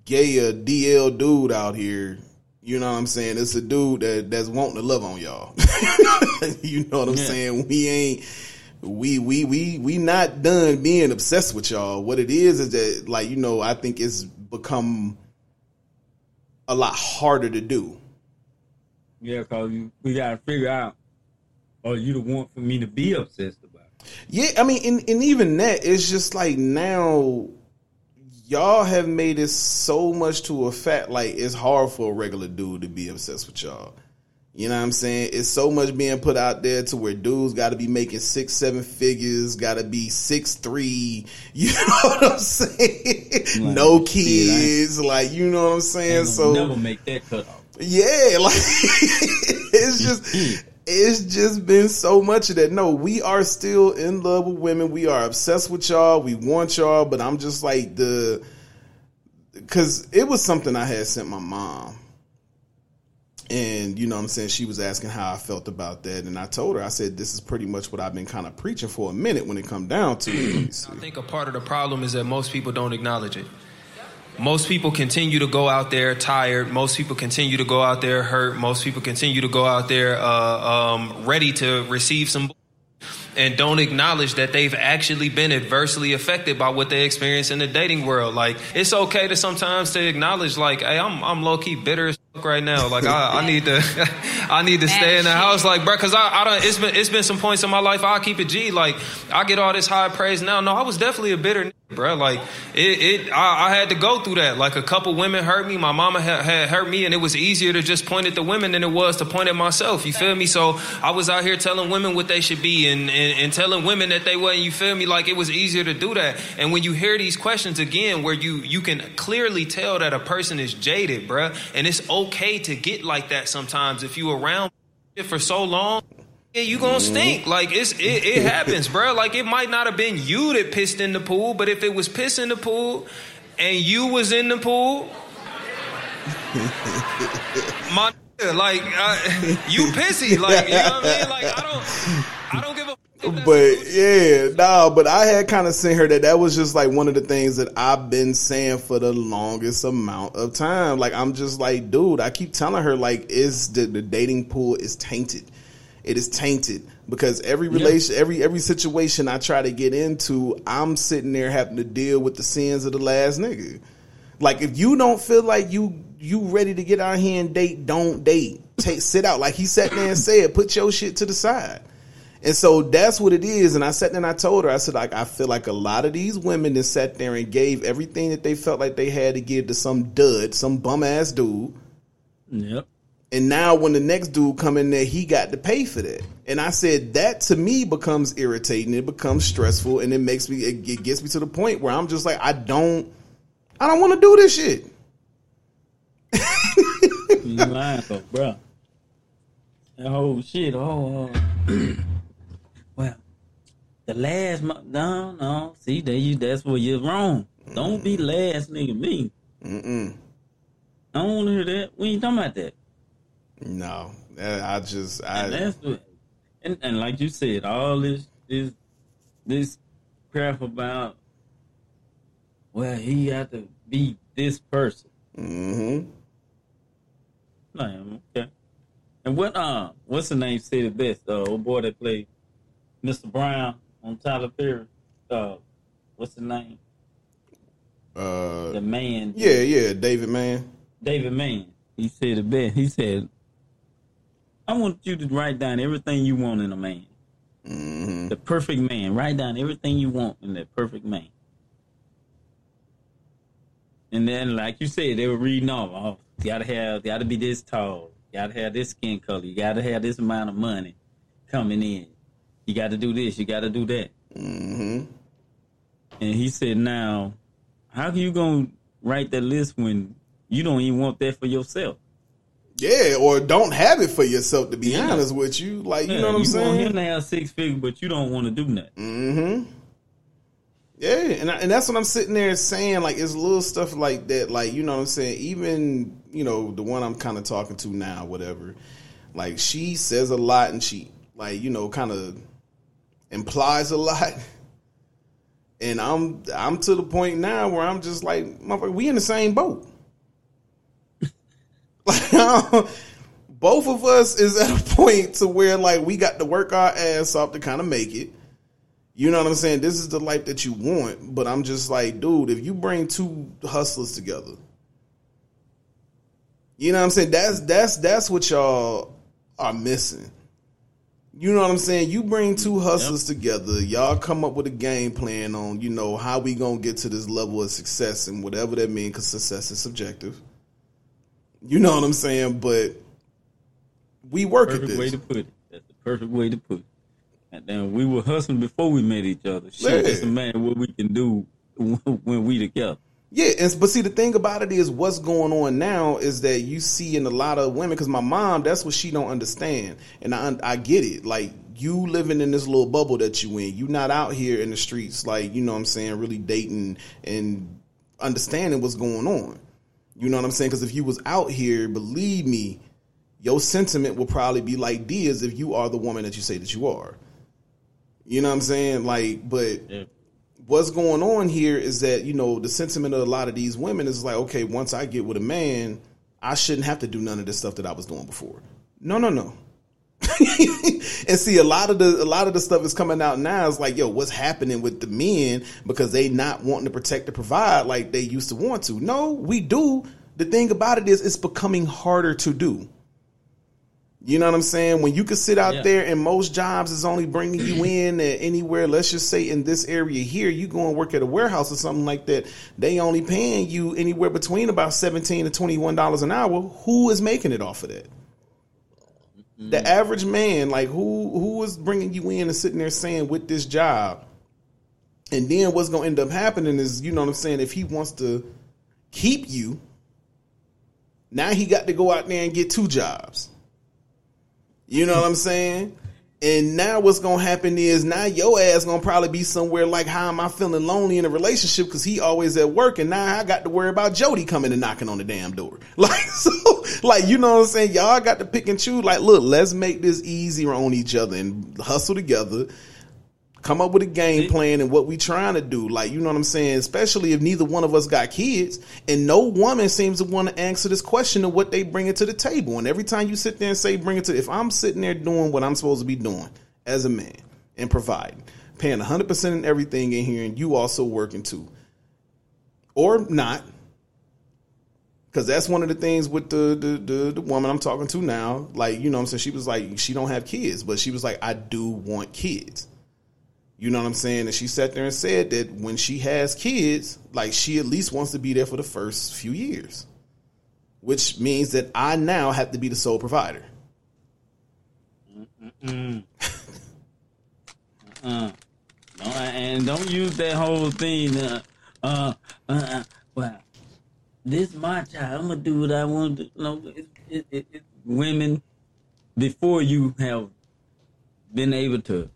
gay or DL dude out here, you know what I'm saying? It's a dude that that's wanting to love on y'all. you know what I'm Yeah. saying? We ain't we we we we not done being obsessed with y'all. What it is is that like you know I think it's become a lot harder to do. Yeah, cause we gotta figure out. Oh, you the one for me to be obsessed about? Yeah, I mean, and, and even that, it's just like now, y'all have made it so much to a fact. Like it's hard for a regular dude to be obsessed with y'all. You know what I'm saying? It's so much being put out there to where dudes got to be making six, seven figures, got to be six three. You know what I'm saying? Like, no kids, like you know what I'm saying. So never make that cut off. yeah, like it's just it's just been so much of that. No, we are still in love with women. We are obsessed with y'all. We want y'all, but I'm just like the because it was something I had sent my mom. And you know what I'm saying? She was asking how I felt about that. And I told her, I said, this is pretty much what I've been kind of preaching for a minute when it come down to it. I think a part of the problem is that most people don't acknowledge it. Most people continue to go out there tired. Most people continue to go out there hurt. Most people continue to go out there uh, um, ready to receive some and don't acknowledge that they've actually been adversely affected by what they experience in the dating world. Like it's okay to sometimes to acknowledge, like, hey, I'm I'm low key bitter right now. Like I, I need to I need to stay in the house, like, bro, because I, I don't. It's been it's been some points in my life I keep it G. Like I get all this high praise now. No, I was definitely a bitter. Bro, like it, it I, I had to go through that. Like a couple women hurt me. My mama had, had hurt me, and it was easier to just point at the women than it was to point at myself. You feel me? So I was out here telling women what they should be, and, and, and telling women that they wasn't. You feel me? Like it was easier to do that. And when you hear these questions again, where you you can clearly tell that a person is jaded, bruh, and it's okay to get like that sometimes if you around it for so long. Yeah, you gonna stink. Like it's it, it happens, bro. Like it might not have been you that pissed in the pool, but if it was piss in the pool and you was in the pool, my like uh, you pissy. Like you know what I mean? Like I don't I don't give a. fuck if that's But yeah, nah, but I had kind of seen her that that was just like one of the things that I've been saying for the longest amount of time. Like I'm just like, dude, I keep telling her like, is the, the dating pool is tainted. It is tainted because every relation, every every situation I try to get into, I'm sitting there having to deal with the sins of the last nigga. Like if you don't feel like you you ready to get out here and date, don't date. Take sit out. Like he sat there and said, put your shit to the side. And so that's what it is. And I sat there and I told her, I said, like, I feel like a lot of these women that sat there and gave everything that they felt like they had to give to some dud, some bum ass dude. Yep. And now when the next dude come in there, he got to pay for that. And I said that to me becomes irritating. It becomes stressful, and it makes me. It, it gets me to the point where I'm just like, I don't, I don't want to do this shit. You lying though, bro. That whole shit. Oh, well, oh. the last month. No, no. See, there you. That's where you're wrong. Don't be last nigga me. Mm-mm. I don't want to hear that. We ain't talking about that. No, I I just, And I, that's what. And, and like you said, all this this this crap about. Well, he had to be this person. mm-hmm. Am okay. And what uh what's the name said it best? Uh old boy that played Mr. Brown on Tyler Perry. Uh what's the name? Uh, The man yeah, yeah, David, man. David Mann. He said it best. He said I want you to write down everything you want in a man. Mm-hmm. The perfect man. Write down everything you want in that perfect man. And then, like you said, they were reading off. Oh, you gotta have, gotta be this tall. You gotta have this skin color. You gotta have this amount of money coming in. You gotta do this. You gotta do that. Mm-hmm. And he said, "Now, how can you gonna write that list when you don't even want that for yourself? Yeah, or don't have it for yourself. To be Yeah. honest with you, like you Yeah, know what I'm saying? you want him to have six figures, but you don't want to do nothing. Mm-hmm. Yeah, and I, and that's what I'm sitting there saying. Like, it's little stuff like that. Like, you know what I'm saying? Even you know the one I'm kind of talking to now, whatever. Like, she says a lot, and she like you know kind of implies a lot. And I'm I'm to the point now where I'm just like, motherfucker, we in the same boat. like, both of us is at a point to where like we got to work our ass off to kind of make it. You know what I'm saying? This is the life that you want, but I'm just like, dude, if you bring two hustlers together, you know what I'm saying? That's that's that's what y'all are missing. You know what I'm saying? You bring two hustlers together, y'all come up with a game plan on, you know, how we gonna get to this level of success and whatever that means, because success is subjective. You know what I'm saying? But we work at Perfect this. way to put it. That's the perfect way to put it. And then we were hustling before we met each other. Shit, Yeah. just imagine what we can do when we together. Yeah, and but see the thing about it is what's going on now is that you see in a lot of women because my mom that's what she don't understand, and I I get it. Like you living in this little bubble that you in, you not out here in the streets like you know what I'm saying, really dating and understanding what's going on. You know what I'm saying? Because if you was out here, believe me, your sentiment will probably be like Dia's if you are the woman that you say that you are. You know what I'm saying? Like, but Yeah. What's going on here is that you know the sentiment of a lot of these women is like, okay, once I get with a man, I shouldn't have to do none of this stuff that I was doing before. No, no, no. and see, a lot of the a lot of the stuff is coming out now. Is like, yo, what's happening with the men because they not wanting to protect and provide like they used to want to. No, we do. The thing about it is, it's becoming harder to do. You know what I'm saying? When you can sit out Yeah. there and most jobs is only bringing you in anywhere, let's just say in this area here, you go and work at a warehouse or something like that, they only paying you anywhere between about 17 to $21 an hour. Who is making it off of that? Mm-hmm. The average man, like who who is bringing you in and sitting there saying with this job, and then what's going to end up happening is, you know what I'm saying, if he wants to keep you, now he got to go out there and get two jobs. You know what I'm saying? And now what's gonna happen is now your ass gonna probably be somewhere like how am I feeling lonely in a relationship because he always at work and now I got to worry about Jody coming and knocking on the damn door. Like so like you know what I'm saying? Y'all got to pick and choose like look, let's make this easier on each other and hustle together. Come up with a game plan and what we trying to do. Like, you know what I'm saying? Especially if neither one of us got kids and no woman seems to want to answer this question of what they bring it to the table. And every time you sit there and say bring it to, if I'm sitting there doing what I'm supposed to be doing as a man and providing, paying 100% in everything in here and you also working too. Or not. Cause that's one of the things with the, the the the woman I'm talking to now. Like, you know what I'm saying? She was like, she don't have kids, but she was like, I do want kids. You know what I'm saying? And she sat there and said that when she has kids, like she at least wants to be there for the first few years. Which means that I now have to be the sole provider. Uh, no, and don't use that whole thing. Uh, uh, uh, uh, well, this my child. I'm gonna do what I want to. do. No, it, it, it, women before you have been able to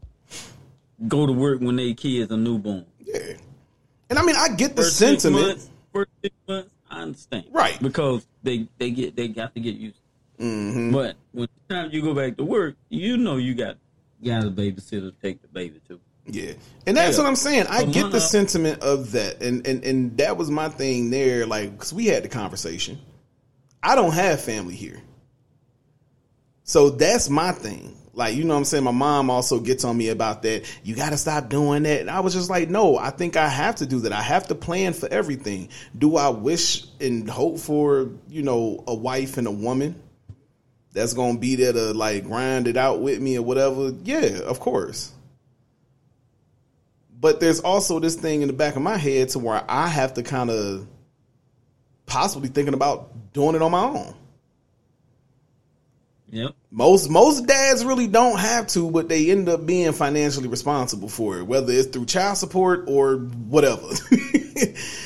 go to work when they kids are newborn. Yeah. And I mean I get the First six sentiment. months, first six months, I understand, Right. Because they they get they got to get used. to it. Mm-hmm. But when time you go back to work, you know you got got a babysitter to take the baby to. Yeah. And that's Yeah. what I'm saying. I But get the sentiment of that. And, and and that was my thing there, like, because we had the conversation. I don't have family here. So that's my thing. Like, you know what I'm saying? My mom also gets on me about that. You got to stop doing that. And I was just like, no, I think I have to do that. I have to plan for everything. Do I wish and hope for, you know, a wife and a woman that's going to be there to like grind it out with me or whatever? Yeah, of course. But there's also this thing in the back of my head to where I have to kind of possibly thinking about doing it on my own. Yep. Most most dads really don't have to, but they end up being financially responsible for it, whether it's through child support or whatever.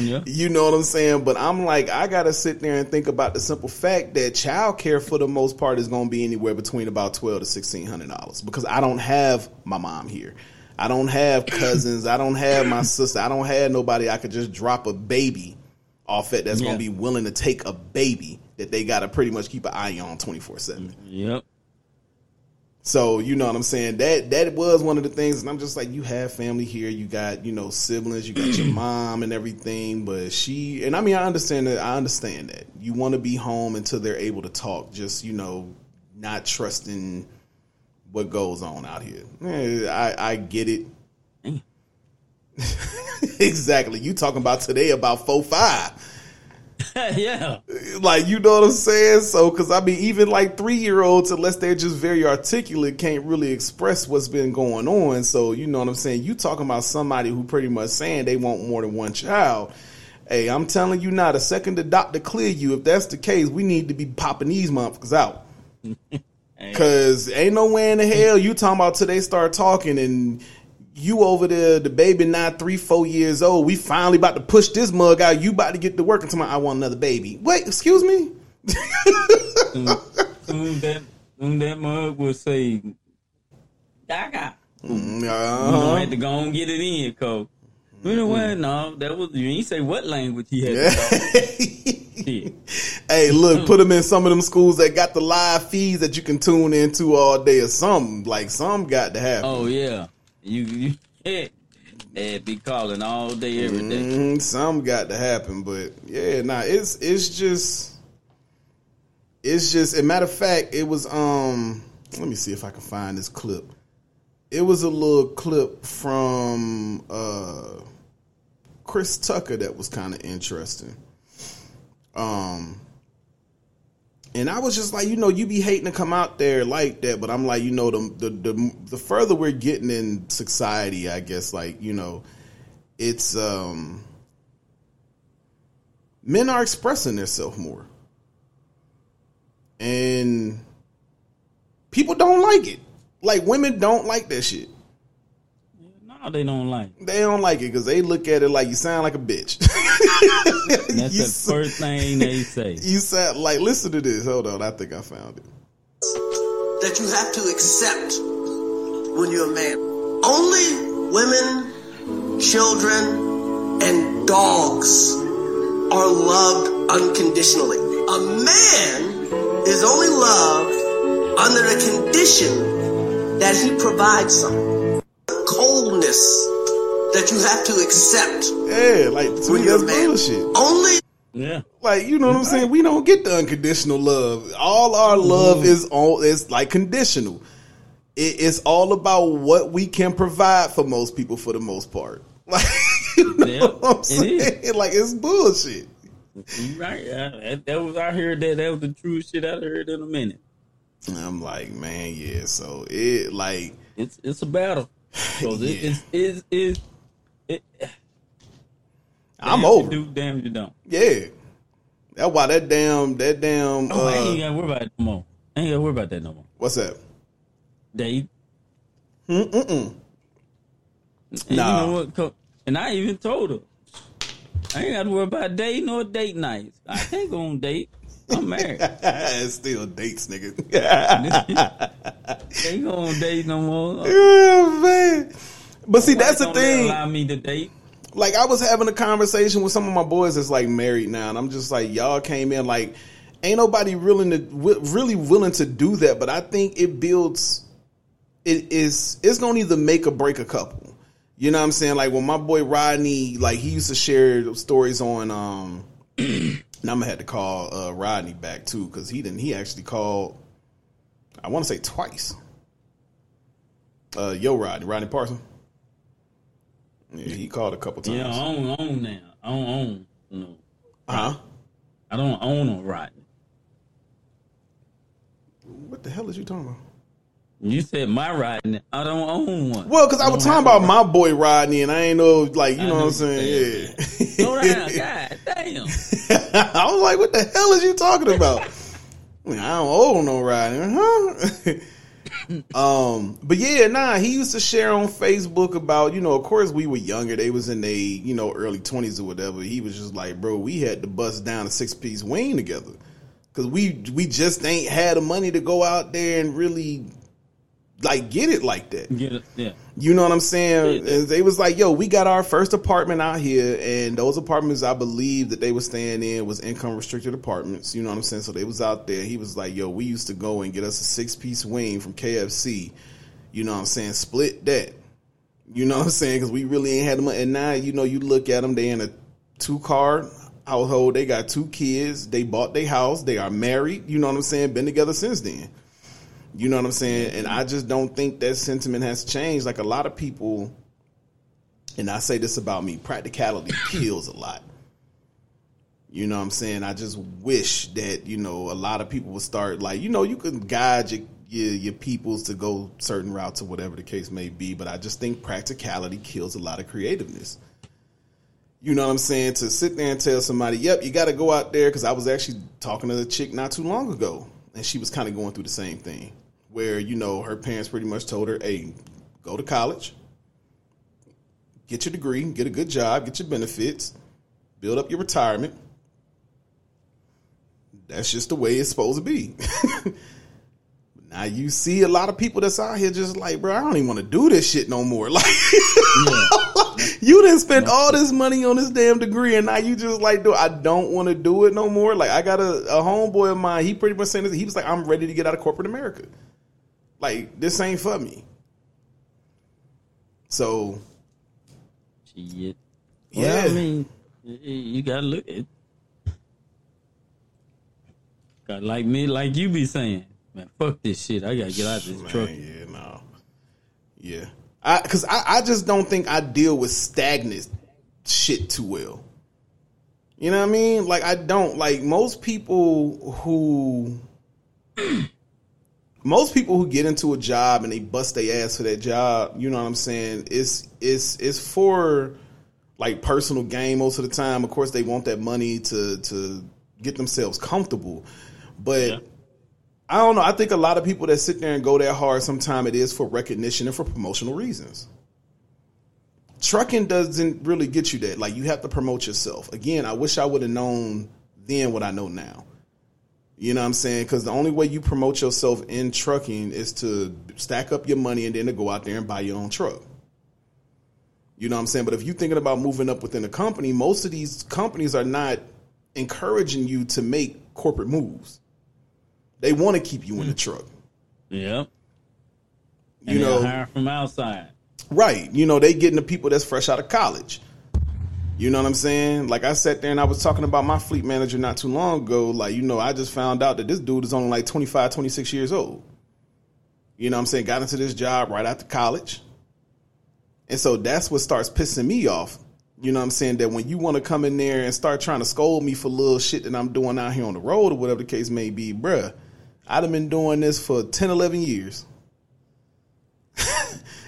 Yeah. You know what I'm saying? But I'm like, I gotta sit there and think about the simple fact that child care for the most part is gonna be anywhere between about twelve to sixteen hundred dollars because I don't have my mom here. I don't have cousins. I don't have my sister. I don't have nobody I could just drop a baby off at that's Yeah. gonna be willing to take a baby that they gotta pretty much keep an eye on twenty four seven. Yep. So you know what I'm saying? That that was one of the things, and I'm just like, you have family here, you got you know siblings, you got your mom and everything, but she and I mean I understand that I understand that you want to be home until they're able to talk, just you know, not trusting what goes on out here. Eh, I I get it. Exactly. You talking about today about four five yeah. like you know what I'm saying. So because I mean, even like three year olds, unless they're just very articulate, can't really express what's been going on. So you know what I'm saying. You talking about somebody who pretty much saying they want more than one child. Hey, I'm telling you now, the second the doctor clear you, if that's the case, we need to be popping these motherfuckers out. Cause ain't no way in the hell you talking about till they start talking and you over there, the baby not three, four years old. We finally about to push this mug out. You about to get to work and tell me I want another baby. Wait, excuse me? Soon, soon that soon that mug will say, Gaga. Mm, You uh-huh. gonna have to go and get it in, Cole. You know what? No, that was you ain't say what language he had. to talk. Shit. Hey, look, put them in some of them schools that got the live feeds that you can tune into all day or something. Like some got to happen. Oh yeah, you you yeah, be calling all day every day. Mhm, some got to happen, but yeah, nah, it's it's just it's just a matter of fact, it was um let me see if I can find this clip. It was a little clip from uh Chris Tucker that was kind of interesting. Um and I was just like, you know, you be hating to come out there like that, but I'm like, you know, the the the, the further we're getting in society, I guess, like, you know, it's um men are expressing themselves more and people don't like it like women don't like that shit No, they don't like. it. they don't like it because they look at it like you sound like a bitch That's You the s- first thing they say. you said, like listen to this hold on i think i found it that you have to accept when you're a man. Only women, children, and dogs are loved unconditionally. A man is only loved under the condition that he provides something. Coldness that you have to accept yeah like to when me you're that's man. bullshit Only Yeah. like you know what i'm saying we don't get the unconditional love all our Mm-hmm. love is all is like conditional it, it's all about what we can provide for most people for the most part like you know Yeah, what i'm it saying is. like it's bullshit You right. Yeah, that, that was I heard that that was the true shit I heard in a minute. And I'm like, man, yeah. So it like It's it's a battle. Cause it, Yeah. it's it's it's it, I'm damn over. You do damn you don't. Yeah. That's why that damn that damn Oh, I ain't uh, gotta worry about it no more. I ain't gotta worry about that no more. what's that? Date. Mm-mm. And Nah. you know what? Co- And I even told her, I ain't got to worry about dating or date nights. I can't go on date. I'm married. it's still dates, nigga. Can't go on date no more. yeah, man. But see, that's the thing. Allow me to date. Like I was having a conversation with some of my boys that's like married now, and I'm just like, y'all came in like, ain't nobody willing to really willing to do that. But I think it builds. It is. It's gonna either make or break a couple. You know what I'm saying? Like when my boy Rodney, like he used to share stories on. um And I'm gonna have to call uh, Rodney back too because he didn't. He actually called. I want to say twice. Uh, yo, Rodney, Rodney Parson. Yeah, he called a couple times. Yeah, I don't own now. I don't own. No, Huh? I don't own a Rodney. What the hell is you talking about? You said my Rodney. I don't own one. Well, because I was talking about my boy Rodney, and I ain't know, like, you I know what I'm saying? Yeah. down, God damn. I was like, what the hell is you talking about? I, I don't own no Rodney, huh? Um, but yeah, nah, he used to share on Facebook about, you know, of course we were younger. They was in their, you know, early 20s or whatever. He was just like, bro, we had to bust down a six piece wing together. Cause we we just ain't had the money to go out there and really like get it like that. Get it, yeah. You know what I'm saying? And they was like, yo, we got our first apartment out here, and those apartments I believe that they were staying in was income restricted apartments. You know what I'm saying? So they was out there. He was like, yo, we used to go and get us a six piece wing from KFC. You know what I'm saying? Split that. You know what I'm saying? Because we really ain't had them. And now, you know, you look at them, they in a two car household. They got two kids. They bought their house. They are married. You know what I'm saying? Been together since then. You know what I'm saying? And I just don't think that sentiment has changed. Like a lot of people, and I say this about me, practicality kills a lot. You know what I'm saying? I just wish that, you know, a lot of people would start like, you know, you can guide your your, your peoples to go certain routes or whatever the case may be, but I just think practicality kills a lot of creativeness. You know what I'm saying? To sit there and tell somebody, "Yep, you got to go out there." Because I was actually talking to the chick not too long ago, and she was kind of going through the same thing, where you know her parents pretty much told her, "Hey, go to college, get your degree, get a good job, get your benefits, build up your retirement." That's just the way it's supposed to be. now you see a lot of people that's out here just like, bro, I don't even want to do this shit no more. Like, you didn't spend all this money on this damn degree, and now you just like, do I don't want to do it no more. Like, I got a, a homeboy of mine. He pretty much saying this. He was like, I'm ready to get out of corporate America. Like, this ain't for me. So, Shit. yeah, Well, I mean, you gotta look at. Got like me, like you be saying, man. Fuck this shit. I gotta get out of this Man, truck. yeah, no, yeah. I because I, I just don't think I deal with stagnant shit too well. You know what I mean? Like I don't like most people who most people who get into a job and they bust their ass for that job. You know what I'm saying? It's it's it's for like personal gain most of the time. Of course, they want that money to to get themselves comfortable, but. I don't know. I think a lot of people that sit there and go that hard, sometimes it is for recognition and for promotional reasons. Trucking doesn't really get you that. Like you have to promote yourself. Again, I wish I would have known then what I know now. You know what I'm saying? Because the only way you promote yourself in trucking is to stack up your money and then to go out there and buy your own truck. You know what I'm saying? But if you're thinking about moving up within a company, most of these companies are not encouraging you to make corporate moves. They want to keep you in the mm. truck. Yep. You know, hire from outside. Right. You know, they getting the people that's fresh out of college. You know what I'm saying? Like I sat there and I was talking about my fleet manager not too long ago. Like, you know, I just found out that this dude is only like 25, 26 years old. You know what I'm saying? Got into this job right after college. And so that's what starts pissing me off. You know what I'm saying? That when you want to come in there and start trying to scold me for little shit that I'm doing out here on the road or whatever the case may be, bruh, I'd have been doing this for 10, 11 years.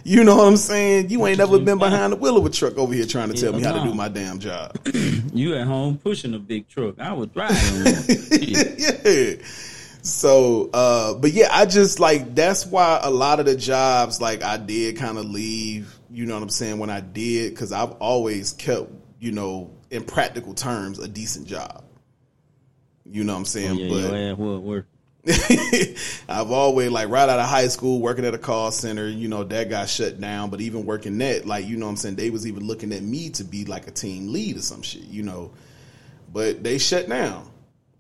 You know what I'm saying? You ain't never been behind the wheel of a truck over here trying to tell me how to do my damn job. You at home pushing a big truck. I would on one. Yeah. So, uh, but yeah, I just like that's why a lot of the jobs like I did kind of leave. You know what I'm saying? When I did, because I've always kept, you know, in practical terms, a decent job. You know what I'm saying? Yeah, but your ass work. I've always like right out of high school working at a call center, you know, that got shut down. But even working that, like, you know what I'm saying, they was even looking at me to be like a team lead or some shit, you know. But they shut down.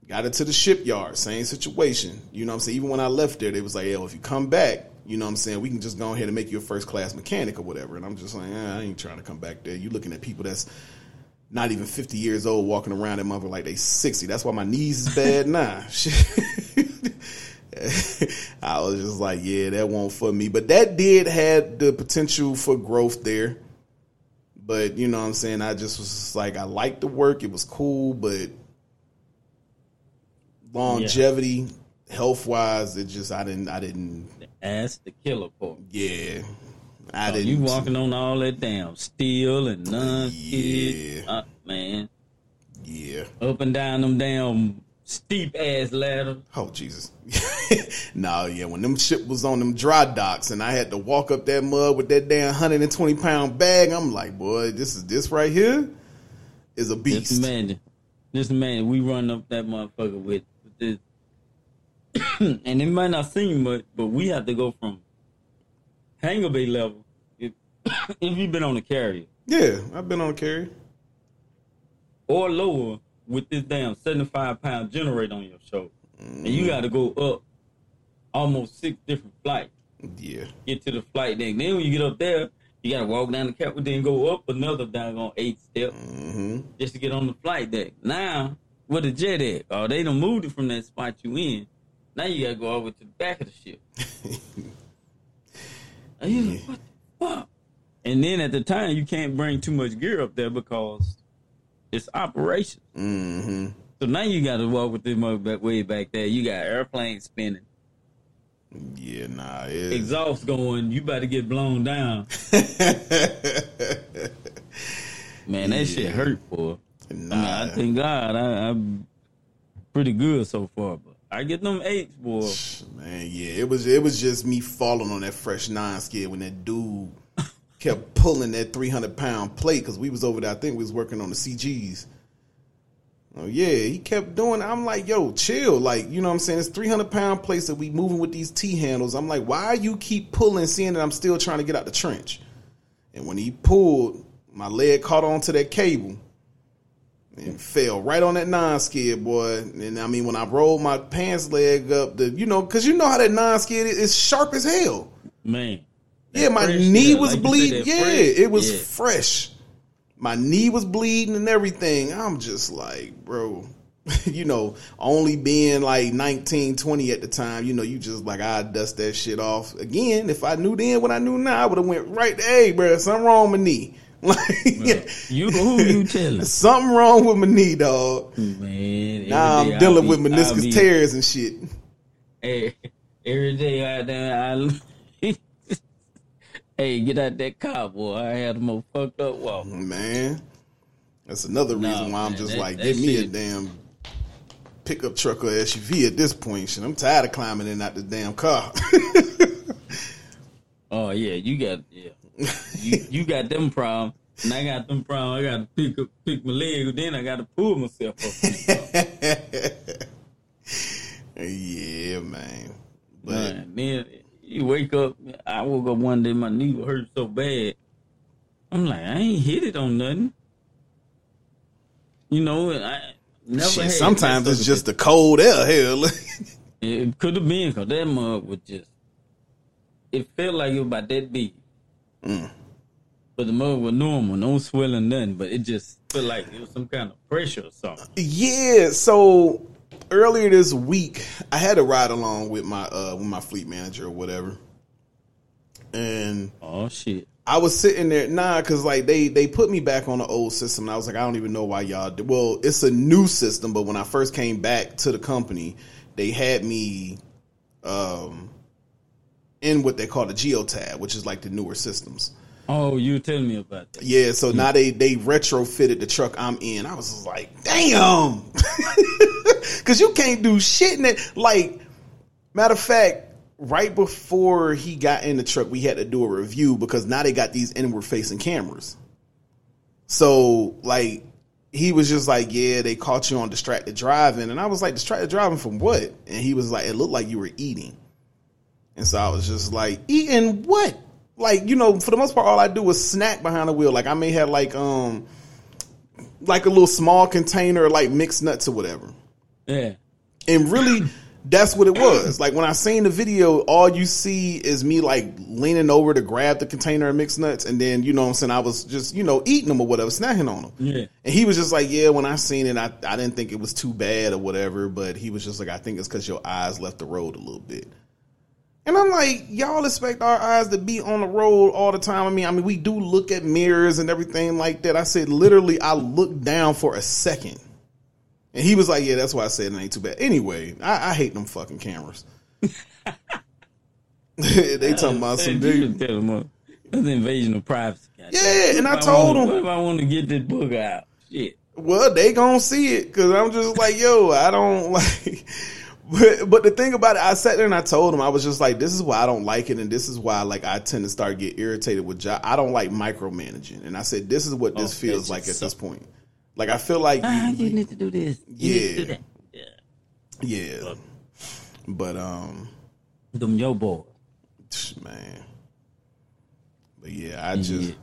Got into the shipyard, same situation. You know what I'm saying? Even when I left there, they was like, yo, if you come back, you know what I'm saying, we can just go ahead and make you a first class mechanic or whatever. And I'm just like, eh, I ain't trying to come back there. You looking at people that's not even 50 years old walking around that mother like they 60. That's why my knees is bad now. I was just like, yeah, that won't for me. But that did had the potential for growth there. But you know what I'm saying? I just was just like, I liked the work. It was cool, but longevity, health wise, it just I didn't I didn't Ask the killer part. yeah. I Oh, didn't you walking on all that damn steel and none Yeah. uh, man. Yeah. Up and down them damn steep ass ladders. Oh Jesus! no, yeah. When them ship was on them dry docks, and I had to walk up that mud with that damn hundred and twenty pound bag, I'm like, boy, this is this right here is a beast. imagine. Just imagine we run up that motherfucker with, with this and it might not seem much, but we have to go from hangar bay level, if, if you've been on the carrier Yeah, I've been on carry. or lower with this damn 75 pound generator on your shoulder, and you got to go up almost six different flights. Yeah. Get to the flight deck. Then when you get up there, you got to walk down the cap, then go up another doggone eight step Mm-hmm. just to get on the flight deck. Now, with the jet egg, oh, they done moved it from that spot you in. Now you got to go over to the back of the ship. And you like, what the fuck? And then at the time, you can't bring too much gear up there because it's operation. Mm-hmm. So now you got to walk with this mother back way back there. You got airplanes spinning, Yeah, nah. It, exhaust going. You about to get blown down. Man, that shit hurt, boy. I mean, nah. I thank God I, I'm pretty good so far, but I get them eights, boy. Man, yeah, it was it was just me falling on that fresh non skid when that dude kept pulling that three hundred pound plate because we was over there. I think we was working on the CGs. Oh yeah, he kept doing. I'm like, yo, chill. Like, you know what I'm saying? It's 300 pound plates that we moving with these T handles. I'm like, why you keep pulling, seeing that I'm still trying to get out the trench? And when he pulled, my leg caught onto that cable and fell right on that non skid, boy. And I mean, when I rolled my pants leg up, the you know, because you know how that non skid is, it's sharp as hell. Man. Yeah, my fresh, knee yeah, was like bleeding. Yeah, fresh. it was Yeah. fresh. My knee was bleeding and everything. I'm just like, bro, you know, only being like 19, 20 at the time, you know, you just like, I dust that shit off. Again, if I knew then what I knew now, I would have went right, hey, bro, something wrong with my knee. Like, You who you telling? something wrong with my knee, dog. Man, Now I'm dealing I with meniscus be- tears and shit. Hey, every day I done, I hey get out that car, boy. I had the most fucked up walk. Man, that's another Nah, reason why I'm man, just that- like, that give me a damn pickup truck or SUV at this point. Shit, I'm tired of climbing in out the damn car. Oh yeah, you got yeah, you, you got them problems, and I got them problems. I got to pick up, pick my leg, then I got to pull myself up. yeah, man. But Man, then you wake up. I woke up one day, my knee hurt so bad. I'm like, I ain't hit it on nothing. You know, I never. shit, sometimes it's just the cold air. Hell, It could have been because that mug was just. It felt like it was about that big. Mm. But the mug was normal, no swelling, nothing. But it just felt like it was some kind of pressure or something. yeah. So earlier this week, I had a ride along with my uh with my fleet manager or whatever, and Oh shit! I was sitting there, nah, because like they they put me back on the old system, and I was like, I don't even know why y'all. Did. Well, it's a new system, but when I first came back to the company, they had me um in what they call the geotab, which is like the newer systems. Oh, you tell me about that. Yeah, so now they they retrofitted the truck I'm in. I was like, damn, because you can't do shit in it. Like, matter of fact, right before he got in the truck, we had to do a review because now they got these inward facing cameras. So like. He was just like, yeah, they caught you on distracted driving, and I was like, distracted driving from what? And he was like, it looked like you were eating, and so I was just like, eating what? Like, you know, for the most part, all I do is snack behind the wheel. Like, I may have like, um, like a little small container, like mixed nuts or whatever. Yeah. And really, that's what it was. Like when I seen the video, all you see is me like leaning over to grab the container of mixed nuts, and then you know what I'm saying I was just you know eating them or whatever, snacking on them. Yeah. And he was just like, yeah, when I seen it, I I didn't think it was too bad or whatever, but he was just like, I think it's because your eyes left the road a little bit. And I'm like, y'all expect our eyes to be on the road all the time. I mean, I mean, we do look at mirrors and everything like that. I said, literally, I looked down for a second. And he was like, yeah, that's why I said it ain't too bad. Anyway, I, I hate them fucking cameras. they talking about some Hey, you big. can tell them, uh, That's invasion of privacy. goddamn. Yeah, and I told him. What if I want to get this book out? Shit. Well, they gonna see it because I'm just like, yo, I don't like. But, but the thing about it, I sat there and I told him I was just like, this is why I don't like it, and this is why like I tend to start get irritated with job. I don't like micromanaging, and I said this is what this Oh, feels like at just this point. Like I feel like Ah, you- you need to do this. You need to do Yeah. that. Yeah. yeah, but um, Them yo boys. man, But yeah, I just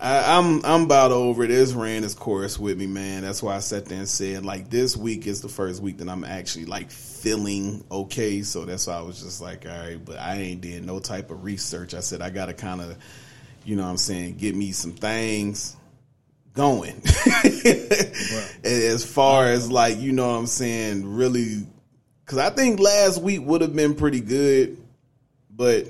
I, I'm I'm about over it. It's ran its course with me, man. That's why I sat there and said like this week is the first week that I'm actually like feeling okay. So that's why I was just like, all right, but I ain't did no type of research. I said I gotta kind of, you know, what I'm saying, get me some things going. As far as like, you know, what I'm saying, really, because I think last week would have been pretty good, but.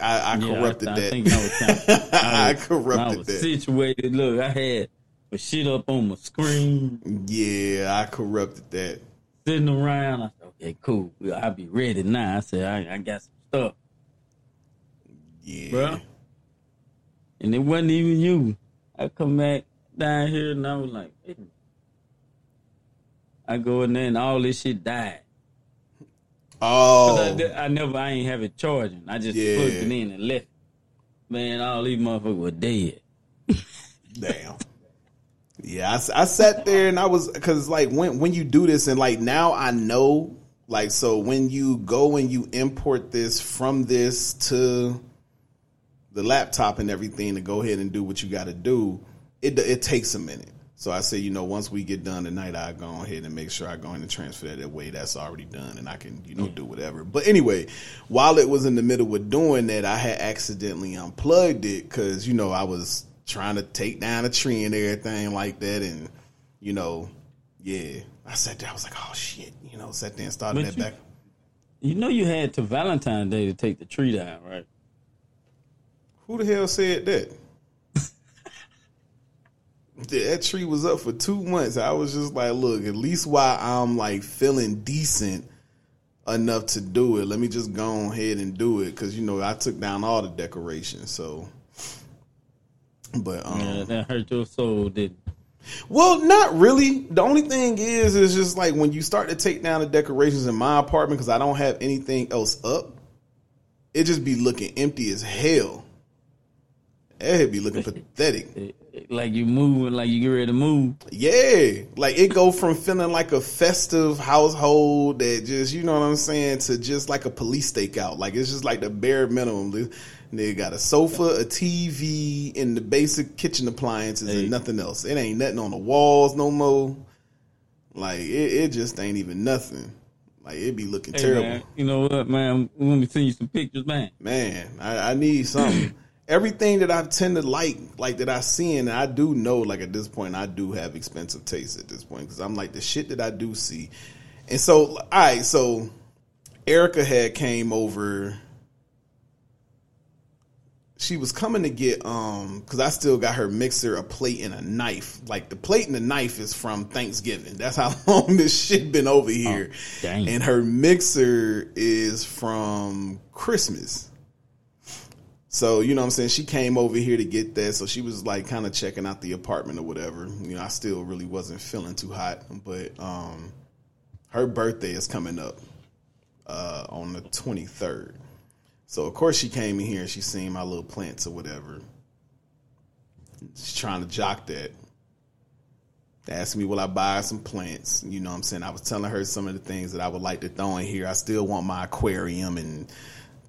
I, I corrupted I, I that. think I was kind of, I was- corrupted I was that. situated. Look, I had a shit up on my screen, Yeah, I corrupted that. sitting around. I said, okay, cool. I'll be ready now. I said, I, I got some stuff, Yeah. bro. And it wasn't even you. I come back down here and I was like, hey. I go in there and all this shit died. 'Cause I, Oh, I never, I ain't have it charging. I just Yeah. plugged it in and left. Man, all these motherfuckers were dead. damn. Yeah, I sat there and I was because like when when you do this and like now I know like so when you go and you import this from this to the laptop and everything to go ahead and do what you got to do, it it takes a minute. So I say, you know, once we get done tonight, I go ahead and make sure I go ahead and transfer that away. That's already done, and I can, you know, do whatever. But anyway, while it was in the middle of doing that, I had accidentally unplugged it because you know I was trying to take down a tree and everything like that, and you know, yeah, I sat there. I was like, oh shit, you know, sat there and started But that you- back. You know, you had to Valentine's Day to take the tree down, right? Who the hell said that? That tree was up for two months. I was just like, look, at least while I'm like feeling decent enough to do it, let me just go ahead and do it because you know I took down all the decorations. So, but um, Yeah, that hurt your soul, didn't? well, not really. The only thing is, is just like when you start to take down the decorations in my apartment because I don't have anything else up, it just be looking empty as hell. It'd be looking pathetic. Like you moving, like you get ready to move. Yeah, like it go from feeling like a festive household that just you know what I'm saying to just like a police stakeout. Like it's just like the bare minimum. They got a sofa, a TV, and the basic kitchen appliances Hey. and nothing else. It ain't nothing on the walls no more. Like it, it just ain't even nothing. Like it be looking Hey, terrible. man, you know what, man? Let me send you some pictures, man. Man, I, I need something. Everything that I tend to like, like that I see, and I do know, like at this point, I do have expensive taste at this point because I'm like the shit that I do see. And so, all right, so Erica had came over. She was coming to get um because I still got her mixer, a plate, and a knife. Like the plate and the knife is from Thanksgiving. That's how long this shit been over here. dang. and her mixer is from Christmas. So, you know what I'm saying? She came over here to get that. So she was like kind of checking out the apartment or whatever. You know, I still really wasn't feeling too hot, but um her birthday is coming up uh on the 23rd. So of course she came in here and she seen my little plants or whatever. She's trying to jock that. Asked me, will I buy some plants? You know what I'm saying? I was telling her some of the things that I would like to throw in here. I still want my aquarium and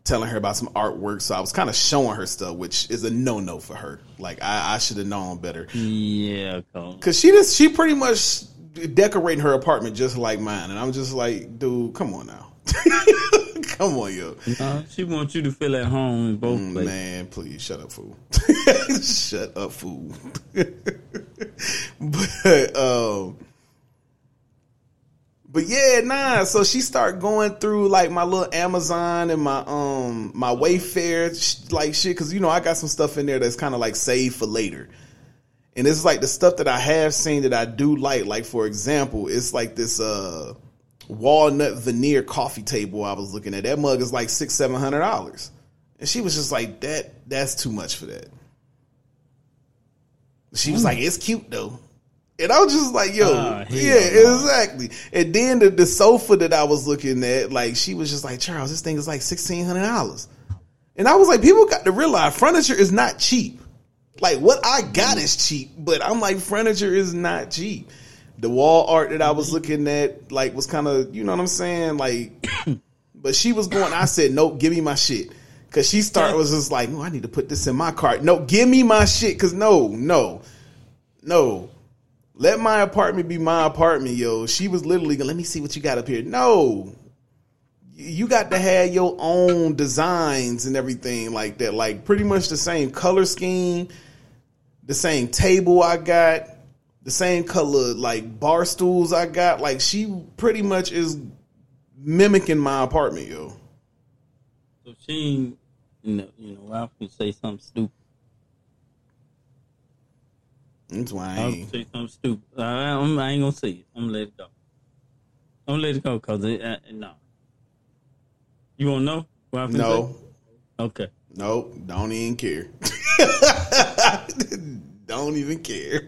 telling her about some artwork. So I was kind of showing her stuff, which is a no no for her. Like I, I should have known better. Yeah, Cause she just she pretty much decorating her apartment just like mine. And I'm just like, dude, come on now. come on, yo. Uh, she wants you to feel at home in both places. Man, please shut up, fool. shut up, fool. but um but yeah, nah. So she started going through like my little Amazon and my um my Wayfair sh- like shit because you know I got some stuff in there that's kind of like saved for later. And it's like the stuff that I have seen that I do like. Like for example, it's like this uh walnut veneer coffee table I was looking at. That mug is like six seven hundred dollars, and she was just like that. That's too much for that. She was like, "It's cute though," and I was just like, "Yo, hell yeah, exactly." And then the, the sofa that I was looking at, like, she was just like, "Charles, this thing is like sixteen hundred dollars," and I was like, "People got to realize furniture is not cheap." Like what I got is cheap, but I'm like furniture is not cheap. The wall art that I was looking at, like, was kind of, you know what I'm saying, like. but she was going. I said, nope, give me my shit, Cause she start was just like, oh, I need to put this in my cart. No, give me my shit. Cause no, no, no. Let my apartment be my apartment, yo. She was literally, let me see what you got up here. No, you got to have your own designs and everything like that. Like pretty much the same color scheme, the same table I got, the same color like bar stools I got. Like she pretty much is mimicking my apartment, yo. So she, you know, you know, Ralph can say something stupid. That's why I ain't. say something stupid. I, I'm, I ain't gonna say it. I'm gonna let it go. I'm gonna let it go because it, uh, no. You wanna know? What I finna No, say? Okay. no, don't even care. don't even care.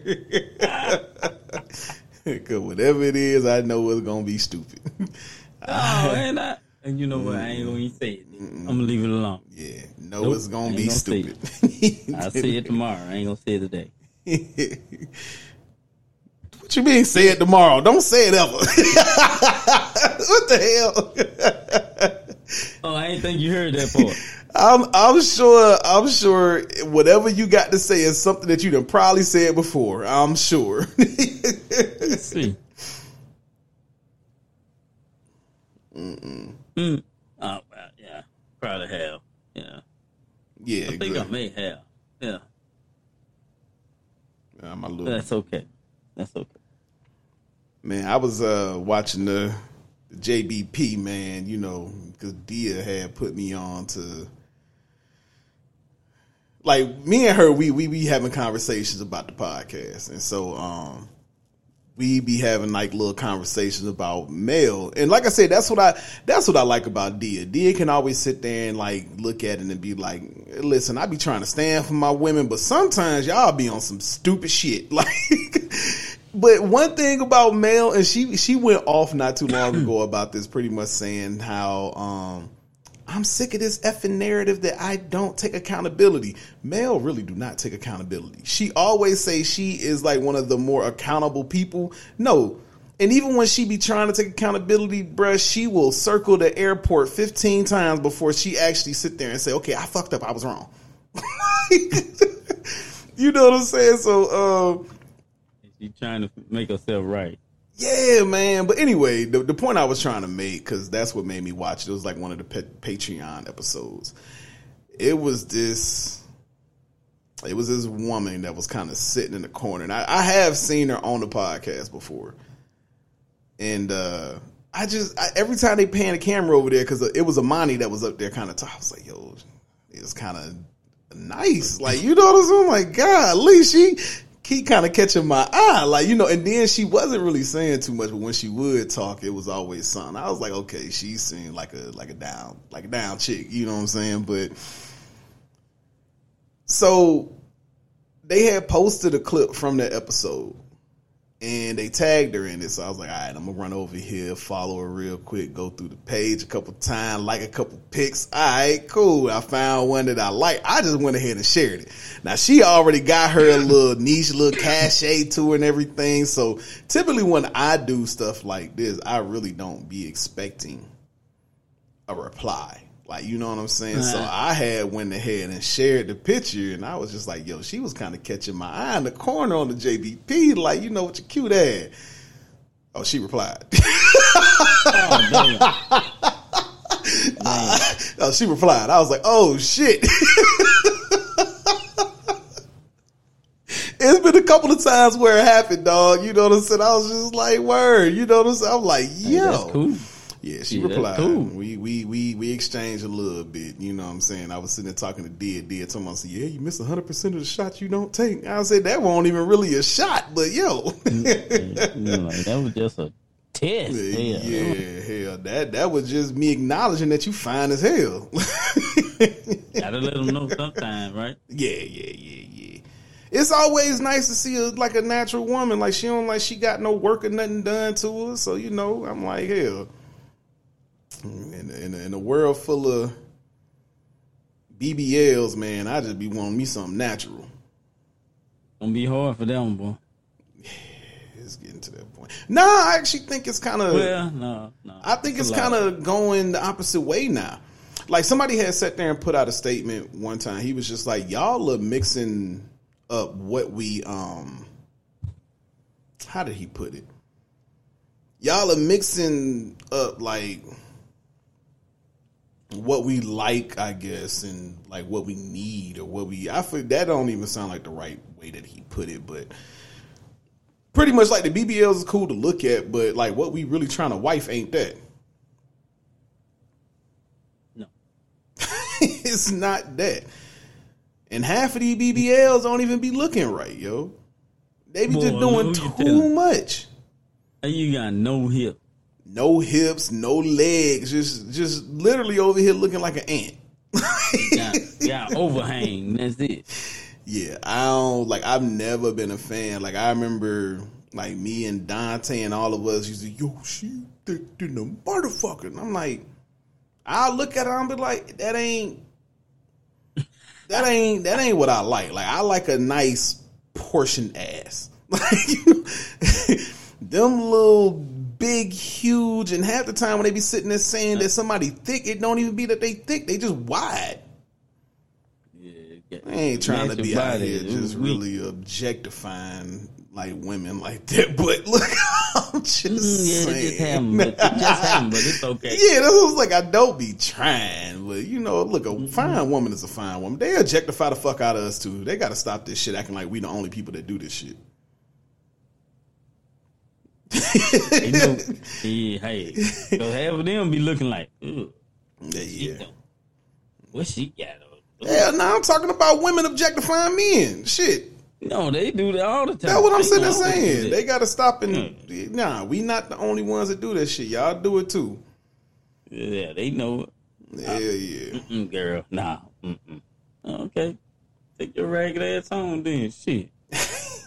Cause whatever it is, I know it's gonna be stupid. Oh, and I, and you know what? I ain't gonna even say it. I'm gonna leave it alone. Yeah, no, Nope, it's gonna be gonna stupid. I'll see it tomorrow. I ain't gonna say it today. what you mean? Say it tomorrow? Don't say it ever. what the hell? Oh, I ain't think you heard that part. I'm I'm sure I'm sure whatever you got to say is something that you done probably said before. I'm sure. Let's see. Mm. Oh, well, yeah. Probably have. Yeah. yeah, I think good. I may have. Yeah. Uh, my little That's okay. That's okay. man. I was uh watching the, the JBP man. You know, because Dia had put me on to. Like me and her, we we be having conversations about the podcast, and so um, we be having like little conversations about Mel. And like I said, that's what I that's what I like about Dia. Dia can always sit there and like look at it and be like, listen, I be trying to stand for my women, but sometimes y'all be on some stupid shit. Like but one thing about Mel, and she she went off not too long ago about this, pretty much saying how um I'm sick of this effing narrative that I don't take accountability. Mel really do not take accountability. She always say she is like one of the more accountable people. No. And even when she be trying to take accountability, bruh, she will circle the airport 15 times before she actually sit there and say, okay, I fucked up. I was wrong. you know what I'm saying? So, uh, She trying to make herself right. Yeah, man. But anyway, the, the point I was trying to make, because that's what made me watch it, it was like one of the pa- Patreon episodes. It was this. It was this woman that was kind of sitting in the corner, and I, I have seen her on the podcast before. And uh I just I, every time they pan the camera over there, because it was Amani that was up there, kind of. I was like, yo, it's kind of nice, like you know what I'm saying? Like, God, at least she keep kind of catching my eye, like you know. And then she wasn't really saying too much, but when she would talk, it was always something. I was like, okay, she seemed like a like a down like a down chick, you know what I'm saying? But so they had posted a clip from that episode and they tagged her in it. So I was like, all right, I'm gonna run over here, follow her real quick, go through the page a couple times, like a couple pics. All right, cool. I found one that I like. I just went ahead and shared it. Now she already got her little niche, little cachet to her and everything. So typically when I do stuff like this, I really don't be expecting a reply. Like, you know what I'm saying? So I had went ahead and shared the picture and I was just like, yo, she was kind of catching my eye in the corner on the JBP, like, you know what your cute ass. Oh, she replied. Oh, damn. oh, she replied. I was like, oh shit. it's been a couple of times where it happened, dog. You know what I'm saying? I was just like, word. You know what I'm saying? I'm like, yo. That's cool. Yeah, she Yeah, replied. cool. We we we we exchanged a little bit. You know what I'm saying? I was sitting there talking to Dia. Dia told me, I said, "Yeah, you miss 100 percent of the shots you don't take." I said, "That won't even really a shot, but yo." Mm, mm, like, that was just a test. Yeah, Yeah. hell, that that was just me acknowledging that you fine as hell. Gotta let them know sometime, right? yeah, yeah, yeah, yeah. It's always nice to see a, like a natural woman. Like she don't like she got no work or nothing done to her. So you know, I'm like hell. In, in, in a world full of BBLs, man, I just be wanting me something natural. Gonna be hard for them, boy. It's getting to that point. Nah, I actually think it's kind of. Well, no, no. I think it's lot. kind of going the opposite way now. like somebody had sat there and put out a statement one time. He was just like, "Y'all are mixing up what we um." How did he put it? Y'all are mixing up like what we like, I guess, and like what we need or what we. I feel that don't even sound like the right way that he put it, but pretty much like the BBLs is cool to look at, but like what we really trying to wife ain't that. No. it's not that. And half of these BBLs don't even be looking right, yo. They be Boy, just doing too much. And you got no hip. No hips, no legs, just just literally over here looking like an ant. yeah, overhang. That's it. Yeah, I don't like. I've never been a fan. Like I remember, like me and Dante and all of us used to, yo, she thick than the motherfucker. And I'm like, I'll look at her and be like, that ain't, that ain't, that ain't what I like. Like I like a nice portion ass. Like them little big, huge, and half the time when they be sitting there saying that somebody thick, it don't even be that they thick. They just wide. Yeah, I ain't trying to be out here just weak. really objectifying like women like that. But look, I'm just Mm, yeah, saying. just happened. But, it just happened, but it's okay. Yeah, that's what I was like. I don't be trying, but you know, look, a fine woman is a fine woman. They objectify the fuck out of us too. They got to stop this shit, acting like we the only people that do this shit. They know, yeah, hey, so half of them be looking like, Ugh, Yeah, yeah. what she got? on? Hell, now I'm talking about women objectifying men. Shit, No, they do that all the time. that's what I'm They sitting there saying. They got to stop and nah. We not the only ones that do that shit. Y'all do it too. Yeah, they know it. Yeah, yeah. Mm, girl, nah. Mm-mm. Okay. Take your ragged ass home then. Shit.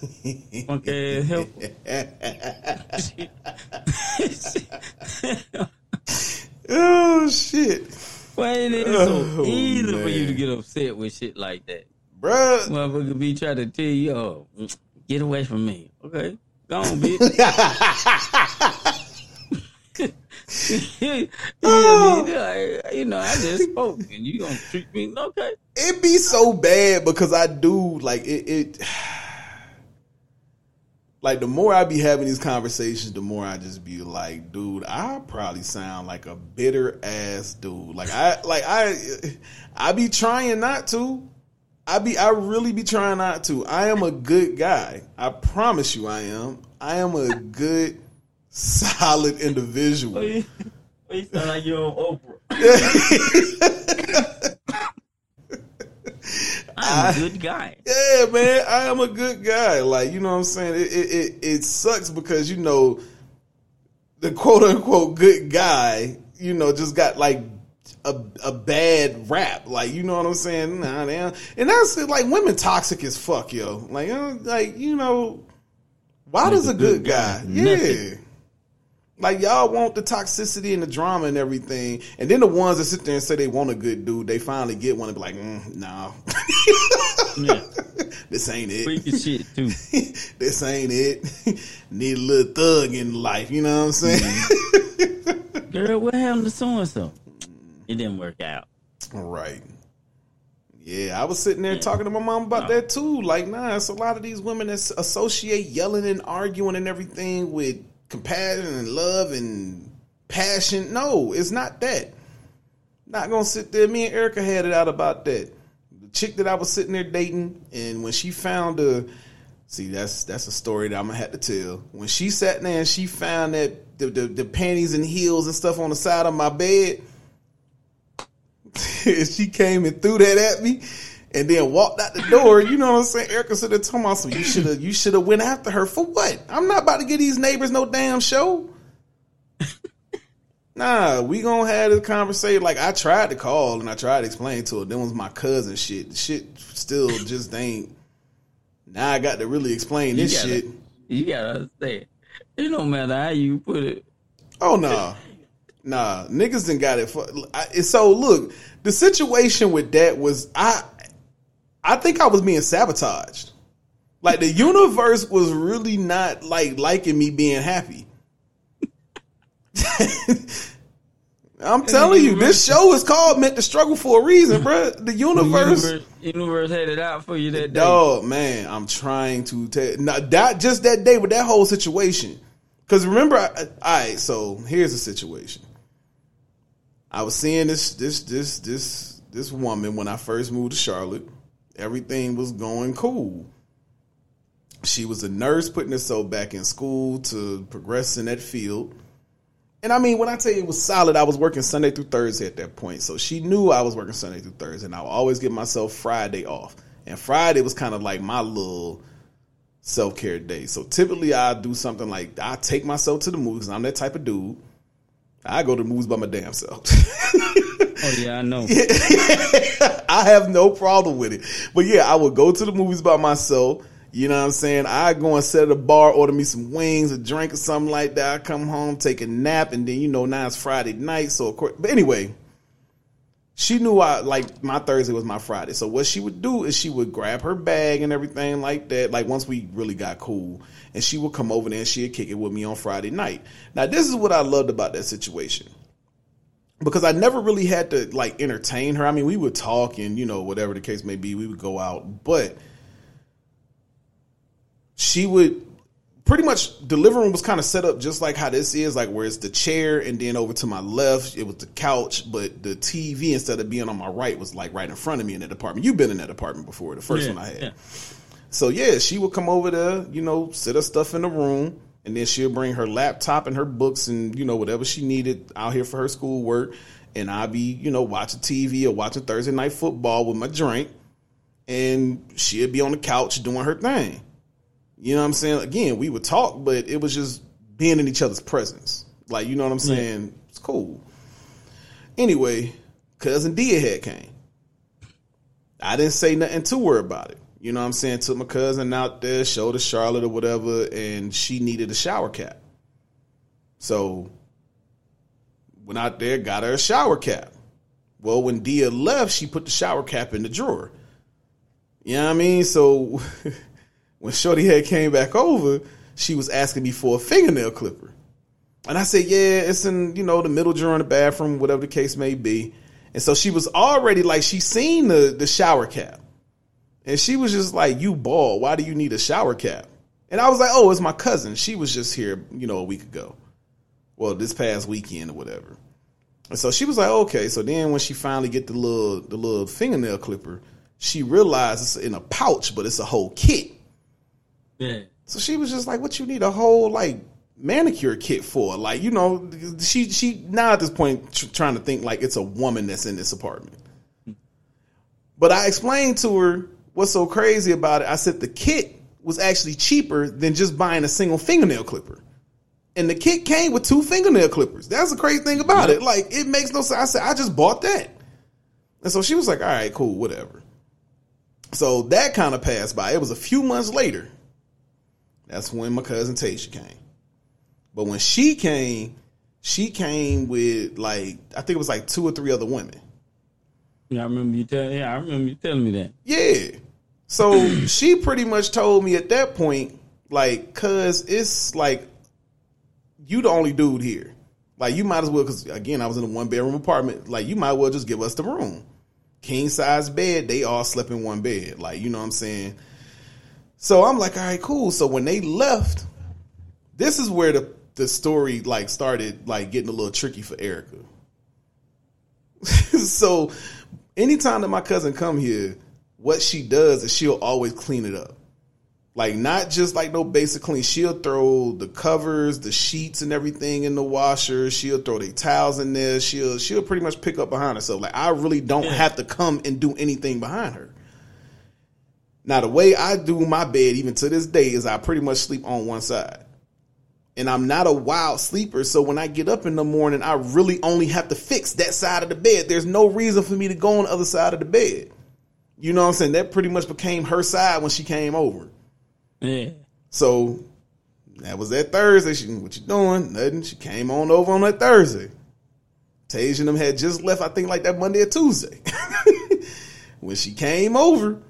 Ass oh shit, Why is it so Oh, easy for you to get upset with shit like that? bruh. Motherfucker be trying to tell you, oh, get away from me. Okay. Go on, bitch. Yeah, oh. you know, I just spoke and you gonna treat me okay. it be so bad because I do like it, it. Like the more I be having these conversations, the more I just be like, dude, I probably sound like a bitter ass dude. Like I, like I, I be trying not to. I be, I really be trying not to. I am a good guy. I promise you, I am. I am a good, solid individual. You sound like you're on Oprah. I'm a good guy. Yeah, man, I am a good guy. Like, you know what I'm saying? It it it, it sucks because you know the quote unquote good guy, you know, just got like a a bad rap. Like, you know what I'm saying? Nah, man. And that's like women toxic as fuck, yo. Like, uh, like you know, why does a good guy? Yeah. Nothing. Like y'all want the toxicity and the drama and everything, and then the ones that sit there and say they want a good dude, they finally get one and be like, mm, "No, Yeah. this ain't it. Freaky shit too. this ain't it. Need a little thug in life, you know what I'm saying? Mm-hmm. Girl, what happened to so and so? It didn't work out. right. Yeah, I was sitting there talking to my mom about that too. Like, nah, it's a lot of these women that associate yelling and arguing and everything with compassion and love and passion. No, it's not that. Not gonna sit there. Me and Erica had it out about that. The chick that I was sitting there dating, and when she found a See, that's that's a story that I'm gonna have to tell. When she sat there and she found that the, the, the panties and heels and stuff on the side of my bed, she came and threw that at me, and then walked out the door. You know what I'm saying? Erica said to "So you should have you should have went after her for what? I'm not about to give these neighbors no damn show." Nah, we gonna have this conversation. Like I tried to call and I tried to explain to her. Then was my cousin shit. Shit still just ain't. Now I got to really explain You this gotta- shit. You gotta understand. It don't matter how you put it. Oh nah, nah, niggas didn't got it. For, I, so look, the situation with that was I, I think I was being sabotaged. Like the universe was really not like liking me being happy. I'm telling you, this show is called "Meant to Struggle" for a reason, bro. The The universe, universe, universe had it out for you that day. dog, man. I'm trying to tell. Not that just that day with that whole situation. Because remember, I, all right. So here's the situation. I was seeing this this this this this woman when I first moved to Charlotte. Everything was going cool. She was a nurse putting herself back in school to progress in that field. And I mean, when I tell you it was solid, I was working Sunday through Thursday at that point. So she knew I was working Sunday through Thursday, and I would always give myself Friday off. And Friday was kind of like my little self care day. So typically, I do something like I take myself to the movies. I'm that type of dude. I go to the movies by my damn self. Oh yeah, I know. I have no problem with it. But yeah, I would go to the movies by myself. You know what I'm saying? I go and set at a bar, order me some wings, a drink, or something like that. I come home, take a nap, and then you know now it's Friday night. So of course, but anyway, she knew I like my Thursday was my Friday. So what she would do is she would grab her bag and everything like that. Like once we really got cool, and she would come over there and she'd kick it with me on Friday night. Now this is what I loved about that situation because I never really had to like entertain her. I mean, we would talk and you know whatever the case may be, we would go out, but she would pretty much the living room was kind of set up just like how this is, like where it's the chair and then over to my left it was the couch, but the TV instead of being on my right was like right in front of me in that apartment. You've been in that apartment before, the first Yeah, one I had. yeah. So yeah, she would come over there, you know, sit her stuff in the room, and then she'll bring her laptop and her books and you know whatever she needed out here for her schoolwork, and I'll be you know watching TV or watching Thursday night football with my drink, and she'll be on the couch doing her thing. You know what I'm saying? Again, we would talk, but it was just being in each other's presence. Like you know what I'm saying? It's cool. Anyway, cousin Dia had came. I didn't say nothing to her about it. You know what I'm saying? Took my cousin out there, showed her Charlotte or whatever, and she needed a shower cap. So went out there, got her a shower cap. Well, when Dia left, she put the shower cap in the drawer. You know what I mean? So when Shorty head came back over, she was asking me for a fingernail clipper. And I said, yeah, it's in, you know, the middle drawer in the bathroom, whatever the case may be. And so she was already like, she seen the, the shower cap. And she was just like, you bald. Why do you need a shower cap? And I was like, oh, it's my cousin. She was just here, you know, a week ago. Well, this past weekend or whatever. And so she was like, okay. So then when she finally get the little the little fingernail clipper, she realized it's in a pouch, but it's a whole kit. Yeah. So she was just like, "What you need a whole like manicure kit for?" Like, you know, she she now at this point tr- trying to think like it's a woman that's in this apartment. But I explained to her what's so crazy about it. I said the kit was actually cheaper than just buying a single fingernail clipper. And the kit came with two fingernail clippers. That's the crazy thing about it. Like, it makes no sense. I said, I just bought that. And so she was like, all right, cool, whatever. So that kind of passed by. It was a few months later. That's when my cousin Tasha came. But when she came, she came with like I think it was like two or three other women. Yeah, I remember you telling. Yeah, I remember you telling me that. Yeah. So she pretty much told me at that point, like, cause it's like you the only dude here. Like you might as well, cause again, I was in a one bedroom apartment. Like you might as well just give us the room, king size bed. They all slept in one bed. Like you know what I'm saying. So I'm like, all right, cool. So when they left, this is where the the story like started like getting a little tricky for Erica. so anytime that my cousin come here, what she does is she'll always clean it up. Like not just like no basic clean. She'll throw the covers, the sheets, and everything in the washer. She'll throw the towels in there. She'll she'll pretty much pick up behind herself. Like I really don't have to come and do anything behind her. Now the way I do my bed, even to this day, is I pretty much sleep on one side. And I'm not a wild sleeper, so when I get up in the morning, I really only have to fix that side of the bed. There's no reason for me to go on the other side of the bed. You know what I'm saying? That pretty much became her side when she came over. Yeah. So that was that Thursday. She, what you doing? Nothing. She came on over on that Thursday. Tasia and them had just left, I think, like that Monday or Tuesday. when she came over,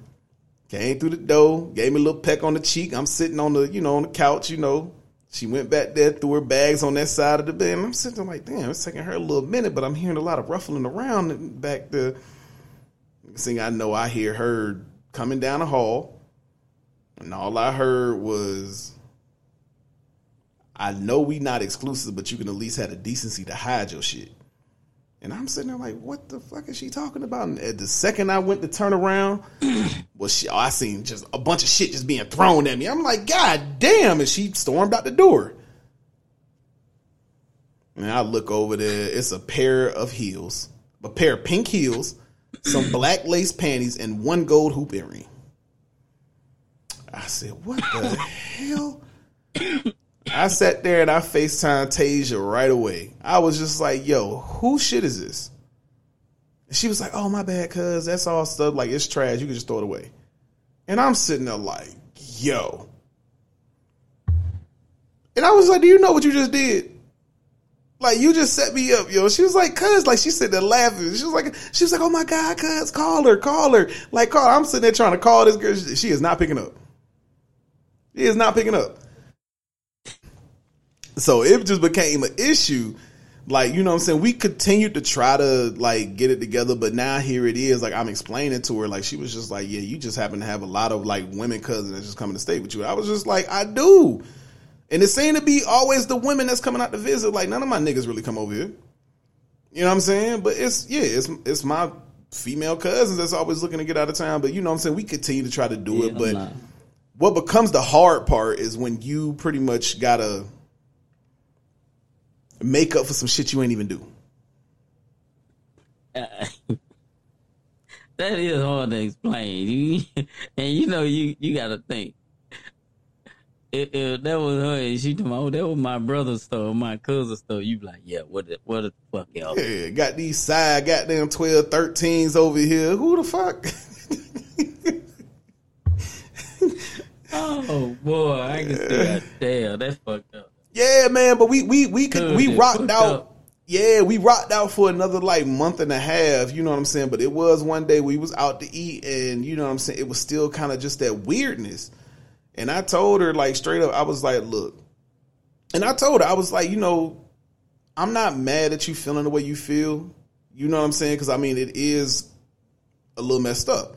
came through the door, gave me a little peck on the cheek. I'm sitting on the, you know, on the couch, you know, She went back there, threw her bags on that side of the bed. And I'm sitting there like, damn, it's taking her a little minute, but I'm hearing a lot of ruffling around back there. Thing I know, I hear her coming down the hall. And all I heard was, I know we not exclusive, but you can at least have the decency to hide your shit. And I'm sitting there like, what the fuck is she talking about? And at the second I went to turn around, well, she, I seen just a bunch of shit just being thrown at me. I'm like, God damn! And she stormed out the door. And I look over there. It's a pair of heels, a pair of pink heels, some black lace panties, and one gold hoop earring. I said, what the hell? I sat there and I FaceTime Tasia right away. I was just like, yo, who shit is this? And she was like, oh, my bad, cuz that's all stuff. Like, it's trash. You can just throw it away. And I'm sitting there like, yo. And I was like, do you know what you just did? Like, you just set me up, yo. She was like, cuz, like, she sitting there laughing. She was like, she was like, oh my God, cuz, call her, call her. Like, call her. I'm sitting there trying to call this girl. She is not picking up. She is not picking up. So it just became an issue. Like, you know what I'm saying? We continued to try to like get it together, but now here it is. Like I'm explaining to her, like she was just like, Yeah, you just happen to have a lot of like women cousins that just coming to stay with you. I was just like, I do. And it seemed to be always the women that's coming out to visit. Like none of my niggas really come over here. You know what I'm saying? But it's yeah, it's it's my female cousins that's always looking to get out of town. But you know what I'm saying? We continue to try to do Yeah, it. But what becomes the hard part is when you pretty much gotta make up for some shit you ain't even do. that is hard to explain. You, and you know, you you got to think. If, if that was her and she told me, oh, that was my brother's store, my cousin's store, you be like, yeah, what the, what the fuck else? Yeah, got these side goddamn 12, 13s over here. Who the fuck? Oh, boy, I can see that. Damn, that's fucked up. yeah, man, but we we we could we rocked out. up. Yeah, we rocked out for another like month and a half, you know what I'm saying? But it was one day we was out to eat and you know what I'm saying, it was still kind of just that weirdness. And I told her like straight up, I was like, look. And I told her, I was like, you know, I'm not mad at you feeling the way you feel. You know what I'm saying? Because I mean, it is a little messed up.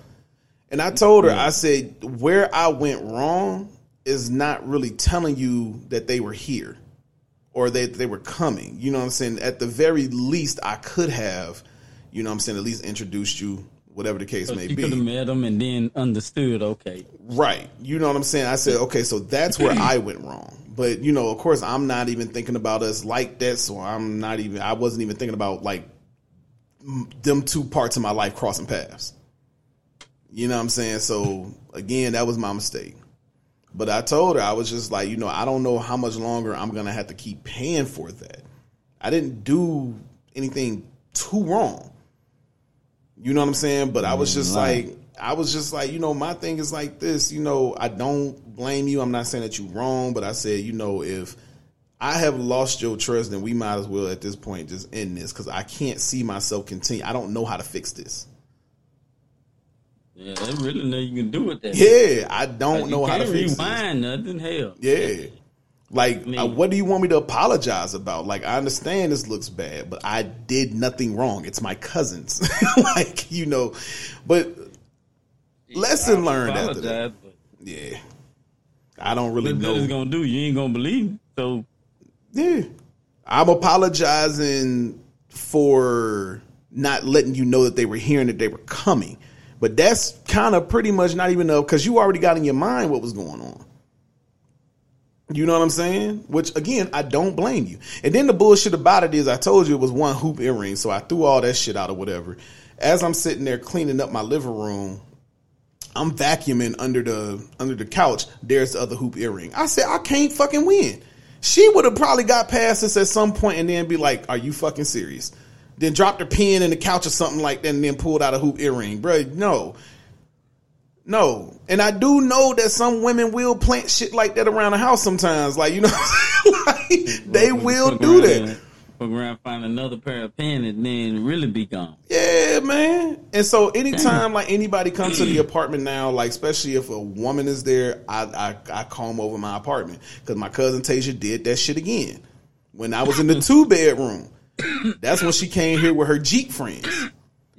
And I told her, I said, where I went wrong is not really telling you that they were here or that they were coming. You know what I'm saying? At the very least, I could have, you know what I'm saying, at least introduced you, whatever the case So may you could have met them and then understood, okay. Right. You know what I'm saying? I said, okay, so that's where I went wrong. But, you know, of course, I'm not even thinking about us like that. So I'm not even, I wasn't even thinking about like them two parts of my life crossing paths. You know what I'm saying? So again, that was my mistake. But I told her, I was just like, you know, I don't know how much longer I'm going to have to keep paying for that. I didn't do anything too wrong. You know what I'm saying? But I was just mm, Right. like, I was just like, you know, my thing is like this, you know, I don't blame you. I'm not saying that you're wrong, but I said, you know, if I have lost your trust, then we might as well at this point just end this because I can't see myself continue. I don't know how to fix this. Yeah, there's really nothing you can do with that. Yeah, I don't Like, know you how to can't fix this. rewind nothing. Hell, Yeah. Like, mean- uh, what do you want me to apologize about? Like, I understand this looks bad, but I did nothing wrong. It's my cousins. like, you know, but lesson learned after that. but Yeah. I don't really what know. it's gonna do? You ain't gonna believe it. So Yeah. I'm apologizing for not letting you know that they were here and that they were coming. But that's kind of pretty much not even enough because you already got in your mind what was going on. You know what I'm saying? Which again, I don't blame you. And then the bullshit about it is I told you it was one hoop earring, so I threw all that shit out or whatever. As I'm sitting there cleaning up my living room, I'm vacuuming under the under the couch. There's the other hoop earring. I said, I can't fucking win. She would have probably got past this at some point and then be like, Are you fucking serious? Then dropped her pen in the couch or something like that and then pulled out a hoop earring. Bruh, no. No. And I do know that some women will plant shit like that around the house sometimes. Like, you know, like, they will do that. fuck around, find another pair of pants, and then really be gone. Yeah, man. And so anytime like anybody comes to the apartment now, like especially if a woman is there, I I, I comb over my apartment because my cousin Tasia did that shit again when I was in the two bedroom. That's when she came here with her Jeep friends.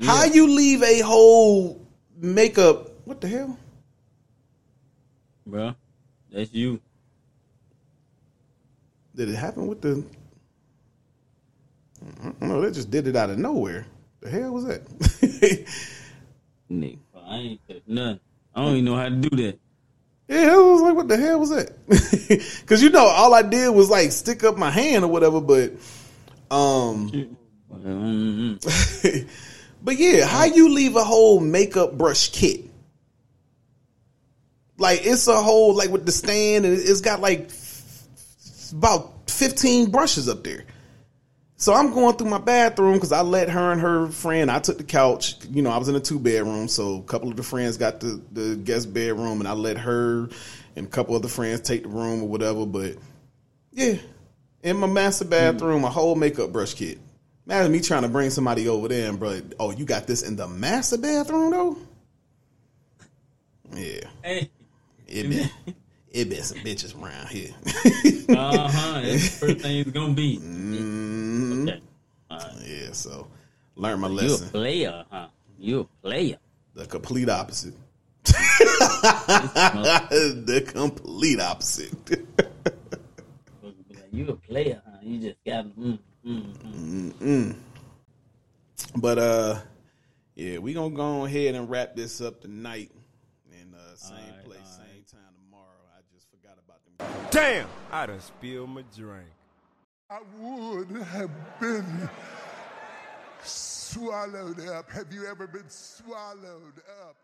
How you leave a whole makeup? What the hell? Bro, that's you. Did it happen with the? No. They just did it out of nowhere. The hell was that? Nigga, I ain't nothing. I don't even know how to do that. Yeah, I was like, what the hell was that? Because you know, all I did was like stick up my hand or whatever. But, um, but yeah, how you leave a whole makeup brush kit? Like it's a whole like with the stand, and it's got like f- about fifteen brushes up there. So I'm going through my bathroom because I let her and her friend. I took the couch. You know, I was in a two bedroom, so a couple of the friends got the the guest bedroom, and I let her and a couple of the friends take the room or whatever. But yeah, in my master mm. bathroom, a whole makeup brush kit. Imagine me trying to bring somebody over there and bro, oh, you got this in the master bathroom though? Yeah, Hey, it been it been some bitches around here. uh huh. That's the first thing it's gonna be. Mhm. Okay. All right. Yeah, so learn my lesson. You a player, huh? You a player. The complete opposite. the complete opposite. You a player, huh? You just got mm, mm, mm. but uh, yeah, we gonna go ahead and wrap this up tonight. And uh, same Alright, place, alright. same time tomorrow. I just forgot about them. Damn, I done spilled my drink. I would have been swallowed up. Have you ever been swallowed up?